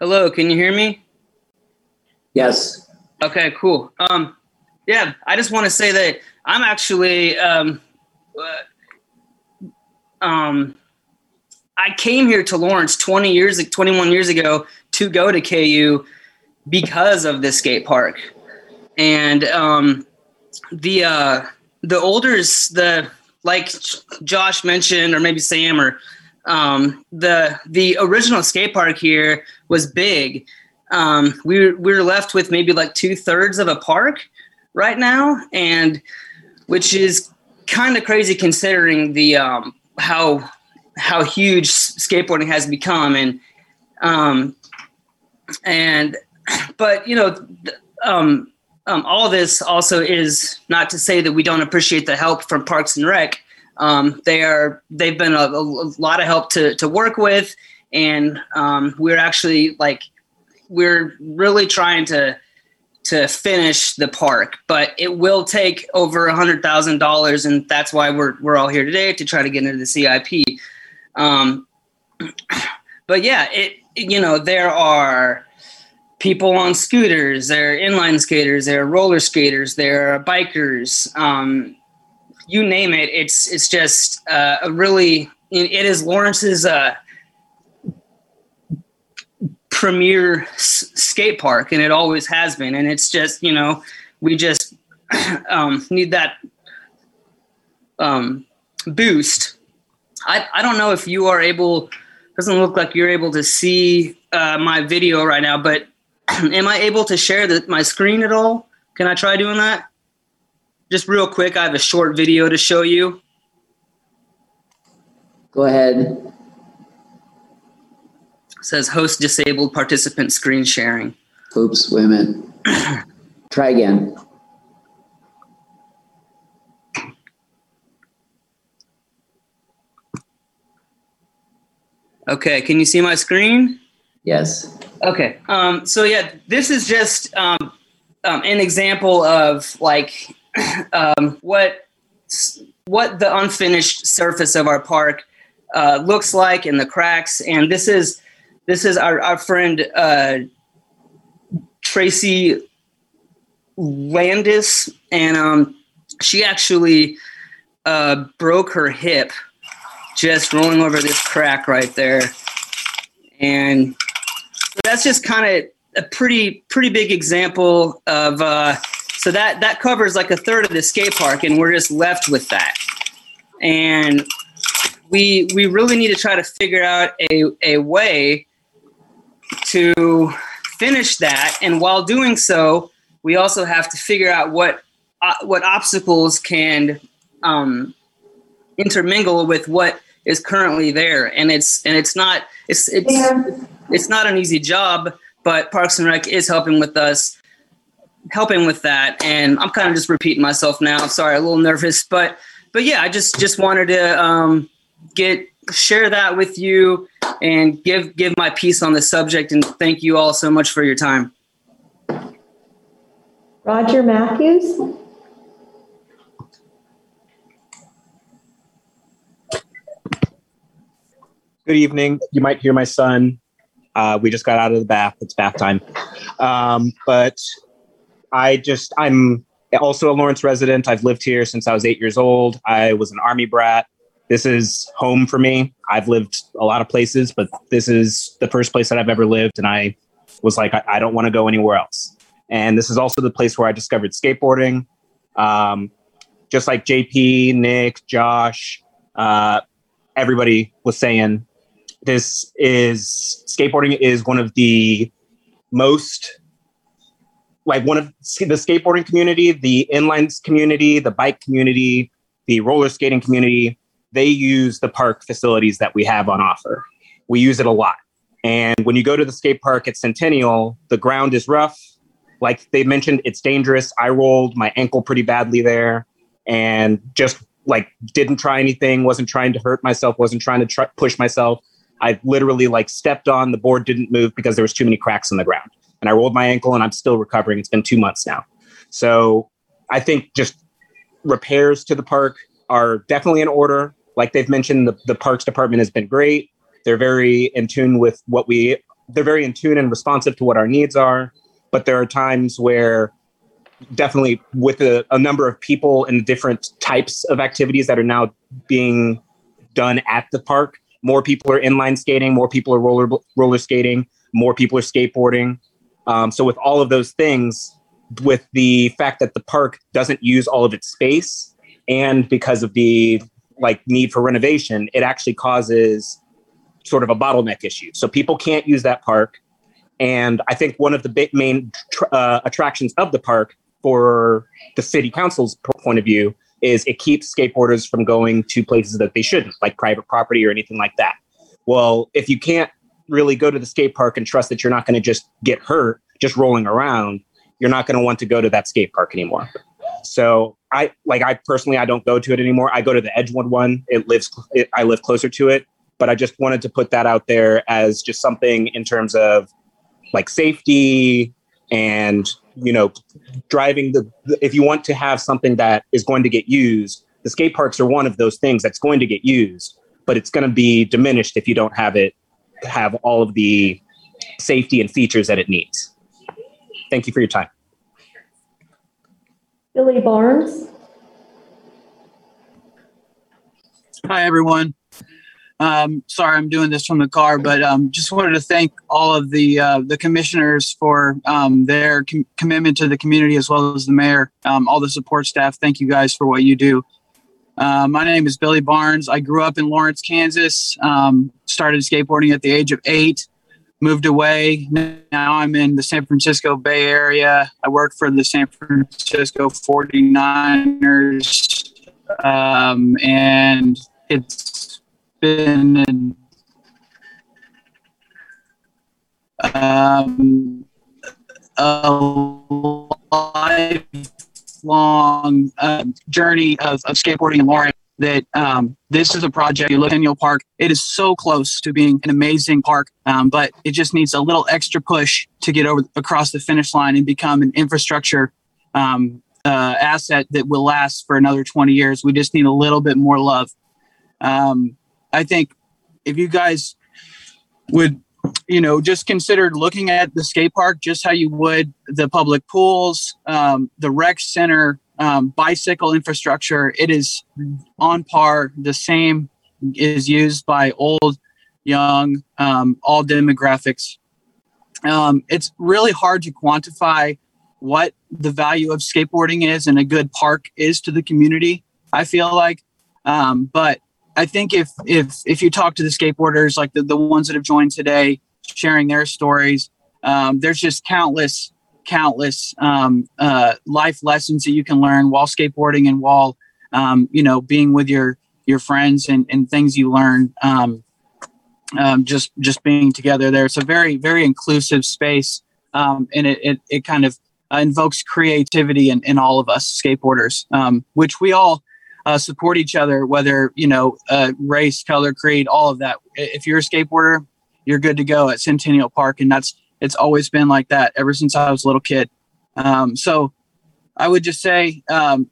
Hello, can you hear me? Yes. Okay, cool. Um, yeah, I just want to say that I'm actually, um, uh, um, I came here to Lawrence 20 years, 21 years ago to go to KU because of this skate park, and um, the uh, the olders, the like Josh mentioned, or maybe Sam, or um, the the original skate park here was big. Um, we were, we were left with maybe like two thirds of a park right now, and which is kind of crazy considering the um, how how huge skateboarding has become, and um, and but you know. Um, um, all this also is not to say that we don't appreciate the help from Parks and Rec. Um, they are they've been a, a lot of help to to work with, and um, we're actually like we're really trying to to finish the park, but it will take over a hundred thousand dollars, and that's why we're we're all here today to try to get into the CIP. Um, but yeah, it you know there are people on scooters, there are inline skaters, there are roller skaters, there are bikers. Um, you name it. It's it's just uh, a really it is Lawrence's uh, premier s- skate park, and it always has been. And it's just you know we just um, need that um, boost. I I don't know if you are able. Doesn't look like you're able to see uh, my video right now, but am I able to share the, my screen at all? Can I try doing that? Just real quick, I have a short video to show you. Go ahead. Says host disabled participant screen sharing. Oops, wait a minute. Try again. Okay, can you see my screen? Yes. Okay. Um, so yeah, this is just um, um, an example of like um, what what the unfinished surface of our park uh, looks like and the cracks. And this is this is our our friend uh, Tracy Landis, and um, she actually uh, broke her hip just rolling over this crack right there, and that's just kind of a pretty pretty big example of uh, so that that covers like a third of the skate park and we're just left with that. And we we really need to try to figure out a, a way to finish that and while doing so we also have to figure out what uh, what obstacles can um, intermingle with what is currently there. And it's and it's not it's it's it's not an easy job but parks and rec is helping with us helping with that. And i'm kind of just repeating myself now. Sorry a little nervous but but yeah i just just wanted to um get share that with you and give give my piece on the subject and thank you all so much for your time Roger Matthews. Good evening. You might hear my son. Uh, we just got out of the bath. It's bath time. Um, but I just, I'm also a Lawrence resident. I've lived here since I was eight years old. I was an Army brat. This is home for me. I've lived a lot of places, but this is the first place that I've ever lived. And I was like, I, I don't want to go anywhere else. And this is also the place where I discovered skateboarding. Um, just like JP, Nick, Josh, uh, everybody was saying, this is skateboarding is one of the most like one of the skateboarding community, the inline community, the bike community, the roller skating community. They use the park facilities that we have on offer. We use it a lot. And when you go to the skate park at Centennial, the ground is rough. like they mentioned, it's dangerous. I rolled my ankle pretty badly there and just like didn't try anything, wasn't trying to hurt myself, wasn't trying to try, push myself. I literally like stepped on the board, didn't move because there was too many cracks in the ground. And I rolled my ankle and I'm still recovering. It's been two months now. So I think just repairs to the park are definitely in order. Like they've mentioned, the, the parks department has been great. They're very in tune with what we, they're very in tune and responsive to what our needs are. But there are times where definitely with a, a number of people and different types of activities that are now being done at the park, more people are inline skating, more people are roller roller skating, more people are skateboarding. Um, so with all of those things, with the fact that the park doesn't use all of its space, and because of the like need for renovation, it actually causes sort of a bottleneck issue. So people can't use that park. And I think one of the main uh, attractions of the park for the city council's point of view is it keeps skateboarders from going to places that they shouldn't, like private property or anything like that. Well, if you can't really go to the skate park and trust that you're not going to just get hurt just rolling around, you're not going to want to go to that skate park anymore. So I like I personally I don't go to it anymore. I go to the Edgewood one. It lives it, I live closer to it, but I just wanted to put that out there as just something in terms of like safety and you know driving the if you want to have something that is going to get used the skate parks are one of those things that's going to get used but it's going to be diminished if you don't have it have all of the safety and features that it needs thank you for your time Billy Barnes. Hi, everyone. Um, sorry, I'm doing this from the car, but um, just wanted to thank all of the uh, the commissioners for um, their com- commitment to the community as well as the mayor, um, all the support staff. Thank you guys for what you do. Uh, my name is Billy Barnes. I grew up in Lawrence, Kansas. Um, started skateboarding at the age of eight. Moved away. Now I'm in the San Francisco Bay Area. I work for the San Francisco 49ers, um, and it's been um, a lifelong uh, journey of, of skateboarding in Lawrence that um, this is a project. You look at Park; it is so close to being an amazing park, um, but it just needs a little extra push to get over across the finish line and become an infrastructure um, uh, asset that will last for another 20 years. We just need a little bit more love. Um, I think if you guys would you know, just considered looking at the skate park just how you would the public pools, um, the rec center, um, bicycle infrastructure. It is on par. The same is used by old, young, um, all demographics. Um, it's really hard to quantify what the value of skateboarding is and a good park is to the community. I feel like, um, but I think if if if you talk to the skateboarders, like the, the ones that have joined today, sharing their stories, um, there's just countless countless um, uh, life lessons that you can learn while skateboarding and while um, you know being with your your friends and, and things you learn um, um, just just being together there. It's a very very inclusive space, um, and it, it, it kind of uh, invokes creativity in, in all of us skateboarders, um, which we all uh, support each other, whether you know uh, race, color, creed, all of that. If you're a skateboarder, you're good to go at Centennial Park, and that's it's always been like that ever since I was a little kid. Um, so I would just say, um,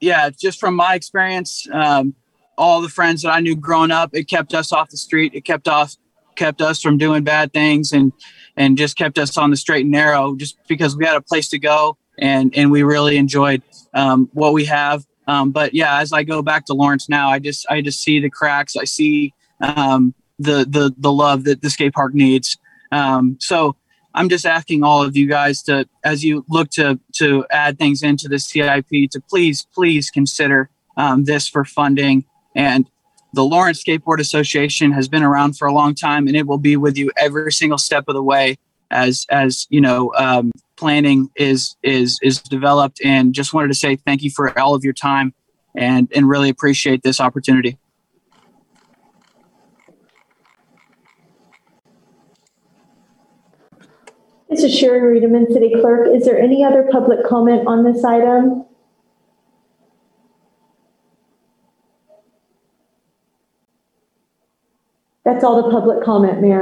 yeah, just from my experience, um, all the friends that I knew growing up, it kept us off the street. It kept off, kept us from doing bad things, and and just kept us on the straight and narrow, just because we had a place to go, and and we really enjoyed um, what we have. Um, but yeah, as I go back to Lawrence now, I just I just see the cracks. I see um, the the the love that the skate park needs. Um, so I'm just asking all of you guys to, as you look to to add things into the CIP, to please please consider um, this for funding. And the Lawrence Skateboard Association has been around for a long time, and it will be with you every single step of the way as as you know um, planning is is is developed. And just wanted to say thank you for all of your time, and and really appreciate this opportunity. This is Sharon Riedemann, City Clerk. Is there any other public comment on this item? That's all the public comment, Mayor.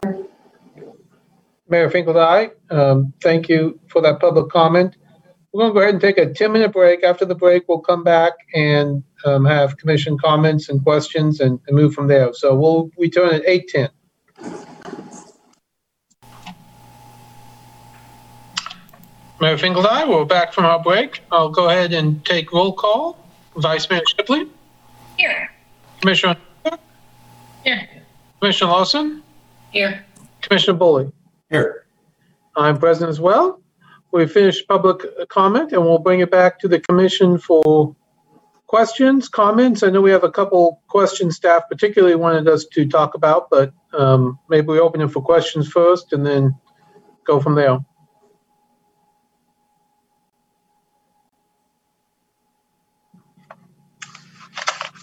Mayor Finkeldei, um, thank you for that public comment. We're going to go ahead and take a 10-minute break. After the break, we'll come back and um, have commission comments and questions and, and move from there. So we'll return at 8:10. Mayor Finkeldei, we're back from our break. I'll go ahead and take roll call. Vice Mayor Shipley, Here. Commissioner, Here. Commissioner Larsen, Here. Commissioner Boley. Here. I'm present as well. We finished public comment and we'll bring it back to the commission for questions, comments. I know we have a couple questions staff particularly wanted us to talk about, but um, maybe we open it for questions first and then go from there.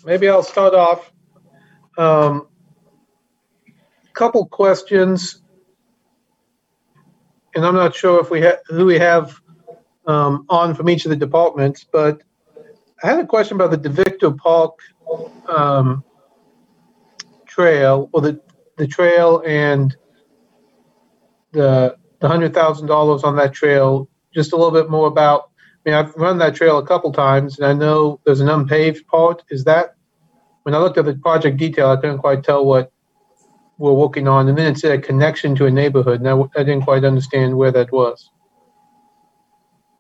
Maybe I'll start off. Um, couple questions and I'm not sure if we have who we have um, on from each of the departments, but I had a question about the DeVictor Park um, trail, or the the trail and the the hundred thousand dollars on that trail. Just a little bit more about. I mean, I've run that trail a couple times, and I know there's an unpaved part. Is that when I looked at the project detail, I couldn't quite tell what we're working on, and then it said a connection to a neighborhood, and I, I didn't quite understand where that was.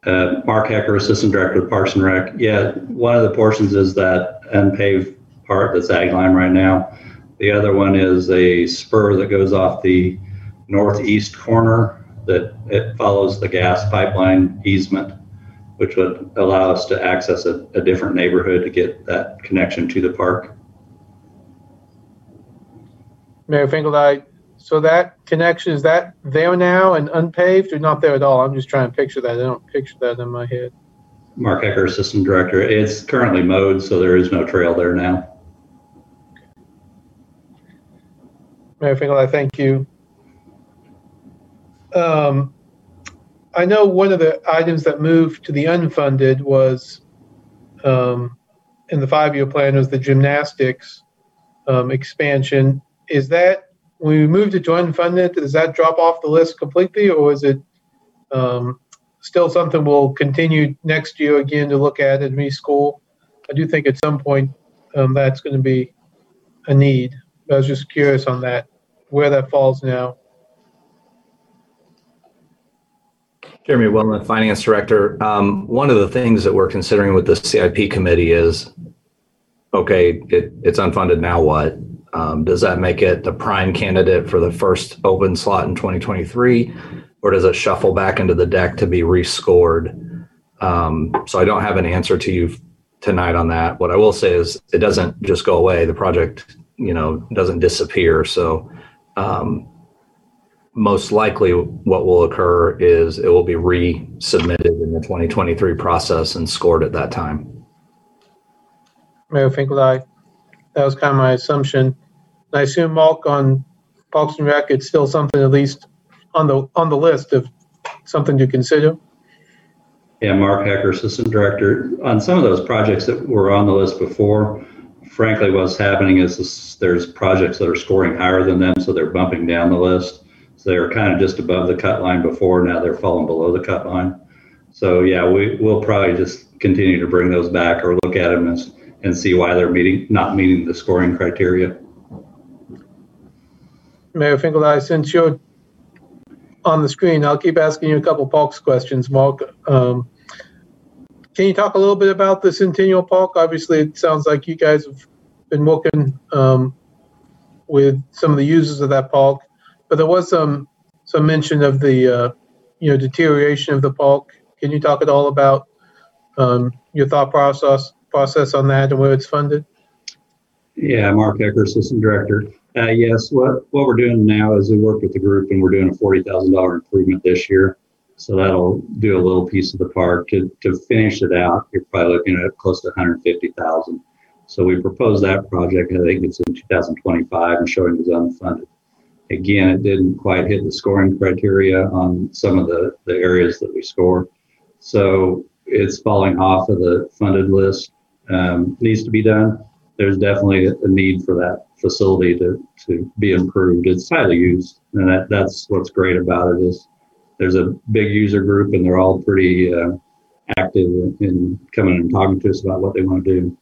Uh, Mark Hecker, Assistant Director of Parks and Rec. Yeah, one of the portions is that unpaved part that's ag line right now. The other one is a spur that goes off the northeast corner that it follows the gas pipeline easement, which would allow us to access a, a different neighborhood to get that connection to the park. Mayor Finkeldei, so that connection, is that there now and unpaved or not there at all? I'm just trying to picture that. I don't picture that in my head. Mark Hecker, Assistant Director. It's currently mowed, so there is no trail there now. Mayor Finkeldei, thank you. Um, I know one of the items that moved to the unfunded was, um, in the five-year plan was the gymnastics, um, expansion. Is that, when we moved it to unfunded, does that drop off the list completely or is it, um, still something we'll continue next year again to look at and rescore? I do think at some point, um, that's gonna be a need. But I was just curious on that, where that falls now. Jeremy Wilmoth, Finance Director. Um, one of the things that we're considering with the CIP committee is, okay, it, it's unfunded, now what? Um, does that make it the prime candidate for the first open slot in 2023? Or does it shuffle back into the deck to be rescored? Um, so I don't have an answer to you tonight on that. What I will say is it doesn't just go away. The project, you know, doesn't disappear. So um, most likely what will occur is it will be resubmitted in the 2023 process and scored at that time. Mayor Finkeldei, that was kind of my assumption. I assume Mark on Parks and Rec, it's still something at least on the, on the list of something to consider. Yeah, Mark Hecker, Assistant Director. On some of those projects that were on the list before, frankly, what's happening is this, there's projects that are scoring higher than them, so they're bumping down the list. They were kind of just above the cut line before, now they're falling below the cut line. So yeah, we, we'll probably just continue to bring those back or look at them and, and see why they're meeting, not meeting the scoring criteria. Mayor Finkeldei, since you're on the screen, I'll keep asking you a couple Parks questions, Mark. Um, Can you talk a little bit about the Centennial Park? Obviously, it sounds like you guys have been working um, with some of the users of that park, but there was some, some mention of the, uh, you know, deterioration of the park. Can you talk at all about um, your thought process, process on that and where it's funded? Yeah, Mark Hecker, Assistant Director. Uh, yes, what, what we're doing now is we work with the group and we're doing a $40,000 improvement this year. So that'll do a little piece of the park. To, to finish it out, you're probably looking at close to 150,000. So we proposed that project. I think it's in 2025 and showing it's unfunded. Again, it didn't quite hit the scoring criteria on some of the, the areas that we score. So it's falling off of the funded list. Um, needs to be done. There's definitely a need for that facility to, to be improved. It's highly used, and that, that's what's great about it is there's a big user group, and they're all pretty uh, active in coming and talking to us about what they want to do.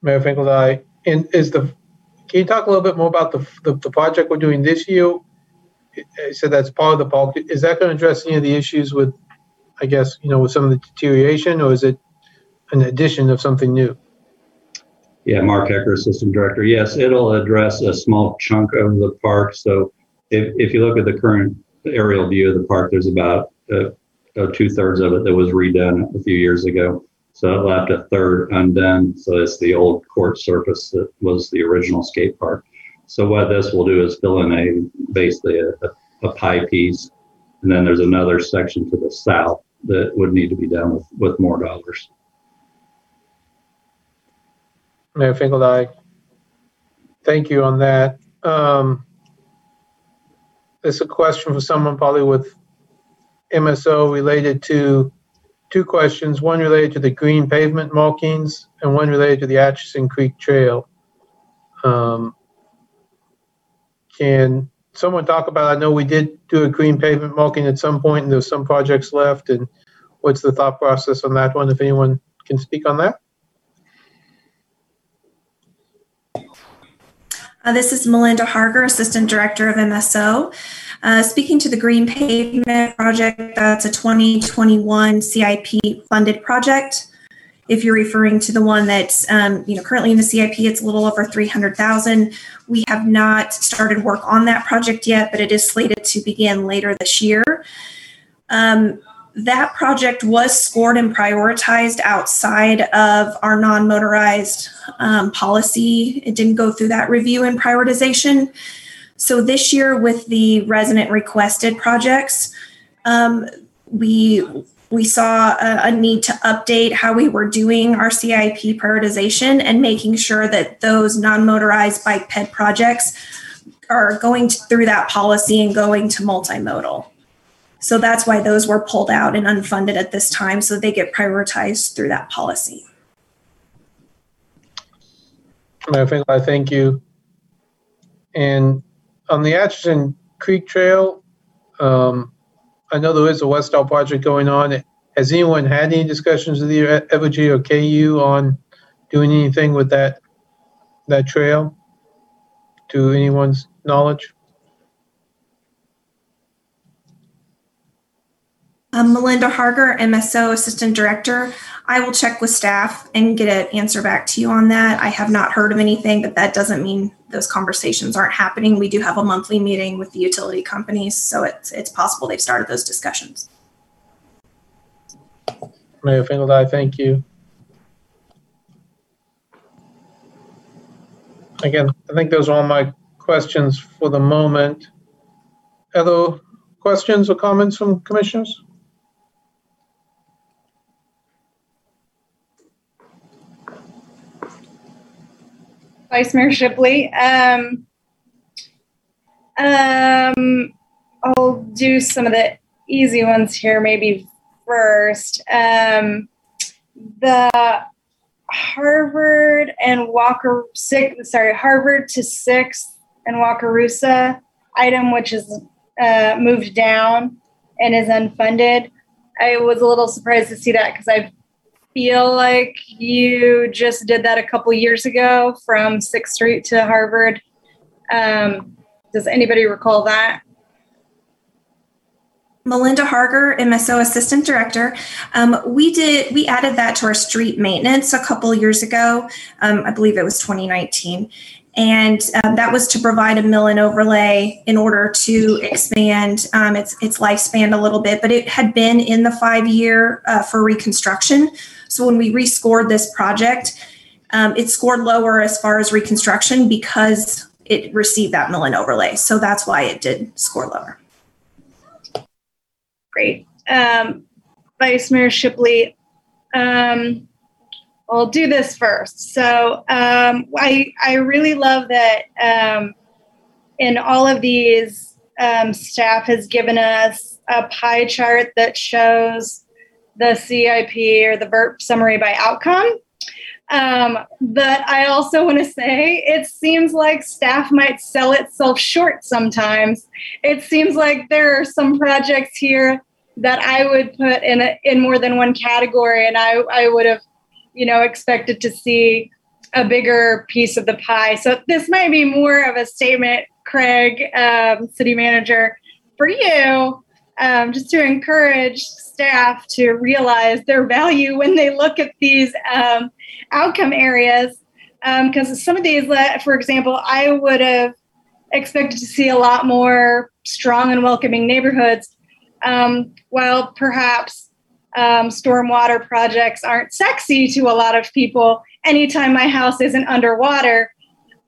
Mayor Finkeldei, and is the, can you talk a little bit more about the, the, the project we're doing this year? You said that's part of the bulk. Is that going to address any of the issues with, I guess, you know, with some of the deterioration, or is it an addition of something new? Yeah, Mark Hecker, Assistant Director. Yes, it'll address a small chunk of the park. So if, if you look at the current aerial view of the park, there's about uh, uh, two thirds of it that was redone a few years ago. So it left a third undone. So it's the old court surface that was the original skate park. So what this will do is fill in a basically a, a, a pie piece, and then there's another section to the south that would need to be done with, with more dollars. Mayor Finkeldei, thank you on that. Um, It's a question for someone probably with MSO related to, two questions, one related to the green pavement markings and one related to the Atchison Creek Trail. Um, Can someone talk about, I know we did do a green pavement marking at some point and there's some projects left and what's the thought process on that one, if anyone can speak on that? Uh, This is Melinda Harger, Assistant Director of MSO. Uh, Speaking to the Green Pavement Project, that's a 2021 CIP funded project. If you're referring to the one that's, um, you know, currently in the CIP, it's a little over 300,000. We have not started work on that project yet, but it is slated to begin later this year. Um, that project was scored and prioritized outside of our non-motorized um, policy. It didn't go through that review and prioritization. So this year, with the resident requested projects, um, we we saw a, a need to update how we were doing our CIP prioritization and making sure that those non-motorized bike ped projects are going to, through that policy and going to multimodal. So that's why those were pulled out and unfunded at this time, so they get prioritized through that policy. Mayor I thank you. And on the Atchison Creek Trail, um, I know there is a Westall project going on. Has anyone had any discussions with either Evergy or KU on doing anything with that, that trail? To anyone's knowledge? Um, Melinda Harger, MSO Assistant Director. I will check with staff and get an answer back to you on that. I have not heard of anything, but that doesn't mean those conversations aren't happening. We do have a monthly meeting with the utility companies, so it's it's possible they've started those discussions. Mayor Finkeldei, thank you. Again, I think those are all my questions for the moment. Other questions or comments from commissioners? Vice Mayor Shipley. Um, um, I'll do some of the easy ones here, maybe first. Um, the Harvard and Walker six, sorry, Harvard to sixth and Wakarusa item, which is uh, moved down and is unfunded. I was a little surprised to see that because I feel like you just did that a couple years ago from Sixth Street to Harvard. Um, does anybody recall that? Melinda Harger, MSO Assistant Director. Um, we did we added that to our street maintenance a couple years ago. Um, I believe it was 2019, and um, that was to provide a mill and overlay in order to expand um, its its lifespan a little bit. But it had been in the five year uh, for reconstruction. So when we rescored this project, um, it scored lower as far as reconstruction because it received that mill and overlay. So that's why it did score lower. Great. Um, Vice Mayor Shipley, um, I'll do this first. So um, I, I really love that um, in all of these, um, staff has given us a pie chart that shows the CIP or the VERP summary by outcome. Um, but I also want to say it seems like staff might sell itself short sometimes. It seems like there are some projects here that I would put in a, in more than one category, and I I would have, you know, expected to see a bigger piece of the pie. So this might be more of a statement, Craig, um, city manager, for you, um, just to encourage staff to realize their value when they look at these um, outcome areas. Because um, some of these, for example, I would have expected to see a lot more strong and welcoming neighborhoods, um, while perhaps um, stormwater projects aren't sexy to a lot of people. Anytime my house isn't underwater,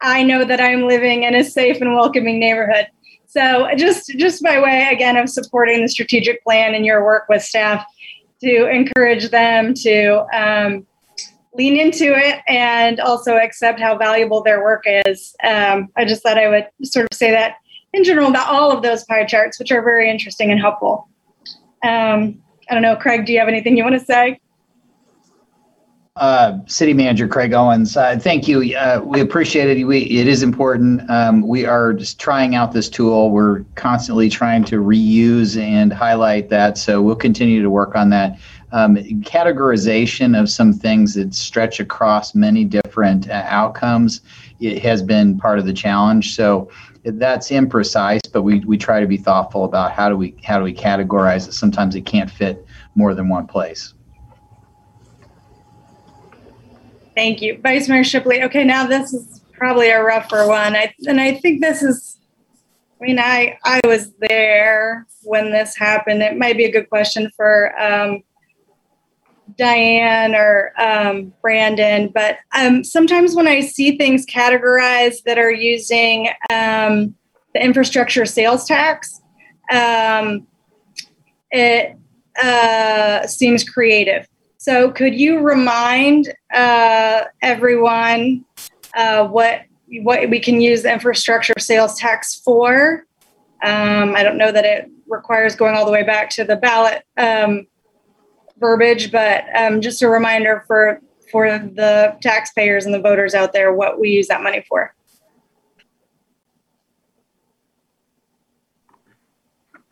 I know that I'm living in a safe and welcoming neighborhood. So just just by way again of supporting the strategic plan and your work with staff to encourage them to um, lean into it and also accept how valuable their work is. Um, I just thought I would sort of say that in general about all of those pie charts, which are very interesting and helpful. Um, I don't know, Craig, do you have anything you want to say? Uh, City Manager Craig Owens, uh, thank you. Uh, we appreciate it. We, it is important. Um, we are just trying out this tool. We're constantly trying to reuse and highlight that. So we'll continue to work on that. Um, categorization of some things that stretch across many different uh, outcomes it has been part of the challenge. So that's imprecise, but we, we try to be thoughtful about how do we how do we categorize it. Sometimes it can't fit more than one place. Thank you. Vice Mayor Shipley. Okay, now this is probably a rougher one. I, and I think this is, I mean, I, I was there when this happened. It might be a good question for um, Diane or um, Brandon, but um, sometimes when I see things categorized that are using um, the infrastructure sales tax, um, it uh, seems creative. So, could you remind uh, everyone uh, what what we can use the infrastructure sales tax for? Um, I don't know that it requires going all the way back to the ballot um, verbiage, but um, just a reminder for for the taxpayers and the voters out there what we use that money for.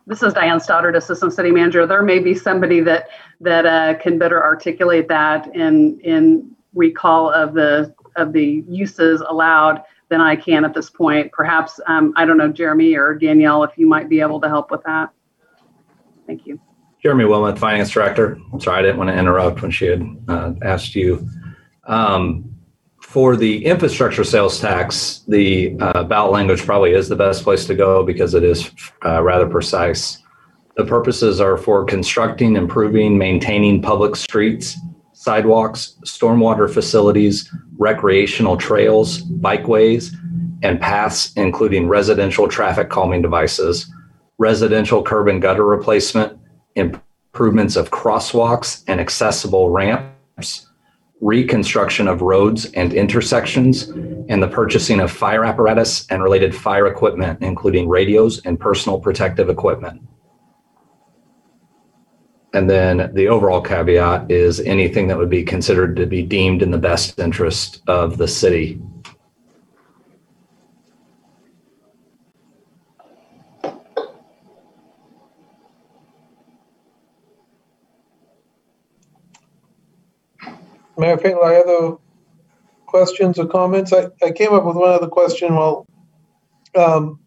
This is Diane Stoddard, Assistant City Manager. There may be somebody that that uh, can better articulate that in in recall of the of the uses allowed than I can at this point. Perhaps um, I don't know, Jeremy or Danielle, if you might be able to help with that. Thank you. Jeremy Wilmoth, Finance Director. Sorry, I didn't want to interrupt when she had uh, asked you. Um, for the infrastructure sales tax, the uh, ballot language probably is the best place to go because it is uh, rather precise. The purposes are for constructing, improving, maintaining public streets, sidewalks, stormwater facilities, recreational trails, bikeways, and paths, including residential traffic calming devices, residential curb and gutter replacement, improvements of crosswalks and accessible ramps, reconstruction of roads and intersections, and the purchasing of fire apparatus and related fire equipment, including radios and personal protective equipment. And then the overall caveat is anything that would be considered to be deemed in the best interest of the city. Mayor Finkel, I other questions or comments? I, I came up with one other question. Well, um,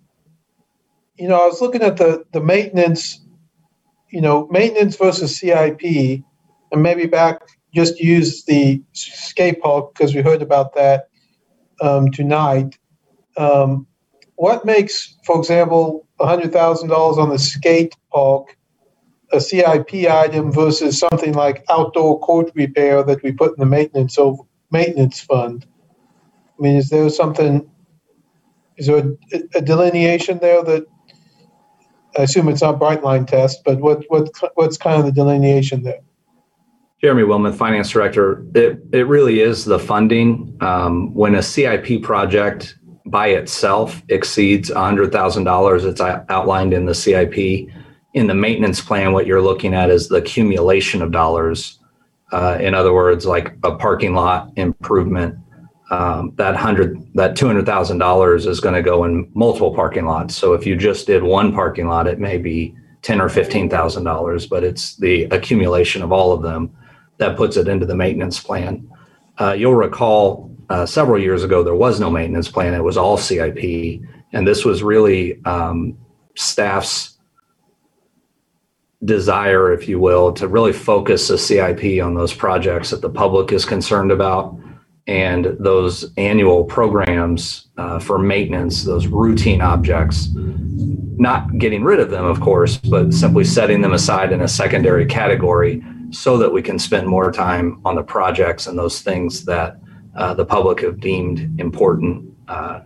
you know, I was looking at the, the maintenance, you know, maintenance versus CIP, and maybe back just use the skate park because we heard about that um, tonight. Um, what makes, for example, $100,000 on the skate park a CIP item versus something like outdoor court repair that we put in the maintenance over, maintenance fund? I mean, is there something? Is there a, a delineation there that I assume it's not bright line test, but what what what's kind of the delineation there? Jeremy Wilmoth, Finance Director. It, it really is the funding. Um, when a CIP project by itself exceeds $100,000. It's outlined in the CIP. In the maintenance plan, what you're looking at is the accumulation of dollars. Uh, in other words, like a parking lot improvement, um, that hundred, that two hundred thousand dollars is going to go in multiple parking lots. So if you just did one parking lot, it may be ten or fifteen thousand dollars, but it's the accumulation of all of them that puts it into the maintenance plan. Uh, you'll recall uh, several years ago there was no maintenance plan; it was all CIP, and this was really um, staff's desire, if you will, to really focus the CIP on those projects that the public is concerned about and those annual programs uh, for maintenance, those routine objects, not getting rid of them, of course, but simply setting them aside in a secondary category so that we can spend more time on the projects and those things that uh, the public have deemed important uh,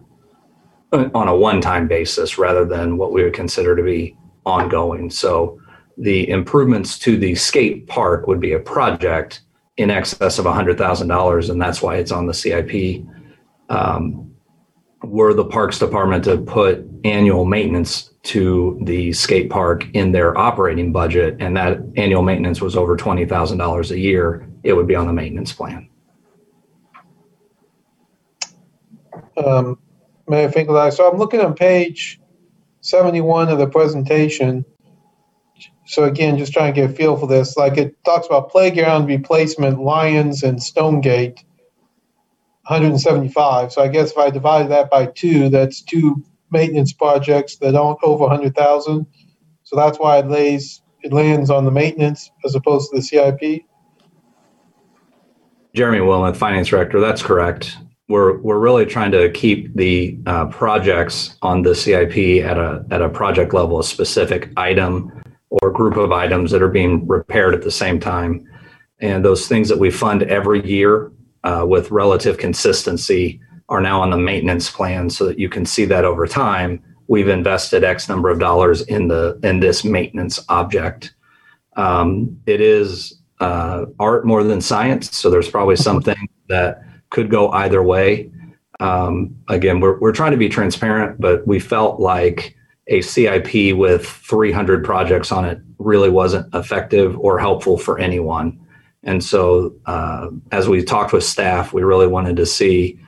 on a one time basis rather than what we would consider to be ongoing. So the improvements to the skate park would be a project in excess of $100,000, and that's why it's on the CIP. Um, were the Parks Department to put annual maintenance to the skate park in their operating budget, and that annual maintenance was over $20,000 a year, it would be on the maintenance plan. Um, Mayor Finkeldei, so I'm looking on page 71 of the presentation. So again, just trying to get a feel for this, like it talks about playground replacement, Lions and Stonegate, 175. So I guess if I divided that by two, that's two maintenance projects that aren't over 100,000. So that's why it lays, it lands on the maintenance as opposed to the CIP. Jeremy Wilmoth, Finance Director, that's correct. We're, we're really trying to keep the uh, projects on the CIP at a, at a project level, a specific item or group of items that are being repaired at the same time. And those things that we fund every year uh, with relative consistency are now on the maintenance plan so that you can see that over time. We've invested X number of dollars in the in this maintenance object. Um, it is uh, art more than science, so there's probably something that could go either way. Um, again, we're we're trying to be transparent, but we felt like a CIP with 300 projects on it really wasn't effective or helpful for anyone. And so, uh, as we talked with staff, we really wanted to see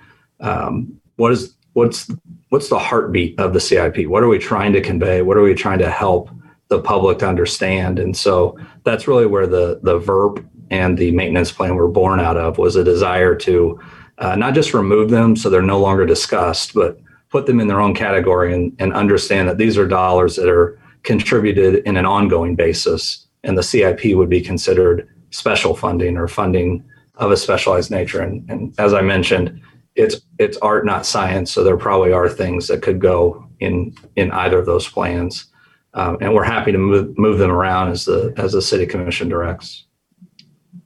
um, what is what's what's the heartbeat of the CIP. What are we trying to convey? What are we trying to help the public to understand? And so, that's really where the the VERP and the maintenance plan were born out of was a desire to uh, not just remove them so they're no longer discussed, but put them in their own category and, and understand that these are dollars that are contributed in an ongoing basis, and the CIP would be considered special funding or funding of a specialized nature. And, and as I mentioned, it's it's art, not science. So there probably are things that could go in in either of those plans, um, and we're happy to move move them around as the as the city commission directs.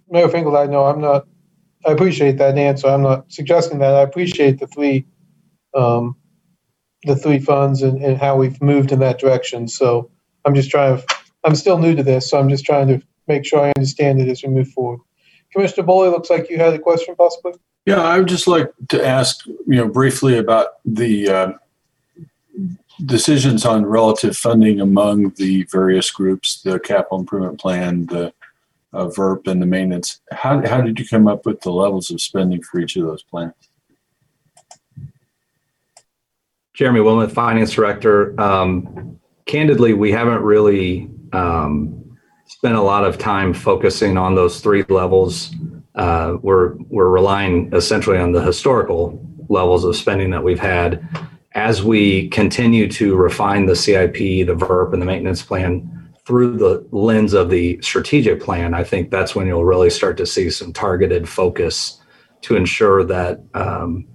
Mayor Finkeldei, no, I'm not, I appreciate that answer. I'm not suggesting that. I appreciate the three, um, the three funds and, and how we've moved in that direction. So I'm just trying to, I'm still new to this, so I'm just trying to make sure I understand it as we move forward. Commissioner Boley, looks like you had a question possibly? Yeah, I would just like to ask, you know, briefly about the uh, decisions on relative funding among the various groups, the capital improvement plan, the uh, VERP, and the maintenance. How, how did you come up with the levels of spending for each of those plans? Jeremy Wilmoth, Finance Director. Um, candidly, we haven't really um, spent a lot of time focusing on those three levels. Uh, we're we're relying essentially on the historical levels of spending that we've had. As we continue to refine the CIP, the VERP, and the maintenance plan through the lens of the strategic plan, I think that's when you'll really start to see some targeted focus to ensure that um,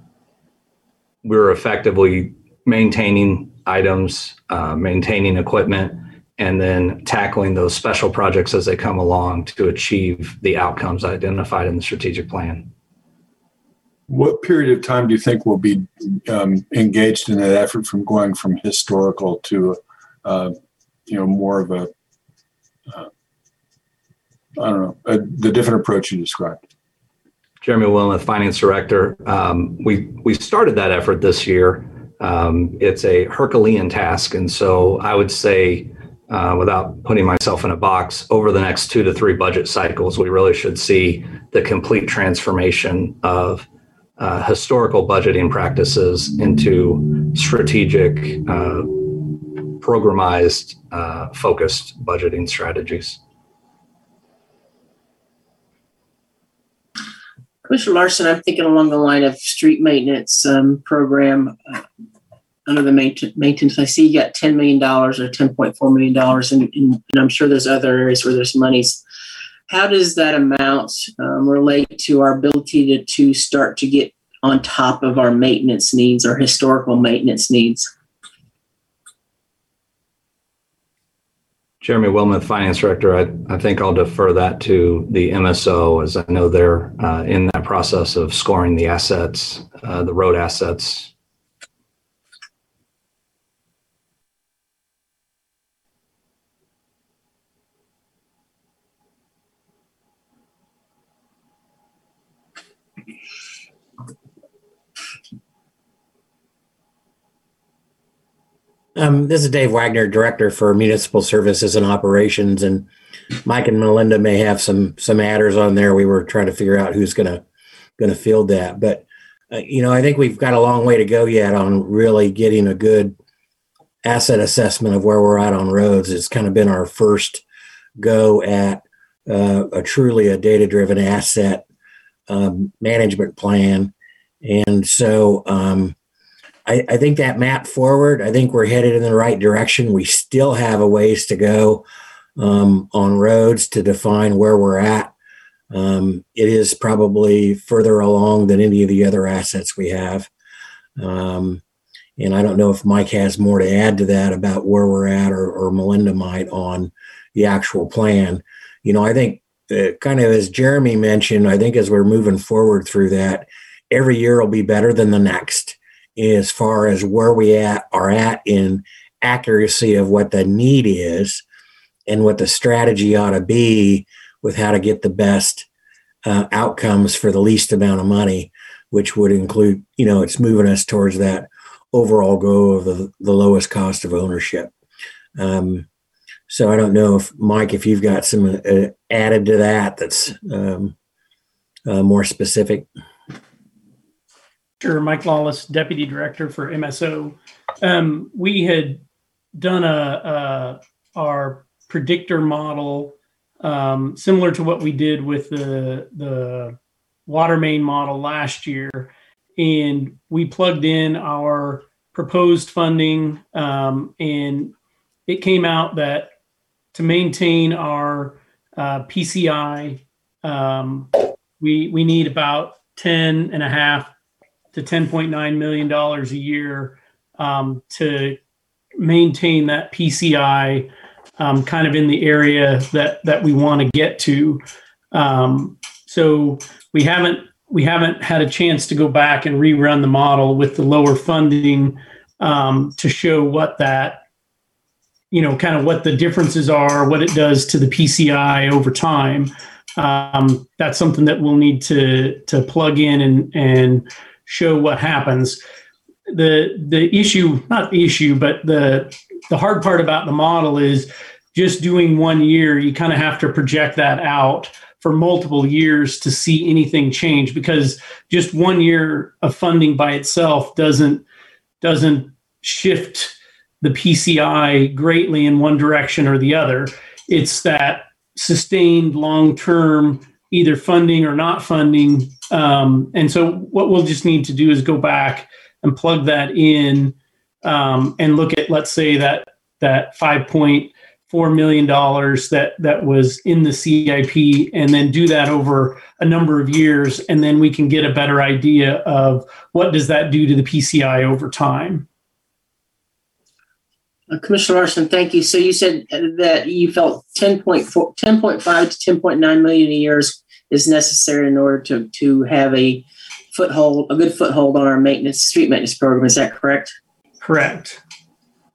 we're effectively maintaining items, uh, maintaining equipment, and then tackling those special projects as they come along to achieve the outcomes identified in the strategic plan. What period of time do you think we'll be um, engaged in that effort from going from historical to, uh, you know, more of a, uh, I don't know, a, the different approach you described? Jeremy Wilmoth, Finance Director. Um, we we started that effort this year. Um, it's a Herculean task. And so I would say, uh, without putting myself in a box, over the next two to three budget cycles, we really should see the complete transformation of uh, historical budgeting practices into strategic, uh, programized, uh, focused budgeting strategies. Commissioner Larsen, I'm thinking along the line of street maintenance um, program uh, under the maintenance. I see you got $10 million or $10.4 million, and, and, I'm sure there's other areas where there's monies. How does that amount um, relate to our ability to, to start to get on top of our maintenance needs, our historical maintenance needs? Jeremy Wilmoth, Finance Director, I, I think I'll defer that to the MSO as I know they're uh, in that process of scoring the assets, uh, the road assets. Um, this is Dave Wagner, Director for Municipal Services and Operations, and Mike and Melinda may have some some adders on there. We were trying to figure out who's gonna gonna field that, but uh, you know, I think we've got a long way to go yet on really getting a good asset assessment of where we're at on roads. It's kind of been our first go at uh, a truly a data driven asset um, management plan, and so. Um, I, I, think that map forward, I think we're headed in the right direction. We still have a ways to go um, on roads to define where we're at. Um, it is probably further along than any of the other assets we have. Um, and I don't know if Mike has more to add to that about where we're at or, or Melinda might on the actual plan. You know, I think uh, kind of as Jeremy mentioned, I think as we're moving forward through that, every year will be better than the next as far as where we at are at in accuracy of what the need is and what the strategy ought to be with how to get the best uh, outcomes for the least amount of money, which would include, you know, it's moving us towards that overall goal of the, the lowest cost of ownership. Um, so I don't know if Mike, if you've got some uh, added to that that's um, uh, more specific. Sure, Mike Lawless, Deputy Director for MSO. Um, we had done a, a our predictor model um, similar to what we did with the the water main model last year, and we plugged in our proposed funding, um, and it came out that to maintain our uh, PCI, um, we we need about 10 and a half to $10.9 million a year um, to maintain that PCI um, kind of in the area that, that we want to get to. Um, so we haven't we haven't had a chance to go back and rerun the model with the lower funding um, to show what that you know kind of what the differences are, what it does to the PCI over time. Um, that's something that we'll need to to plug in and and show what happens. The the issue, not the issue, but the the hard part about the model is just doing one year, you kind of have to project that out for multiple years to see anything change because just one year of funding by itself doesn't doesn't shift the PCI greatly in one direction or the other. It's that sustained long term either funding or not funding um, and so what we'll just need to do is go back and plug that in um, and look at, let's say that that five point four million dollars that that was in the CIP, and then do that over a number of years, and then we can get a better idea of what does that do to the PCI over time. Uh, Commissioner Larsen, thank you. So you said that you felt 10.4, 10.5 to 10.9 million a year is is necessary in order to to have a foothold, a good foothold on our maintenance street maintenance program. Is that correct? Correct.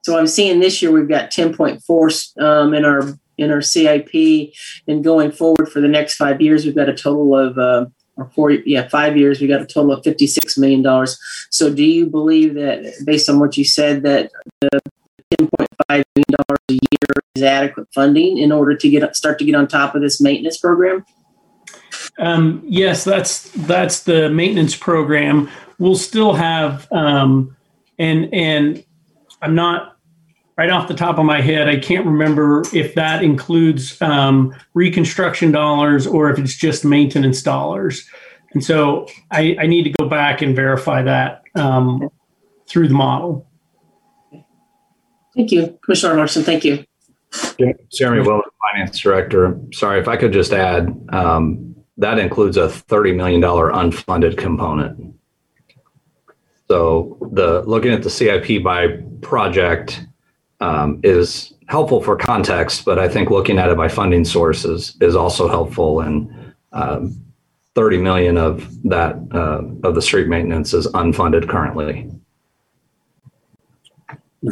So I'm seeing this year we've got 10.4 um, in our in our CIP, and going forward for the next five years, we've got a total of uh, or four, yeah, five years, we got a total of $56 million. So do you believe that, based on what you said, that the $10.5 million a year is adequate funding in order to get start to get on top of this maintenance program? Um, yes, that's that's the maintenance program. We'll still have, um, and and I'm not right off the top of my head. I can't remember if that includes um, reconstruction dollars or if it's just maintenance dollars. And so I, I need to go back and verify that um, through the model. Thank you, Commissioner Larsen. Thank you. Jeremy Willis, Finance Director. Sorry, if I could just add, um, that includes a $30 million unfunded component. So the looking at the CIP by project um, is helpful for context, but I think looking at it by funding sources is also helpful. And um, 30 million of that uh, of the street maintenance is unfunded currently.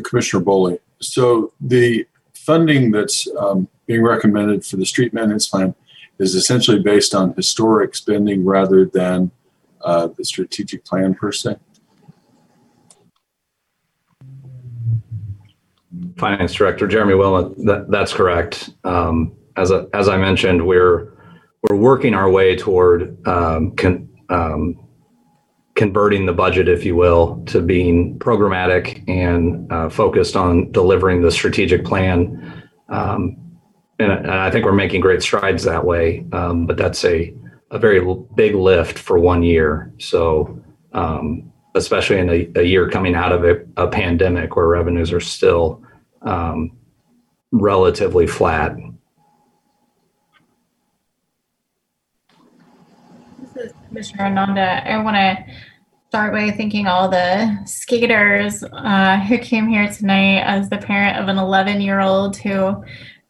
Commissioner Boley. So the funding that's um, being recommended for the street maintenance plan is essentially based on historic spending rather than uh, the strategic plan per se. Finance Director Jeremy Wilmoth, that, that's correct. Um, as, a, as I mentioned, we're we're working our way toward um, con, um, converting the budget, if you will, to being programmatic and uh, focused on delivering the strategic plan. Um, and, I think we're making great strides that way. Um, but that's a a very big lift for one year. So um, especially in a, a, year coming out of a, a, pandemic where revenues are still um, relatively flat. This is Commissioner Ananda. I want to start by thanking all the skaters uh, who came here tonight as the parent of an 11 year old who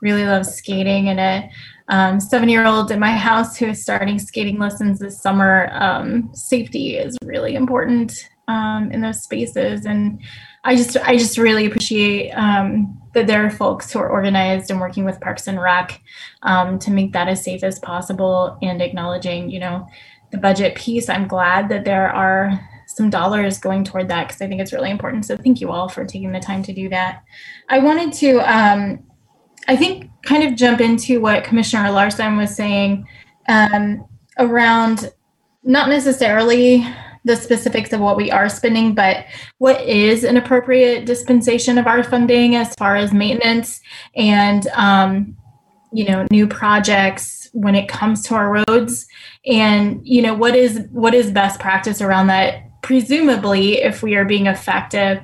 really loves skating and a um, seven year old in my house who is starting skating lessons this summer. Um, safety is really important um, in those spaces. And I just I just really appreciate um, that there are folks who are organized and working with Parks and Rec um, to make that as safe as possible and acknowledging, you know, the budget piece. I'm glad that there are some dollars going toward that because I think it's really important. So thank you all for taking the time to do that. I wanted to, um, I think, kind of jump into what Commissioner Larsen was saying um, around not necessarily the specifics of what we are spending, but what is an appropriate dispensation of our funding as far as maintenance and um, you know new projects when it comes to our roads. And you know what is what is best practice around that? Presumably if we are being effective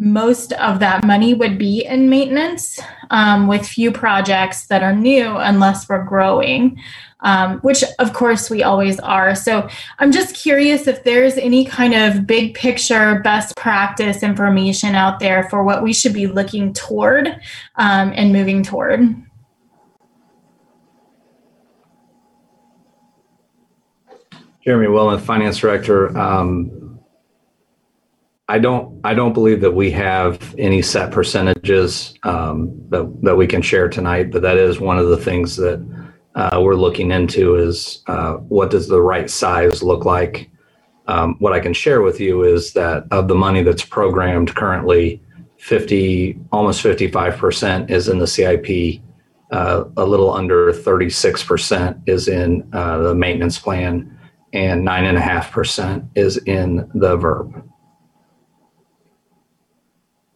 most of that money would be in maintenance um, with few projects that are new unless we're growing um, which of course we always are. So I'm just curious if there's any kind of big picture best practice information out there for what we should be looking toward um, and moving toward. Jeremy Wilmoth, Finance Director. I don't. I don't believe that we have any set percentages um, that that we can share tonight. But that is one of the things that uh, we're looking into is uh, what does the right size look like? Um, what I can share with you is that of the money that's programmed currently, 50, almost 55% is in the CIP. Uh, a little under 36% is in uh, the maintenance plan, and 9.5% is in the VERP.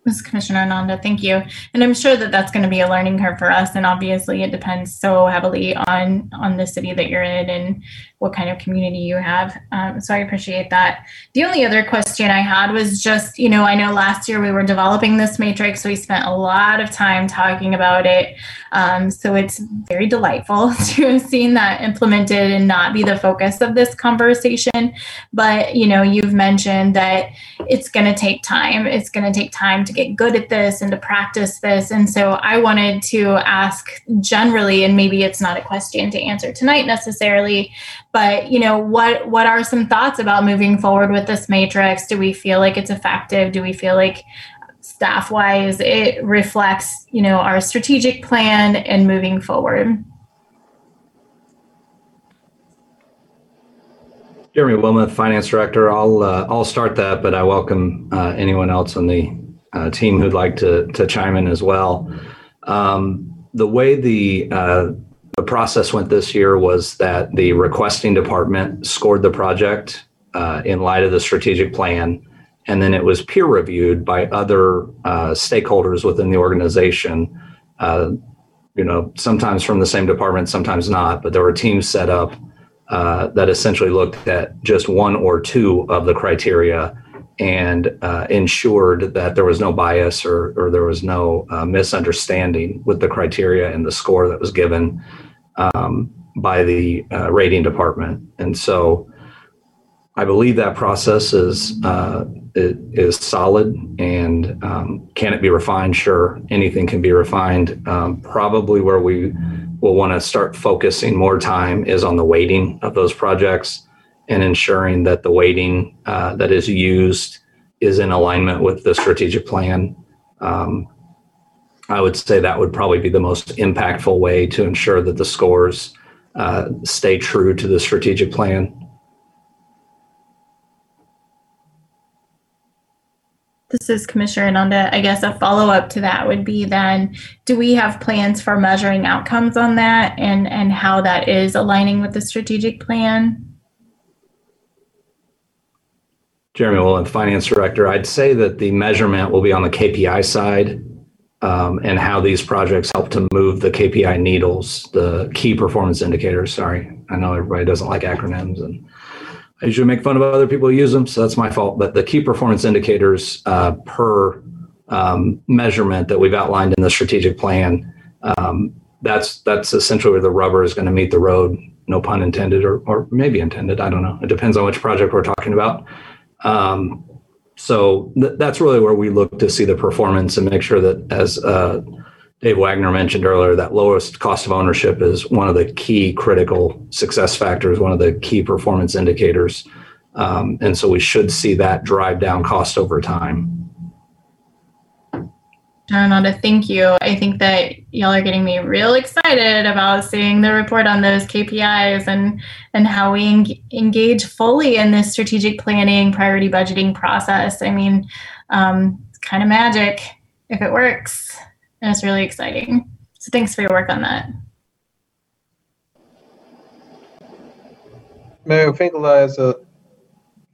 Ms. Commissioner Ananda, thank you. And I'm sure that that's going to be a learning curve for us. And obviously, it depends so heavily on on the city that you're in and what kind of community you have. Um, so I appreciate that. The only other question I had was just, you know, I know last year we were developing this matrix. We spent a lot of time talking about it. Um, so it's very delightful to have seen that implemented and not be the focus of this conversation. But, you know, you've mentioned that it's going to take time. It's going to take time to get good at this and to practice this. And so I wanted to ask generally, and maybe it's not a question to answer tonight necessarily, but you know what what are some thoughts about moving forward with this matrix do we feel like it's effective do we feel like staff wise it reflects you know our strategic plan and moving forward Jeremy Wilmoth, Finance Director. I'll uh, I'll start that, but I welcome uh, anyone else on the uh, team who'd like to to chime in as well. Um, the way the uh, the process went this year was that the requesting department scored the project uh, in light of the strategic plan, and then it was peer reviewed by other uh, stakeholders within the organization. you know, sometimes from the same department, sometimes not, but there were teams set up uh, that essentially looked at just one or two of the criteria and uh, ensured that there was no bias or, or there was no uh, misunderstanding with the criteria and the score that was given um, by the uh, rating department. And so I believe that process is uh, is solid and um, can it be refined? Sure, anything can be refined. Um, probably where we we'll want to start focusing more time is on the weighting of those projects and ensuring that the weighting uh, that is used is in alignment with the strategic plan. Um, I would say that would probably be the most impactful way to ensure that the scores uh, stay true to the strategic plan. This is Commissioner Ananda. I guess a follow up to that would be then do we have plans for measuring outcomes on that and, and how that is aligning with the strategic plan? Jeremy Wilmoth, Finance Director. I'd say that the measurement will be on the KPI side um, and how these projects help to move the KPI needles, the key performance indicators. Sorry, I know everybody doesn't like acronyms and I usually make fun of other people who use them, so that's my fault. But the key performance indicators uh, per um, measurement that we've outlined in the strategic plan, um, that's that's essentially where the rubber is going to meet the road. No pun intended, or or maybe intended. I don't know. It depends on which project we're talking about. Um, so th- that's really where we look to see the performance and make sure that as uh, Dave Wagner mentioned earlier, that lowest cost of ownership is one of the key critical success factors, one of the key performance indicators. Um, and so we should see that drive down cost over time. Ananda, thank you. I think that y'all are getting me real excited about seeing the report on those KPIs and and how we en- engage fully in this strategic planning, priority budgeting process. I mean, um, it's kind of magic if it works and it's really exciting. So thanks for your work on that. Mayor Finkel has a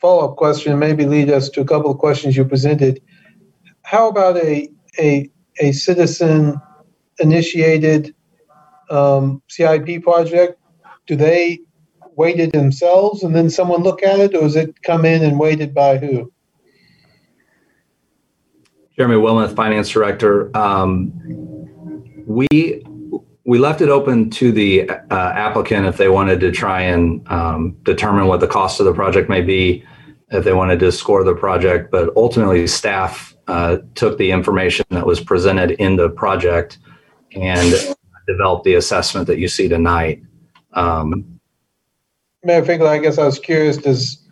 follow-up question, maybe lead us to a couple of questions you presented. How about a a a citizen initiated um, CIP project? Do they weight it themselves and then someone look at it, or is it come in and weighted by who? Jeremy Wilmoth, Finance Director. Um, we we left it open to the uh, applicant if they wanted to try and um, determine what the cost of the project may be, if they wanted to score the project. But ultimately, staff uh, took the information that was presented in the project and developed the assessment that you see tonight. Um, Mayor Finkel, I guess I was curious, does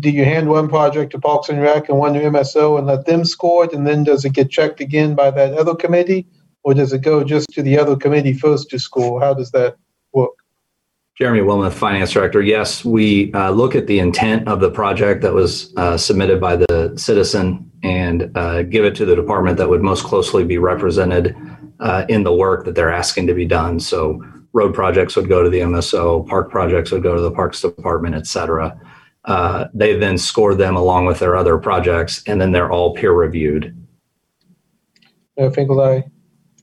do you hand one project to Parks and Rec and one to MSO and let them score it, and then does it get checked again by that other committee, or does it go just to the other committee first to score? How does that work? Jeremy Wilmoth, Finance Director. Yes, we uh, look at the intent of the project that was uh, submitted by the citizen and uh, give it to the department that would most closely be represented uh, in the work that they're asking to be done. So, road projects would go to the MSO, park projects would go to the Parks Department, et cetera. Uh, they then score them along with their other projects, and then they're all peer reviewed. Think I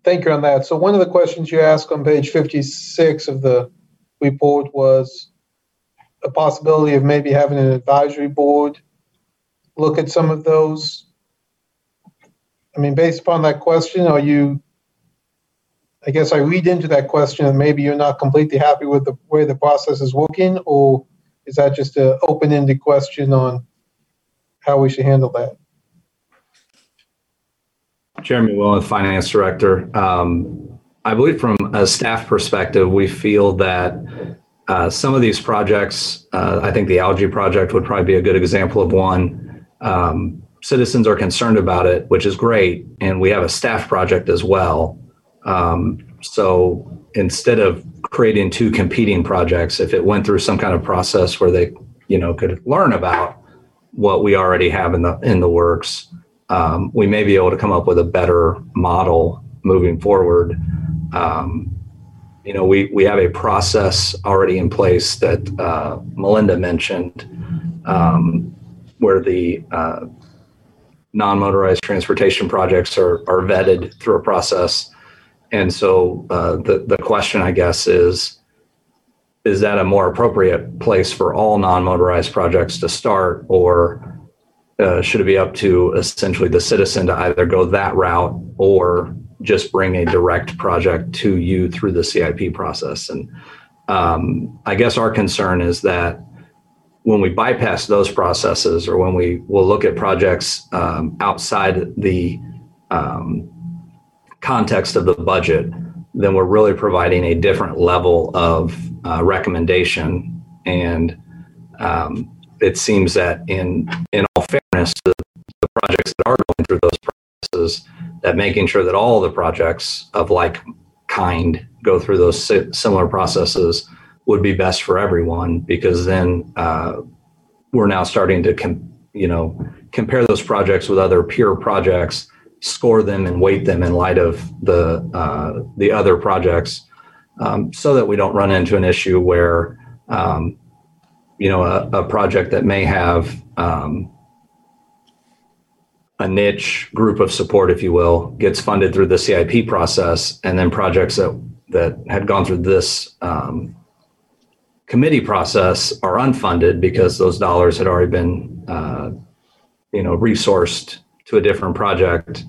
thank you on that. So one of the questions you asked on page 56 of the report was a possibility of maybe having an advisory board look at some of those. I mean, based upon that question, are you? I guess I read into that question and maybe you're not completely happy with the way the process is working, or is that just an open-ended question on how we should handle that? Jeremy Wilmoth, Finance Director. Um, I believe from a staff perspective, we feel that uh, some of these projects, uh, I think the algae project would probably be a good example of one. Um, citizens are concerned about it, which is great, and we have a staff project as well. Um, so instead of creating two competing projects, if it went through some kind of process where they you know, could learn about what we already have in the in the works, um, we may be able to come up with a better model moving forward. Um, you know, we we have a process already in place that uh, Melinda mentioned, um, where the uh, non-motorized transportation projects are are vetted through a process, and so uh, the the question, I guess, is is that a more appropriate place for all non-motorized projects to start, or uh, should it be up to essentially the citizen to either go that route or just bring a direct project to you through the CIP process? And um, I guess our concern is that when we bypass those processes or when we will look at projects um, outside the um, context of the budget, then we're really providing a different level of uh, recommendation. And um, it seems that in in all fairness, the, the projects that are going through those processes, that making sure that all the projects of like kind go through those si- similar processes would be best for everyone because then uh, we're now starting to com- you know compare those projects with other peer projects score them and weight them in light of the uh, the other projects, um, so that we don't run into an issue where um, you know a, a, project that may have um, a niche group of support, if you will, gets funded through the CIP process, and then projects that that had gone through this um, committee process are unfunded because those dollars had already been uh, you know resourced to a different project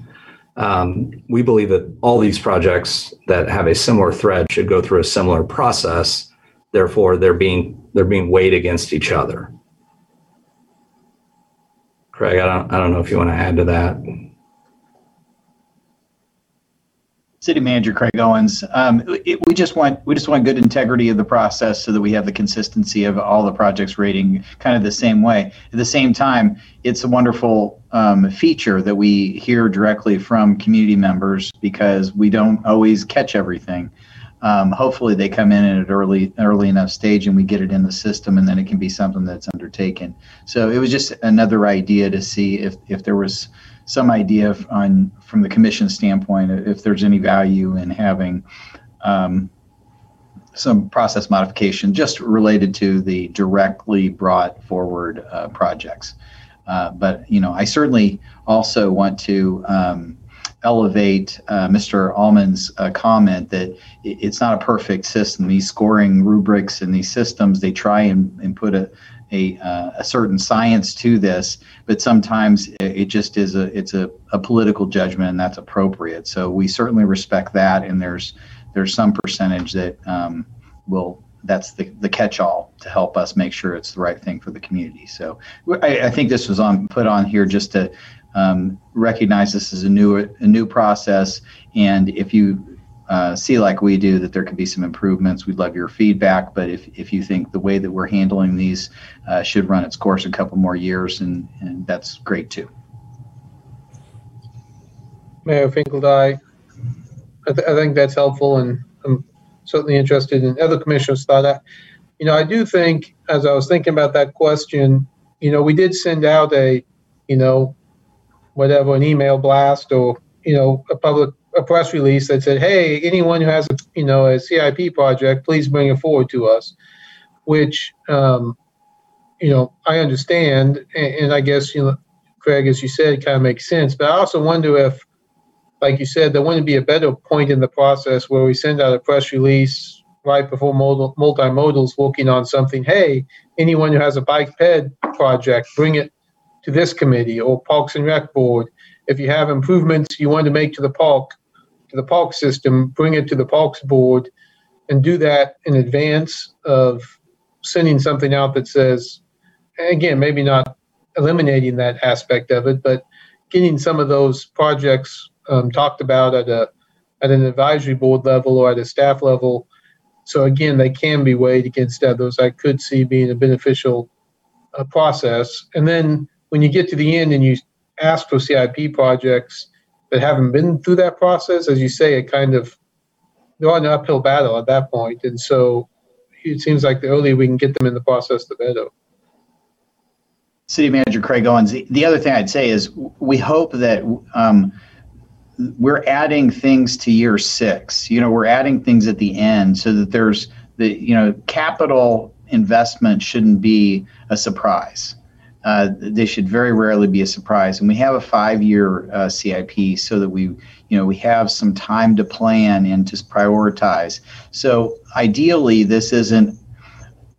um, we believe that all these projects that have a similar thread should go through a similar process. Therefore, they're being they're being weighed against each other. Craig, I don't I don't know if you want to add to that. City Manager Craig Owens. Um, it, we just want we just want good integrity of the process so that we have the consistency of all the projects rating kind of the same way. At the same time, it's a wonderful um, feature that we hear directly from community members because we don't always catch everything. Um, hopefully, they come in at an early early enough stage and we get it in the system, and then it can be something that's undertaken. So it was just another idea to see if if there was some idea on from the commission standpoint if there's any value in having um, some process modification just related to the directly brought forward uh, projects. Uh, but you know, I certainly also want to um, elevate uh, Mr. Almon's uh, comment that it's not a perfect system. These scoring rubrics and these systems, they try and, and put a, a, uh, a certain science to this, but sometimes it just is a it's a, a political judgment, and that's appropriate. So we certainly respect that, and there's there's some percentage that um, will that's the, the catch-all to help us make sure it's the right thing for the community. So I, I think this was on put on here just to um, recognize this is a new a new process, and if you uh, see like we do that there could be some improvements. We'd love your feedback, but if, if you think the way that we're handling these uh, should run its course a couple more years, and, and that's great too. Mayor Finkeldei, I, th- I think that's helpful, and I'm certainly interested in other commissioners' thought. I, you know, I do think, as I was thinking about that question, you know, we did send out a, you know, whatever, an email blast or, you know, a public a press release that said, "Hey, anyone who has a you know a CIP project, please bring it forward to us." Which um, you know I understand, and, and, I guess you know, Craig, as you said, kind of makes sense. But I also wonder if, like you said, there wouldn't be a better point in the process where we send out a press release right before multimodals working on something. Hey, anyone who has a bike ped project, bring it to this committee or Parks and Rec board. If you have improvements you want to make to the park, to the PALC system, bring it to the PALC's board, and do that in advance of sending something out that says, again, maybe not eliminating that aspect of it, but getting some of those projects um, talked about at a at an advisory board level or at a staff level. So again, they can be weighed against others. I could see being a beneficial uh, process. And then when you get to the end and you ask for CIP projects, that haven't been through that process, as you say, it kind of they're on an uphill battle at that point, and so it seems like the earlier we can get them in the process, the better. City Manager Craig Owens. The, the other thing I'd say is we hope that um, we're adding things to year six. You know, we're adding things at the end so that there's the you know capital investment shouldn't be a surprise. Uh, they should very rarely be a surprise. And we have a five-year uh, CIP so that we, you know, we have some time to plan and to prioritize. So ideally, this isn't,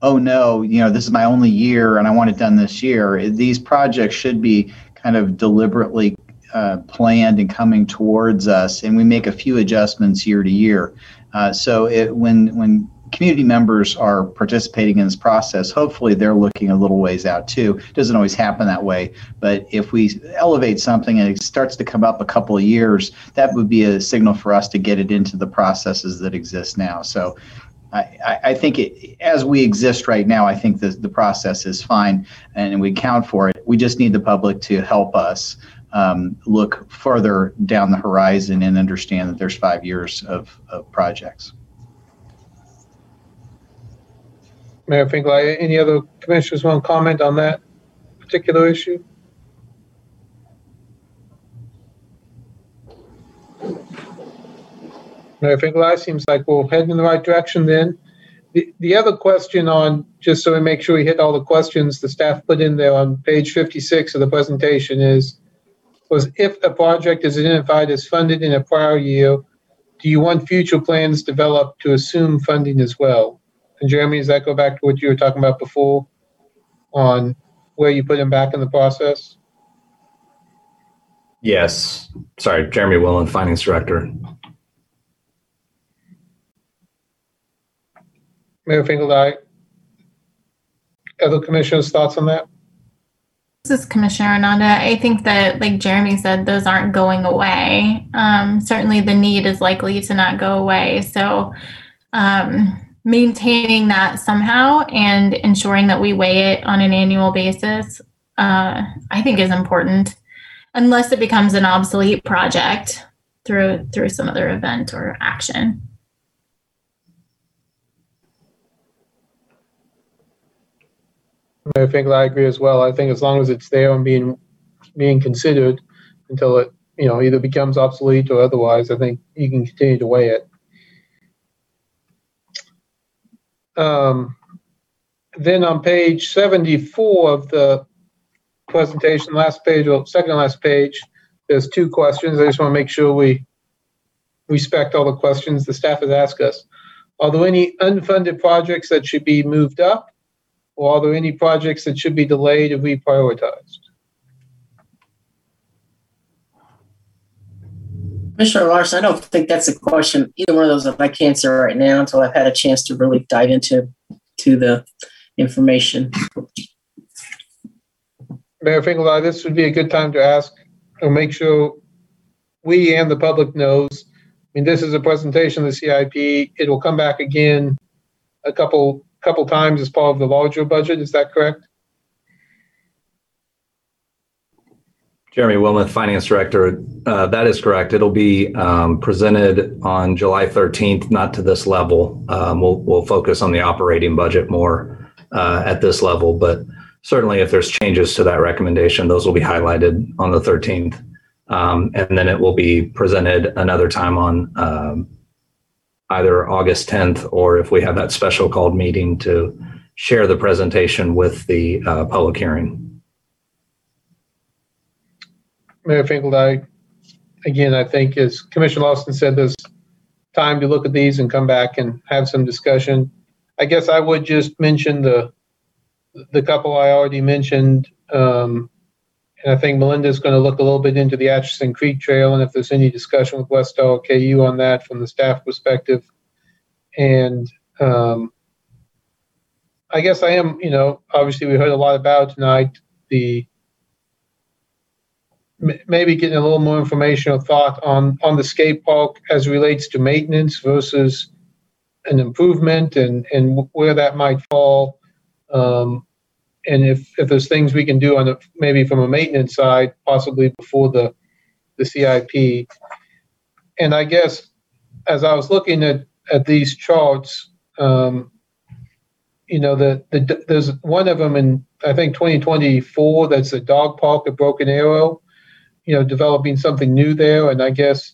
oh no, you know, this is my only year and I want it done this year. These projects should be kind of deliberately uh, planned and coming towards us, and we make a few adjustments year to year. Uh, so it, when when community members are participating in this process, hopefully they're looking a little ways out too. It doesn't always happen that way, but if we elevate something and it starts to come up a couple of years, that would be a signal for us to get it into the processes that exist now. So I, I think it, as we exist right now, I think the, the process is fine and we count for it. We just need the public to help us um, look further down the horizon and understand that there's five years of, of projects. Mayor Finkel, any other commissioners want to comment on that particular issue? Mayor Finkel, seems like we're heading in the right direction then. The, the other question on, just so we make sure we hit all the questions the staff put in there on page 56 of the presentation is, was if a project is identified as funded in a prior year, do you want future plans developed to assume funding as well? And Jeremy, does that go back to what you were talking about before on where you put him back in the process? Yes. Sorry, Jeremy Willen, Finance Director. Mayor Finkel, other commissioners' thoughts on that? This is Commissioner Ananda. I think that, like Jeremy said, those aren't going away. Um, certainly, the need is likely to not go away. So, um, maintaining that somehow and ensuring that we weigh it on an annual basis, uh, I think is important, unless it becomes an obsolete project through through some other event or action. I think I agree as well. I think as long as it's there and being being considered until it you know either becomes obsolete or otherwise, I think you can continue to weigh it. Um, then on page 74 of the presentation, last page or second last page, there's two questions. I just want to make sure we respect all the questions the staff has asked us. Are there any unfunded projects that should be moved up? Or are there any projects that should be delayed or reprioritized? Commissioner Larsen, I don't think that's a question, either one of those that I can't answer right now until I've had a chance to really dive into to the information. Mayor Finkeldei, this would be a good time to ask or make sure we and the public knows. I mean, this is a presentation of the CIP. It will come back again a couple couple times as part of the larger budget. Is that correct? Jeremy Wilmoth, Finance Director. Uh, that is correct. It'll be um, presented on July 13th, not to this level. Um, we'll, we'll focus on the operating budget more uh, at this level, but certainly if there's changes to that recommendation, those will be highlighted on the 13th. Um, and then it will be presented another time on um, either August 10th or if we have that special called meeting to share the presentation with the uh, public hearing. Mayor Finkeldei, again, I think as Commissioner Larsen said, there's time to look at these and come back and have some discussion. I guess I would just mention the the couple I already mentioned. Um, and I think Melinda's going to look a little bit into the Atchison Creek Trail and if there's any discussion with West KU on that from the staff perspective. And um, I guess I am, you know, obviously we heard a lot about tonight the maybe getting a little more information or thought on on the skate park as relates to maintenance versus an improvement and and where that might fall. Um, and if, if there's things we can do on it, maybe from a maintenance side, possibly before the, the CIP. And I guess as I was looking at, at these charts, um, you know, the, the there's one of them in I think 2024. That's a dog park at Broken Arrow. You know, developing something new there, and I guess,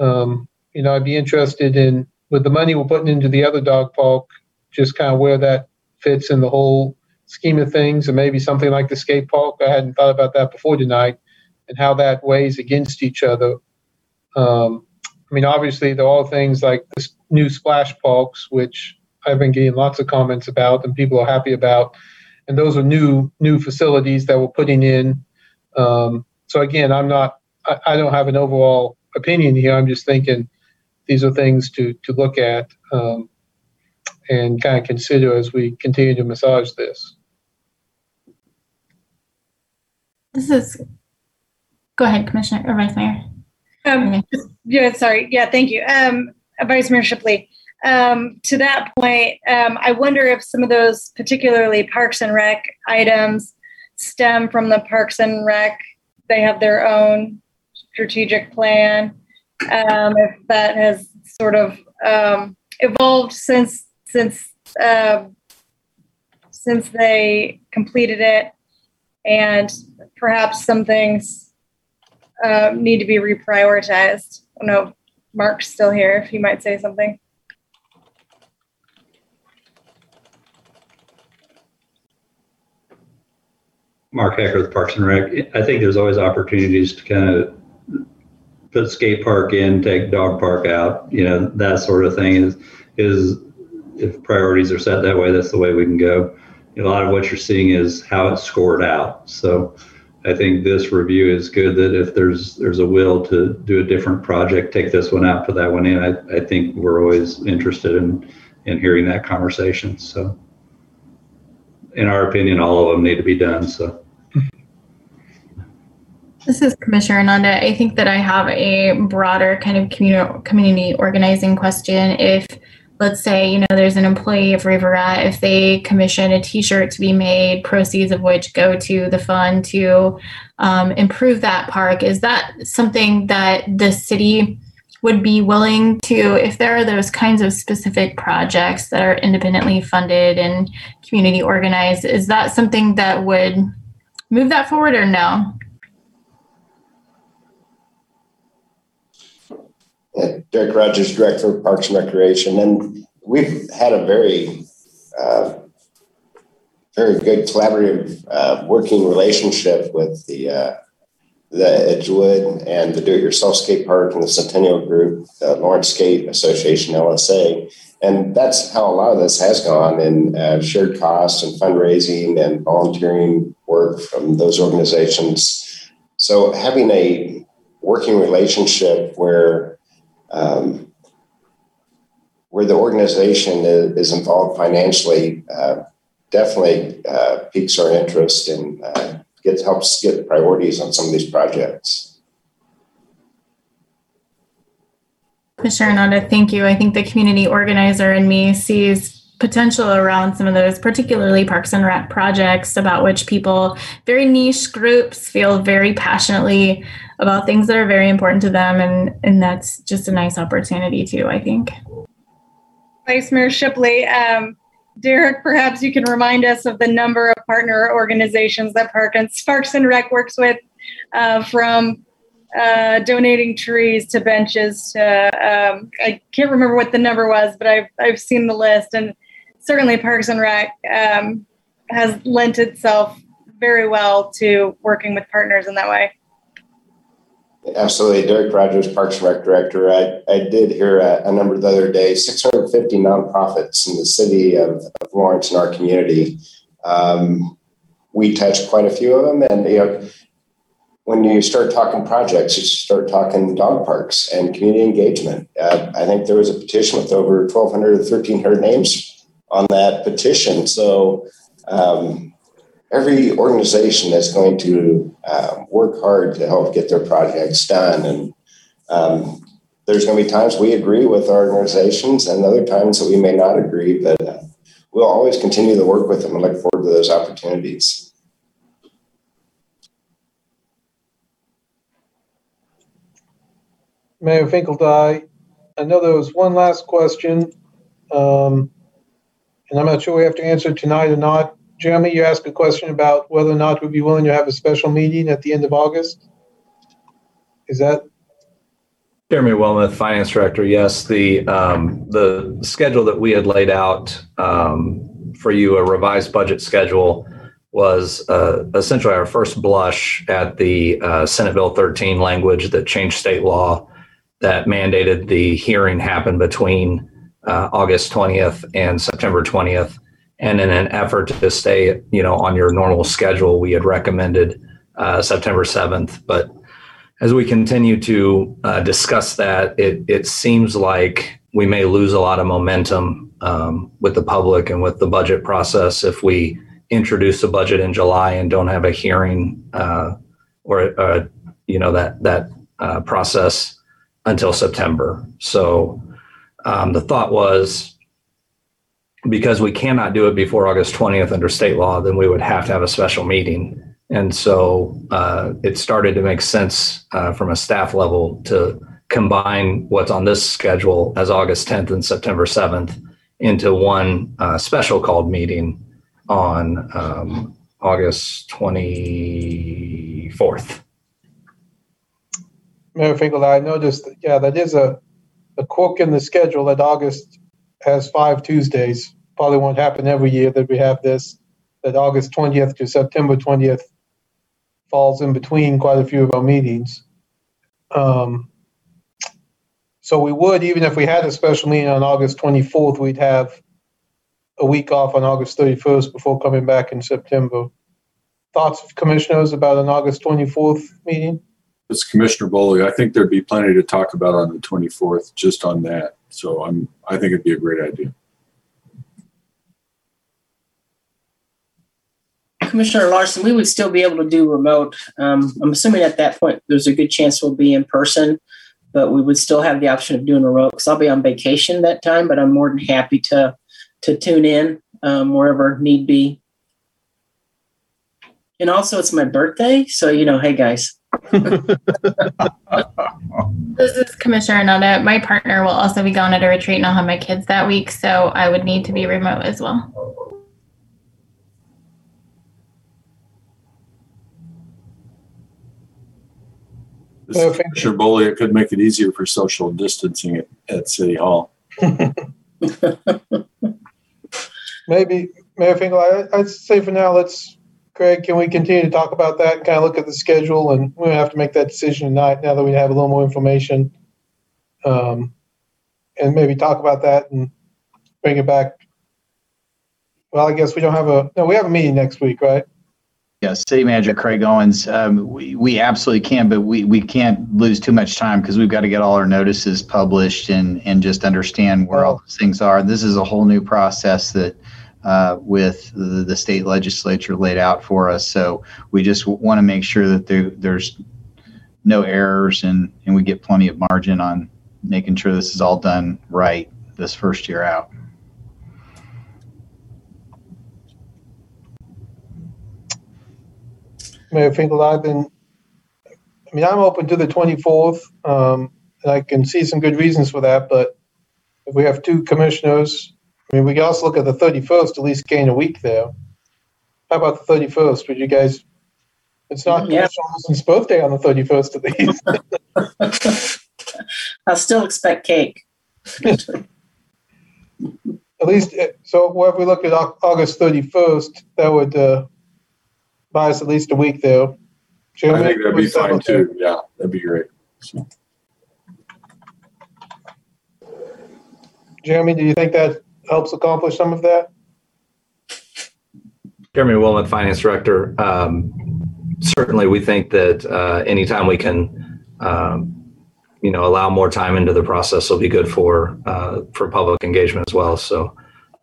um, you know, I'd be interested in with the money we're putting into the other dog park, just kind of where that fits in the whole scheme of things, and maybe something like the skate park. I hadn't thought about that before tonight, and how that weighs against each other. Um, I mean, obviously, there are things like this new splash parks, which I've been getting lots of comments about, and people are happy about. And those are new new facilities that we're putting in. Um, so again, I'm not, I, I, don't have an overall opinion here. I'm just thinking these are things to to look at um, and kind of consider as we continue to massage this. This is. Go ahead, Commissioner or Vice Mayor. Um, yeah, sorry. Yeah, thank you. Um, Vice Mayor Shipley. Um, to that point, um, I wonder if some of those, particularly Parks and Rec items, stem from the Parks and Rec. They have their own strategic plan. Um, that has sort of um, evolved since since uh, since they completed it, and perhaps some things uh, need to be reprioritized. I don't know Mark's still here, if he might say something. Mark Hecker with Parks and Rec. I think there's always opportunities to kind of put skate park in, take dog park out, you know, that sort of thing is, is if priorities are set that way, that's the way we can go. A lot of what you're seeing is how it's scored out. So I think this review is good that if there's, there's a will to do a different project, take this one out, put that one in. I, I think we're always interested in, in hearing that conversation. So in our opinion, all of them need to be done. So. This is Commissioner Ananda. I think that I have a broader kind of community community organizing question. If let's say you know there's an employee of River Rat, if they commission a T-shirt to be made, proceeds of which go to the fund to um, improve that park, is that something that the city would be willing to, if there are those kinds of specific projects that are independently funded and community organized, is that something that would move that forward or no? Derek Rogers, Director of Parks and Recreation, and we've had a very, uh, very good collaborative uh, working relationship with the uh, the Edgewood and the Do It Yourself Skate Park and the Centennial Group, the Lawrence Skate Association, LSA. And that's how a lot of this has gone in uh, shared costs and fundraising and volunteering work from those organizations. So having a working relationship where um, where the organization is, is involved financially uh, definitely uh, piques our interest in gets helps get priorities on some of these projects. Commissioner Ananda, thank you. I think the community organizer in me sees potential around some of those, particularly Parks and Rec projects, about which people, very niche groups, feel very passionately about things that are very important to them. And, and that's just a nice opportunity, too, I think. Vice Mayor Shipley, um, Derek, perhaps you can remind us of the number of partner organizations that Parks and Rec works with, uh, from uh, donating trees to benches to um, I can't remember what the number was, but I've I've seen the list, and certainly Parks and Rec um, has lent itself very well to working with partners in that way. Absolutely. Derek Rogers, Parks and Rec Director. I, I did hear a, a number the other day 650 nonprofits in the city of, of Lawrence in our community. Um, we touched quite a few of them. And, you know, when you start talking projects, you start talking dog parks and community engagement. Uh, I think there was a petition with over 1,200 or 1,300 names on that petition. So, um, every organization is going to uh, work hard to help get their projects done. And um, there's going to be times we agree with our organizations and other times that we may not agree, but uh, we'll always continue to work with them and look forward to those opportunities. Mayor Finkeldei, I know there was one last question. Um, and I'm not sure we have to answer tonight or not. Jeremy, you asked a question about whether or not we'd be willing to have a special meeting at the end of August. Is that, Jeremy Wilmoth, Finance Director. Yes, the, um, the schedule that we had laid out, um, for you, a revised budget schedule was, uh, essentially our first blush at the, uh, Senate Bill 13 language that changed state law that mandated the hearing happen between, uh, August 20th and September 20th. And in an effort to stay, you know, on your normal schedule, we had recommended, uh, September 7th, but as we continue to uh, discuss that, it, it seems like we may lose a lot of momentum um, with the public and with the budget process if we introduce a budget in July and don't have a hearing uh, or uh, you know that that uh, process until September. So um, the thought was because we cannot do it before August 20th under state law, then we would have to have a special meeting. And so uh, it started to make sense uh, from a staff level to combine what's on this schedule as August 10th and September 7th into one uh, special called meeting on um, August 24th. Mayor Finkel, I noticed, yeah, that is a, a quirk in the schedule that August has five Tuesdays. Probably won't happen every year that we have this, that August 20th to September 20th falls in between quite a few of our meetings. Um, so we would, even if we had a special meeting on August 24th, we'd have a week off on August 31st before coming back in September. Thoughts of commissioners about an August 24th meeting? It's Commissioner Boley. I think there'd be plenty to talk about on the 24th, just on that. So I'm, I think it'd be a great idea. Commissioner Larsen, we would still be able to do remote. Um, I'm assuming at that point, there's a good chance we'll be in person, but we would still have the option of doing remote because I'll be on vacation that time, but I'm more than happy to, to tune in um, wherever need be. And also it's my birthday. So, you know, hey guys, This is Commissioner Ananda. My partner will also be gone at a retreat and I'll have my kids that week, so I would need to be remote as well. This is Commissioner Boley, it could make it easier for social distancing at, at City Hall. Maybe, Mayor Finkel, I, I'd say for now, let's, Craig, can we continue to talk about that and kind of look at the schedule and we have to make that decision tonight now that we have a little more information. Um, and maybe talk about that and bring it back. Well, I guess we don't have a, no, we have a meeting next week, right? Yes, City Manager Craig Owens, um, we, we absolutely can, but we, we can't lose too much time because we've got to get all our notices published and, and just understand where all those things are. This is a whole new process that, uh, with the, the state legislature laid out for us. So we just want to make sure that there, there's no errors and, and we get plenty of margin on making sure this is all done right this first year out. Mayor Finkel, I've been, I mean, I'm open to the 24th, um, and I can see some good reasons for that, but if we have two commissioners, I mean, we can also look at the 31st, at least gain a week there. How about the 31st? Would you guys, it's not Yeah. Commissioner Olson's birthday on the 31st at least. I'll still expect cake. At least, uh, so if we look at Au- August 31st, that would uh, buy us at least a week there. I Jeremy, think that'd be fine look too. Yeah, that'd be great. So, Jeremy, do you think that helps accomplish some of that? Jeremy Wilmoth, Finance Director. Um, certainly, we think that uh, anytime we can, um, you know, allow more time into the process will be good for uh, for public engagement as well. So,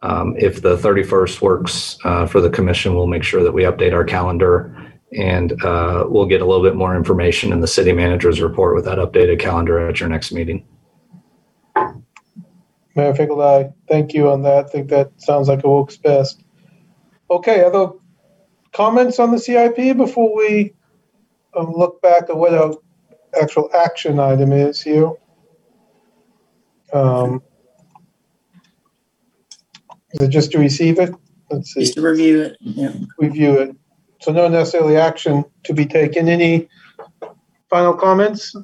um, if the 31st works uh, for the commission, we'll make sure that we update our calendar and uh, we'll get a little bit more information in the city manager's report with that updated calendar at your next meeting. Mayor Finkel, I thank you on that. I think that sounds like it works best. Okay, other comments on the CIP before we um, look back at what our actual action item is here? Um, Is it just to receive it? Let's see. Just to review it. Yeah. Review it. So no necessarily action to be taken. Any final comments?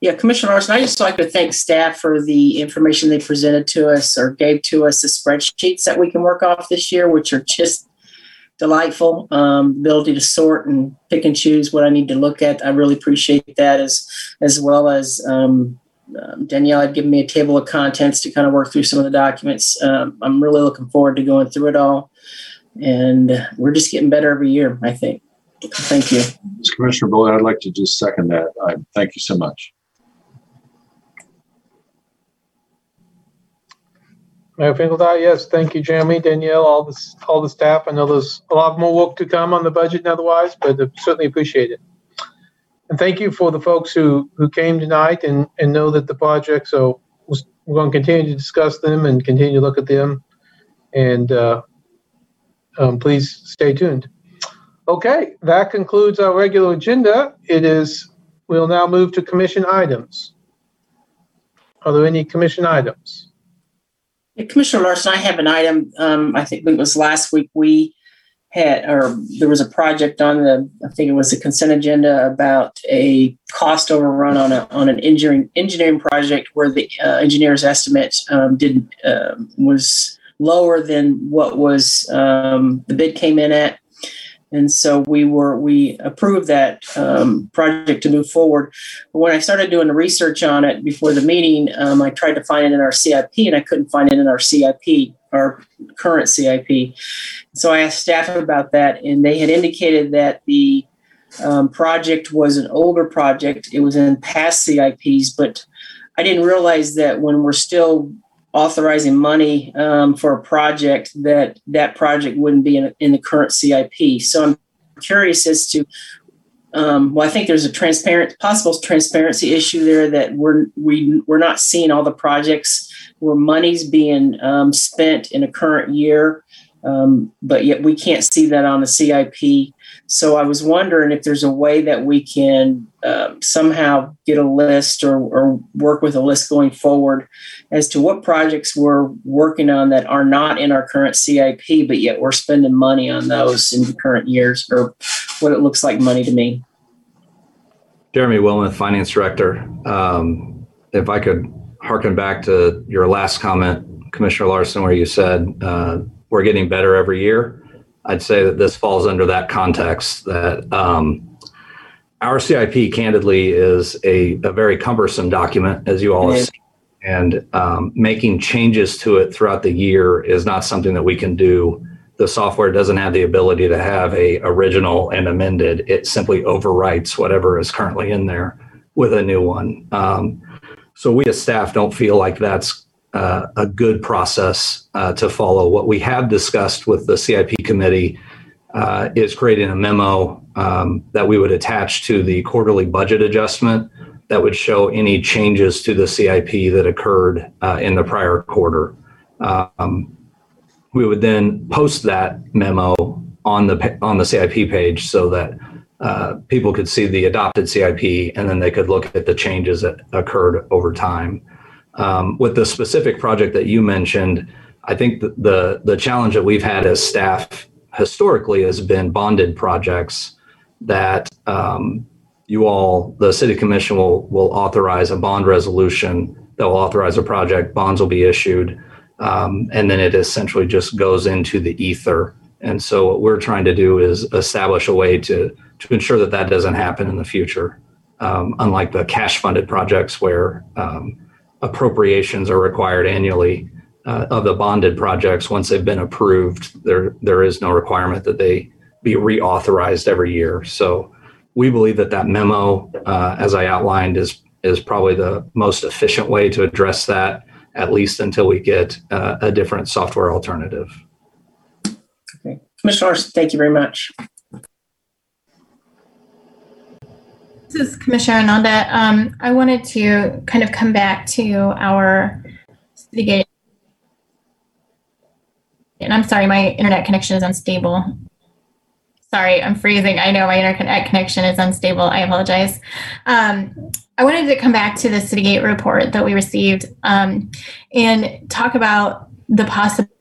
Yeah, Commissioner Larsen, I just like to thank staff for the information they presented to us or gave to us, the spreadsheets that we can work off this year, which are just delightful. Um, ability to sort and pick and choose what I need to look at. I really appreciate that as as well as um, um, Danielle had given me a table of contents to kind of work through some of the documents. Um, I'm really looking forward to going through it all. And we're just getting better every year, I think. Thank you. As Commissioner Bullitt, I'd like to just second that. I thank you so much. Mayor Finkeldine, yes, thank you, Jeremy, Danielle, all the, all the staff. I know there's a lot more work to come on the budget and otherwise, but I certainly appreciate it. And thank you for the folks who, who came tonight and, and know that the project, so we're going to continue to discuss them and continue to look at them. And uh, um, please stay tuned. Okay, that concludes our regular agenda. It is, we'll now move to commission items. Are there any commission items? Yeah, Commissioner Larsen, I have an item. Um, I think it was last week we had, or there was a project on the, I think it was the consent agenda about a cost overrun on a on an engineering engineering project where the uh, engineer's estimate um, did uh, was lower than what was um, the bid came in at. And so we were we approved that um, project to move forward. But when I started doing the research on it before the meeting, um, I tried to find it in our CIP, and I couldn't find it in our CIP, our current CIP. So I asked staff about that, and they had indicated that the um, project was an older project. It was in past CIPs, but I didn't realize that when we're still authorizing money um, for a project that that project wouldn't be in, in the current CIP. So I'm curious as to um, well, I think there's a transparent possible transparency issue there that we're we we're not seeing all the projects where money's being um, spent in a current year, um, but yet we can't see that on the CIP. So I was wondering if there's a way that we can um, somehow get a list or, or, work with a list going forward as to what projects we're working on that are not in our current CIP, but yet we're spending money on those in the current years or what it looks like money to me. Jeremy Wilmoth, Finance Director. Um, if I could harken back to your last comment, Commissioner Larsen, where you said uh, we're getting better every year. I'd say that this falls under that context that um, our CIP, candidly, is a, a, very cumbersome document, as you all have seen. And um, making changes to it throughout the year is not something that we can do. The software doesn't have the ability to have a original and amended. It simply overwrites whatever is currently in there with a new one. Um, so we as staff don't feel like that's uh, a good process uh, to follow. What we have discussed with the CIP committee uh, is creating a memo um, that we would attach to the quarterly budget adjustment that would show any changes to the CIP that occurred uh, in the prior quarter. Um, we would then post that memo on the on the CIP page so that uh, people could see the adopted CIP and then they could look at the changes that occurred over time. Um, with the specific project that you mentioned, I think the, the, the challenge that we've had as staff historically has been bonded projects that um, you all, the city commission will will authorize a bond resolution that will authorize a project. Bonds will be issued, um, and then it essentially just goes into the ether. And so what we're trying to do is establish a way to to ensure that that doesn't happen in the future. Um, unlike the cash funded projects where um, appropriations are required annually uh, of the bonded projects. Once they've been approved there there is no requirement that they be reauthorized every year. So we believe that that memo uh, as i outlined is is probably the most efficient way to address that at least until we get uh, a different software alternative. Okay. Commissioners thank you very much This is Commissioner Ananda. Um, I wanted to kind of come back to our Citygate. And I'm sorry, my internet connection is unstable. Sorry, I'm freezing. I know my internet connection is unstable. I apologize. Um, I wanted to come back to the Citygate report that we received um, and talk about the possibility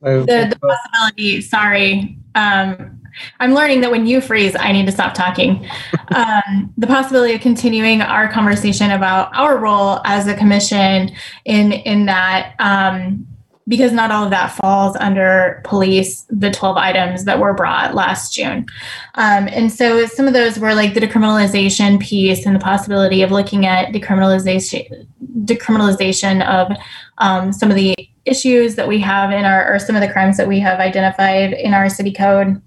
The, the possibility, sorry. Um, I'm learning that when you freeze, I need to stop talking. um, the possibility of continuing our conversation about our role as a commission in in that um, because not all of that falls under police, the 12 items that were brought last June. Um, and so some of those were like the decriminalization piece and the possibility of looking at decriminalization, decriminalization of um, some of the issues that we have in our, or some of the crimes that we have identified in our city code.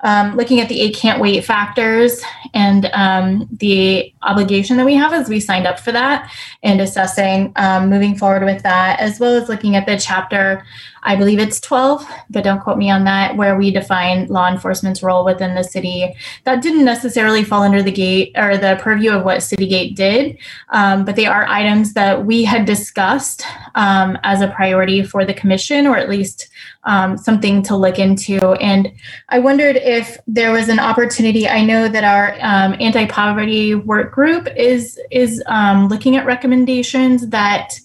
Um, looking at the eight can't wait factors and um, the obligation that we have as we signed up for that and assessing um, moving forward with that, as well as looking at the chapter, I believe it's 12, but don't quote me on that, where we define law enforcement's role within the city. That didn't necessarily fall under the gate or the purview of what Citygate did, um, but they are items that we had discussed um, as a priority for the commission, or at least um, something to look into. And I wondered if there was an opportunity. I know that our um, anti-poverty work group is is um, looking at recommendations that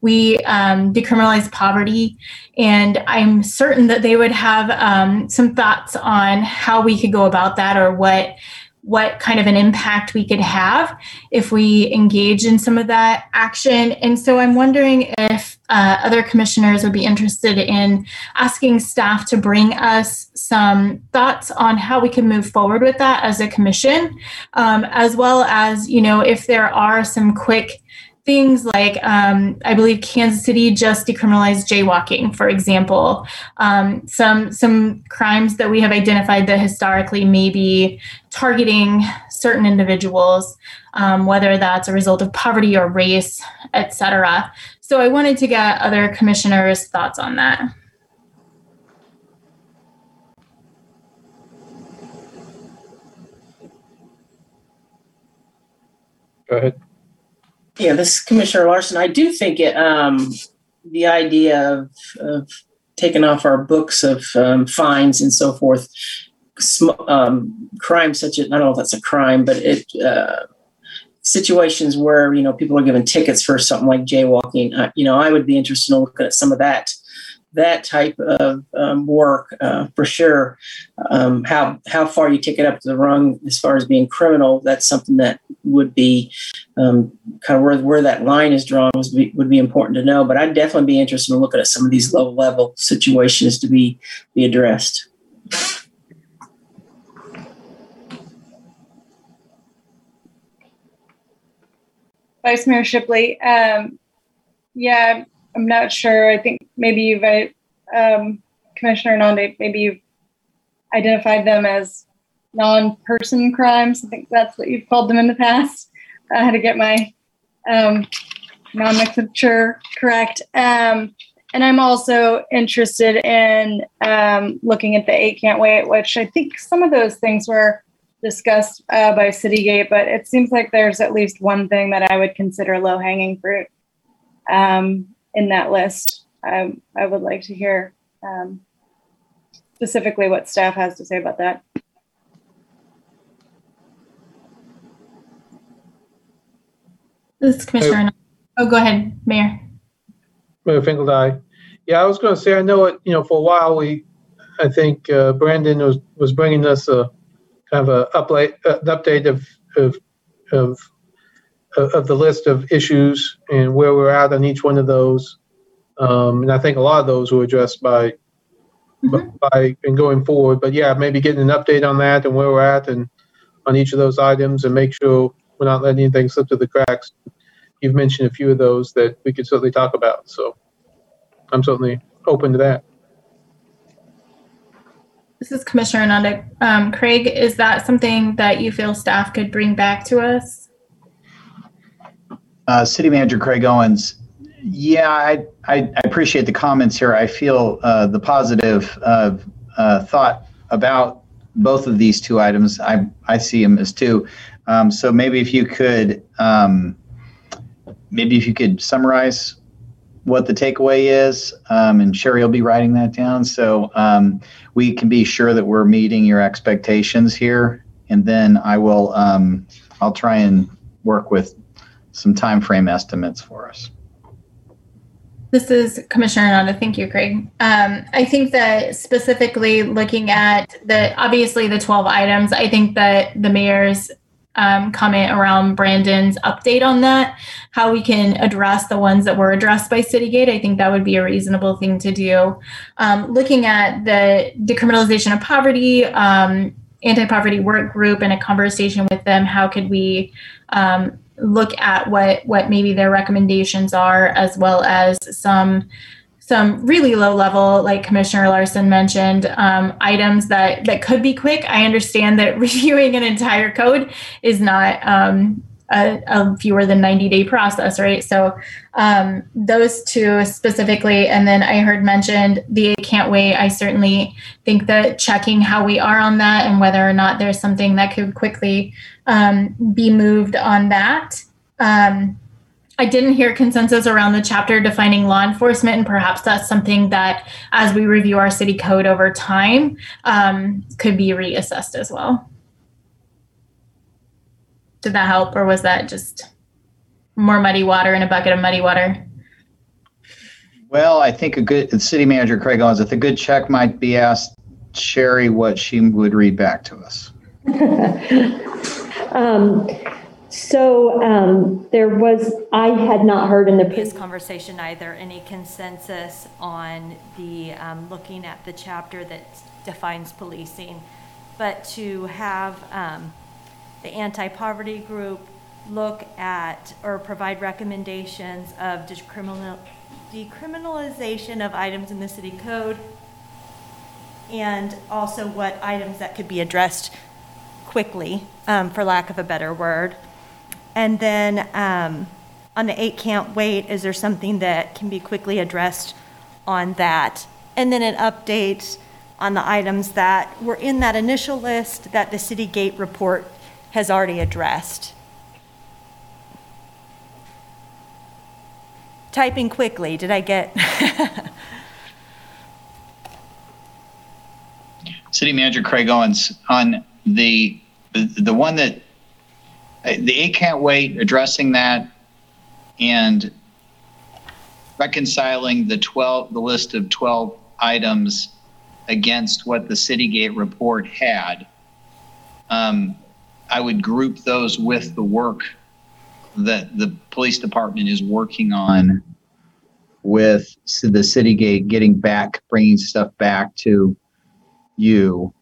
we um, decriminalize poverty, and I'm certain that they would have um, some thoughts on how we could go about that or what what kind of an impact we could have if we engage in some of that action. And so I'm wondering if uh, other commissioners would be interested in asking staff to bring us some thoughts on how we can move forward with that as a commission, um, as well as, you know, if there are some quick things like um, I believe Kansas City just decriminalized jaywalking, for example. Um, some some crimes that we have identified that historically may be targeting certain individuals, um, whether that's a result of poverty or race, etc. So I wanted to get other commissioners' thoughts on that. Go ahead. Yeah, this is Commissioner Larsen. I do think it, um, the idea of, of taking off our books of um, fines and so forth, sm- um, crimes such as, I don't know if that's a crime, but it, uh, situations where, you know, people are given tickets for something like jaywalking, you know, I would be interested in looking at some of that that type of um, work uh, for sure. Um, how how far you take it up to the rung as far as being criminal, that's something that would be um, kind of where where that line is drawn was would be important to know. But I'd definitely be interested in looking at some of these low level situations to be be addressed. Vice Mayor Shipley, um, yeah, I'm not sure. I think maybe you've, um, Commissioner Ananda, maybe you've identified them as non-person crimes. I think that's what you've called them in the past. I had to get my um, nomenclature correct. Um, and I'm also interested in um, looking at the eight can't wait, which I think some of those things were discussed uh, by Citygate, but it seems like there's at least one thing that I would consider low hanging fruit. Um, in that list. I, I would like to hear um, specifically what staff has to say about that. This is Commissioner. Oh, go ahead, Mayor. Mayor Finkeldei. Yeah, I was going to say, I know it, you know, for a while we, I think uh, Brandon was, was bringing us a kind of a update, uh, an update of, of, of of the list of issues and where we're at on each one of those. Um, and I think a lot of those were addressed by mm-hmm. by and going forward. But yeah, maybe getting an update on that and where we're at and on each of those items and make sure we're not letting anything slip through the cracks. You've mentioned a few of those that we could certainly talk about. So I'm certainly open to that. This is Commissioner Ananda. Um, Craig, is that something that you feel staff could bring back to us? Uh, City Manager Craig Owens. Yeah, I, I, I appreciate the comments here. I feel uh, the positive uh, thought about both of these two items. I, I see them as two. Um, so maybe if you could, um, maybe if you could summarize what the takeaway is, um, and Sherry will be writing that down, so um, we can be sure that we're meeting your expectations here. And then I will, um, I'll try and work with some time frame estimates for us. This is Commissioner Ananda. Thank you, Craig. Um, I think that specifically looking at the obviously the 12 items, I think that the mayor's um, comment around Brandon's update on that, how we can address the ones that were addressed by Citygate, I think that would be a reasonable thing to do. Um, looking at the decriminalization of poverty, um, anti-poverty work group, and a conversation with them, how could we um, look at what what maybe their recommendations are, as well as some some really low level, like Commissioner Larsen mentioned, um, items that that could be quick. I understand that reviewing an entire code is not um, a, a, fewer than 90 day process, right? So um, those two specifically, and then I heard mentioned the can't wait. I certainly think that checking how we are on that and whether or not there's something that could quickly um, be moved on that. Um, I didn't hear consensus around the chapter defining law enforcement, and perhaps that's something that, as we review our city code over time, um, could be reassessed as well. Did that help, or was that just more muddy water in a bucket of muddy water? Well, I think a good city manager Craig Owens, if a good check might be asked Sherry what she would read back to us. um, so um, there was, I had not heard in the previous conversation either any consensus on the um, looking at the chapter that defines policing, but to have um, the anti-poverty group look at or provide recommendations of decriminal, decriminalization of items in the city code and also what items that could be addressed quickly, um, for lack of a better word. And then um, on the eight can't wait, is there something that can be quickly addressed on that? And then an update on the items that were in that initial list that the City Gate report has already addressed. Typing quickly, did I get? City Manager Craig Owens, on the the one that the eight can't wait addressing that and reconciling the 12 the list of 12 items against what the citygate report had um, i would group those with the work that the police department is working on with the city gate getting back bringing stuff back to you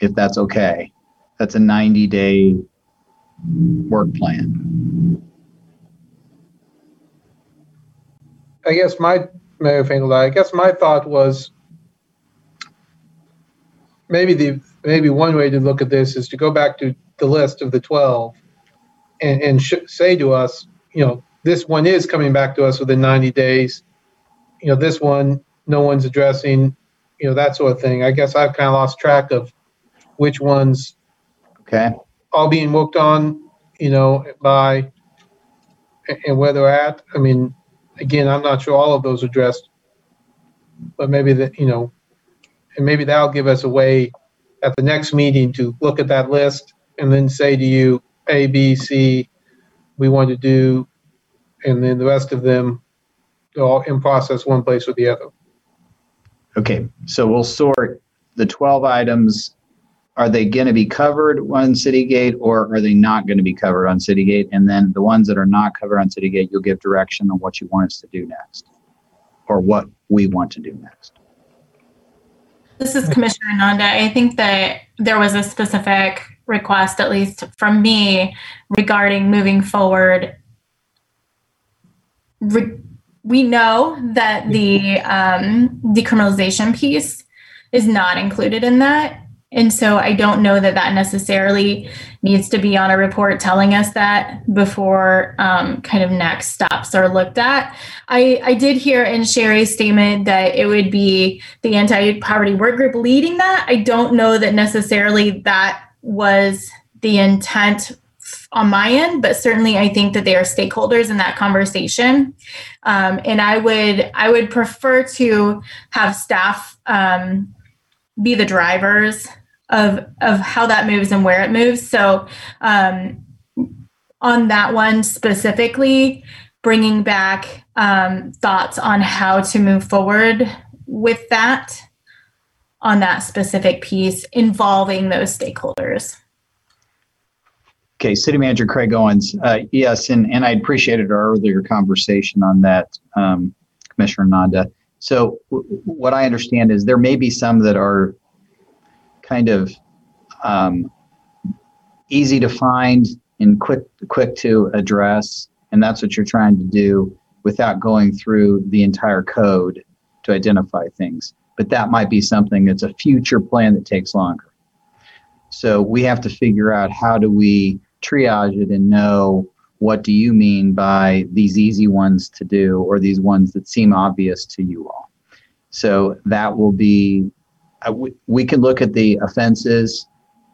if that's okay that's a 90 day work plan? I guess my Mayor I guess my thought was maybe the maybe one way to look at this is to go back to the list of the 12 and, and sh- say to us, you know, this one is coming back to us within 90 days. You know, this one, no one's addressing, you know, that sort of thing. I guess I've kind of lost track of which ones okay all being worked on, you know, by and where they're at. I mean, again, I'm not sure all of those addressed, but maybe that you know, and maybe that'll give us a way at the next meeting to look at that list and then say to you, A, B, C, we want to do, and then the rest of them, all in process one place or the other. Okay, so we'll sort the 12 items are they going to be covered on Citygate or are they not going to be covered on Citygate? And then the ones that are not covered on Citygate, you'll give direction on what you want us to do next or what we want to do next. This is Commissioner Ananda. I think that there was a specific request, at least from me, regarding moving forward. Re- we know that the um, decriminalization piece is not included in that and so I don't know that that necessarily needs to be on a report telling us that before um, kind of next steps are looked at. I, I did hear in Sherry's statement that it would be the anti poverty work group leading that. I don't know that necessarily that was the intent on my end, but certainly I think that they are stakeholders in that conversation. Um, and I would I would prefer to have staff um, be the drivers of of how that moves and where it moves. So um, on that one specifically, bringing back um, thoughts on how to move forward with that on that specific piece involving those stakeholders. Okay, City Manager Craig Owens. Uh, yes, and, and I appreciated our earlier conversation on that, um, Commissioner Ananda. So w- what I understand is there may be some that are kind of um, easy to find and quick quick to address, and that's what you're trying to do without going through the entire code to identify things. But that might be something that's a future plan that takes longer. So we have to figure out how do we triage it and know what do you mean by these easy ones to do or these ones that seem obvious to you all. So that will be, we, we can look at the offenses.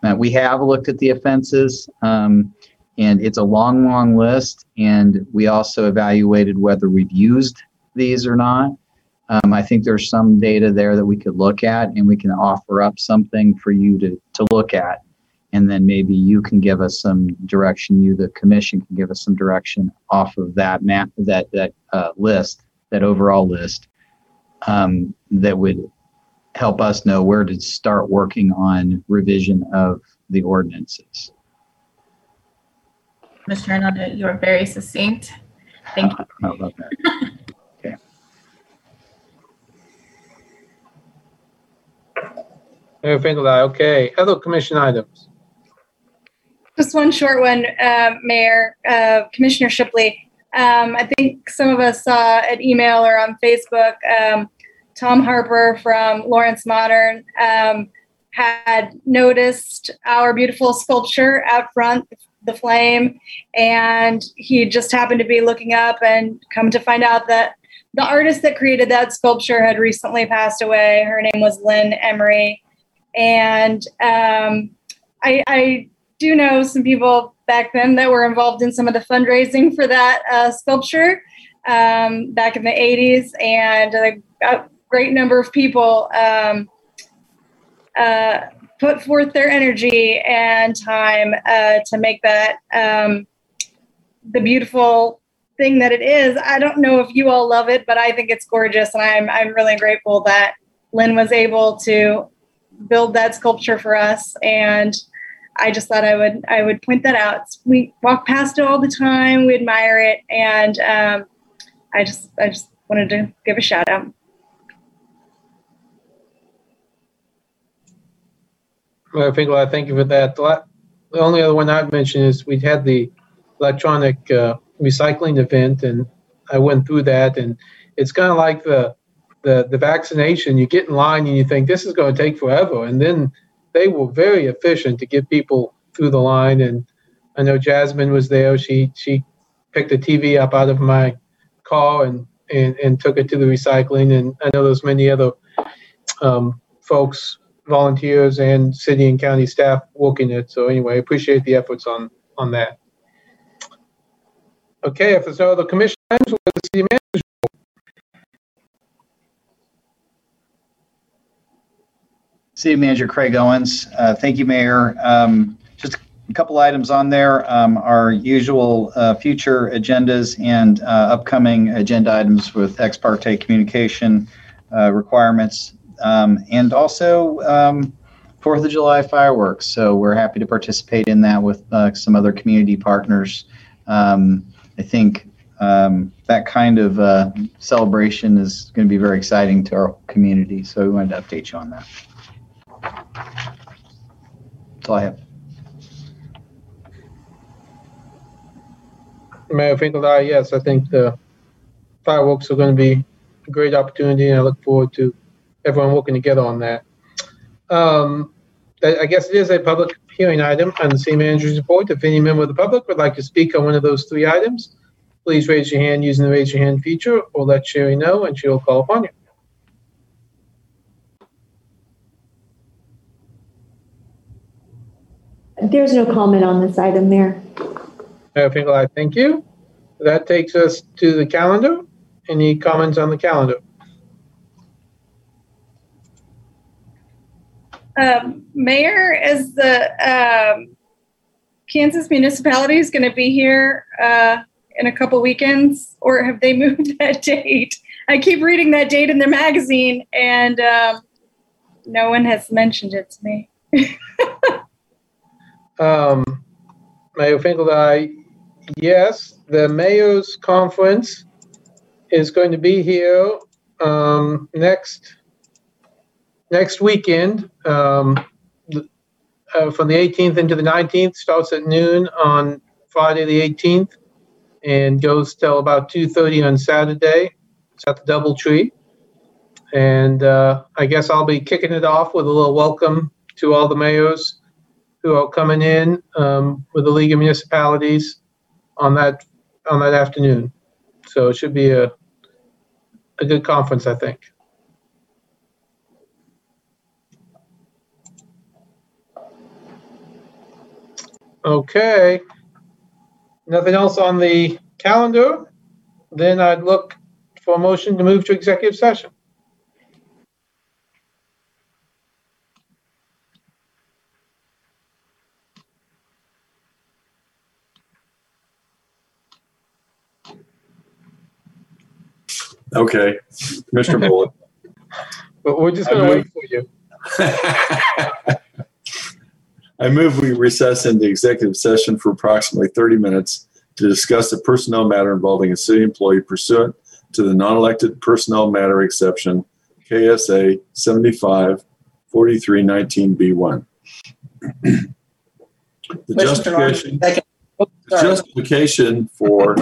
Uh, we have looked at the offenses, um, and it's a long, long list. And we also evaluated whether we've used these or not. Um, I think there's some data there that we could look at, and we can offer up something for you to, to look at. And then maybe you can give us some direction. You, the commission, can give us some direction off of that map, that that uh, list, that overall list, um, that would help us know where to start working on revision of the ordinances. Mr. Nanda, you are very succinct. Thank you. How about that? Okay. Mayor Finkeldine, okay. Other commission items? Just one short one, uh, Mayor, uh, Commissioner Shipley. Um, I think some of us saw an email or on Facebook. Um, Tom Harper from Lawrence Modern um, had noticed our beautiful sculpture out front, the flame, and he just happened to be looking up and come to find out that the artist that created that sculpture had recently passed away. Her name was Lynn Emery. And um, I, I do know some people back then that were involved in some of the fundraising for that uh, sculpture um, back in the 80s, and a great number of people um, uh, put forth their energy and time uh, to make that um, the beautiful thing that it is. I don't know if you all love it, but I think it's gorgeous, and I'm I'm really grateful that Lynn was able to build that sculpture for us and I just thought I would I would point that out. We walk past it all the time. We admire it, and um, I just I just wanted to give a shout out. Mayor Finkeldine, thank you for that. The la- the only other one I'd mention is we had the electronic uh, recycling event, and I went through that, and it's kind of like the, the the vaccination. You get in line and you think this is going to take forever, and then they were very efficient to get people through the line. And I know Jasmine was there. She she picked a TV up out of my car and and, and took it to the recycling. And I know there's many other um, folks, volunteers, and city and county staff working it. So anyway, appreciate the efforts on on that. Okay, if there's no other commission items, we'll the city manager. City Manager Craig Owens. Uh, Thank you, Mayor. Um, Just a couple items on there. Um, Our usual uh, future agendas and uh, upcoming agenda items with ex parte communication uh, requirements. Um, And also um, Fourth of July fireworks. So we're happy to participate in that with uh, some other community partners. Um, I think um, that kind of uh, celebration is going to be very exciting to our community. So we wanted to update you on that. That's all I have. Mayor Finkeldine, yes, I think the fireworks are going to be a great opportunity, and I look forward to everyone working together on that. Um, I I guess it is a public hearing item on the city manager's report. If any member of the public would like to speak on one of those three items, please raise your hand using the raise your hand feature, or let Sherry know, and she'll call upon you. There's no comment on this item, Mayor. Mayor Finkeldine, thank you. That takes us to the calendar. Any comments on the calendar? Um, Mayor, is the um, Kansas municipality is going to be here uh, in a couple weekends, or have they moved that date? I keep reading that date in their magazine, and um, no one has mentioned it to me. Um, Mayor Finkeldine, yes, the mayor's conference is going to be here, um, next, next weekend, um, uh, from the 18th into the 19th, starts at noon on Friday, the 18th, and goes till about 2:30 on Saturday. It's at the Doubletree. And, uh, I guess I'll be kicking it off with a little welcome to all the mayors who are coming in um, with the League of Municipalities on that on that afternoon. So it should be a a good conference, I think. Okay. Nothing else on the calendar? Then I'd look for a motion to move to executive session. Okay, Mr. Bullock. But we're just going to wait for you. I move we recess into executive session for approximately 30 minutes to discuss a personnel matter involving a city employee pursuant to the non-elected personnel matter exception, KSA 75 4319B1. The justification. Oh, the justification for,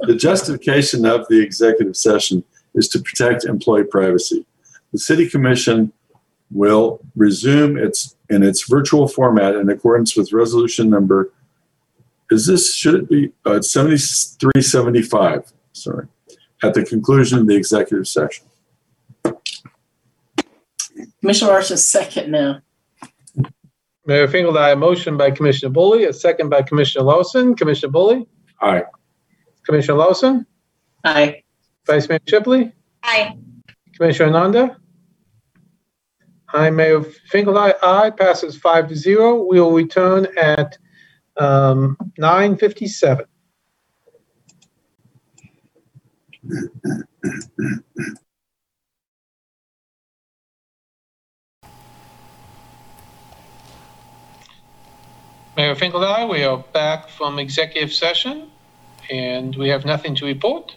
the justification of the executive session is to protect employee privacy. The city commission will resume its, in its virtual format in accordance with resolution number, is this, should it be, uh, it's 7375, sorry, at the conclusion of the executive session. Commissioner Larsen, second now. Mayor Finkeldei, a motion by Commissioner Boley, a second by Commissioner Larsen. Commissioner Boley? Aye. Commissioner Larsen? Aye. Vice Mayor Shipley? Aye. Commissioner Ananda? Aye, Mayor Finkeldei, aye, passes five to zero. We will return at um, 9:57. Mayor Finkeldei, we are back from executive session, and we have nothing to report.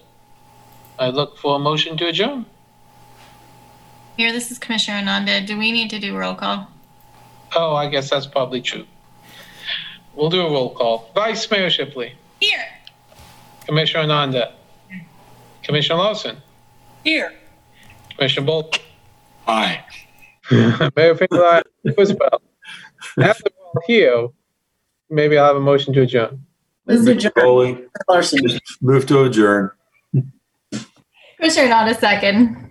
I look for a motion to adjourn. Here, this is Commissioner Ananda. Do we need to do roll call? Oh, I guess that's probably true. We'll do a roll call. Vice Mayor Shipley. Here. Commissioner Ananda. Commissioner Larsen. Here. Commissioner Boley. Aye. Mayor Finkeldei as well. After we're all here, maybe I'll have a motion to adjourn. Move to adjourn. Boley, Larsen. move to adjourn. Commissioner Ananda, second.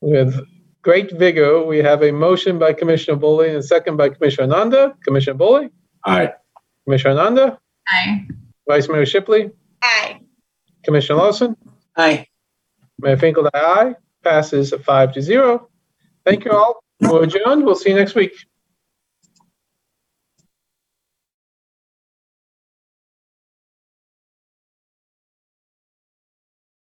With great vigor, we have a motion by Commissioner Boley and a second by Commissioner Ananda. Commissioner Boley. Aye. Commissioner Ananda. Aye. Vice Mayor Shipley. Aye. Commissioner Larsen. Aye. Mayor Finkeldei, aye. Passes five to zero. Thank you all. We're adjourned. We'll see you next week.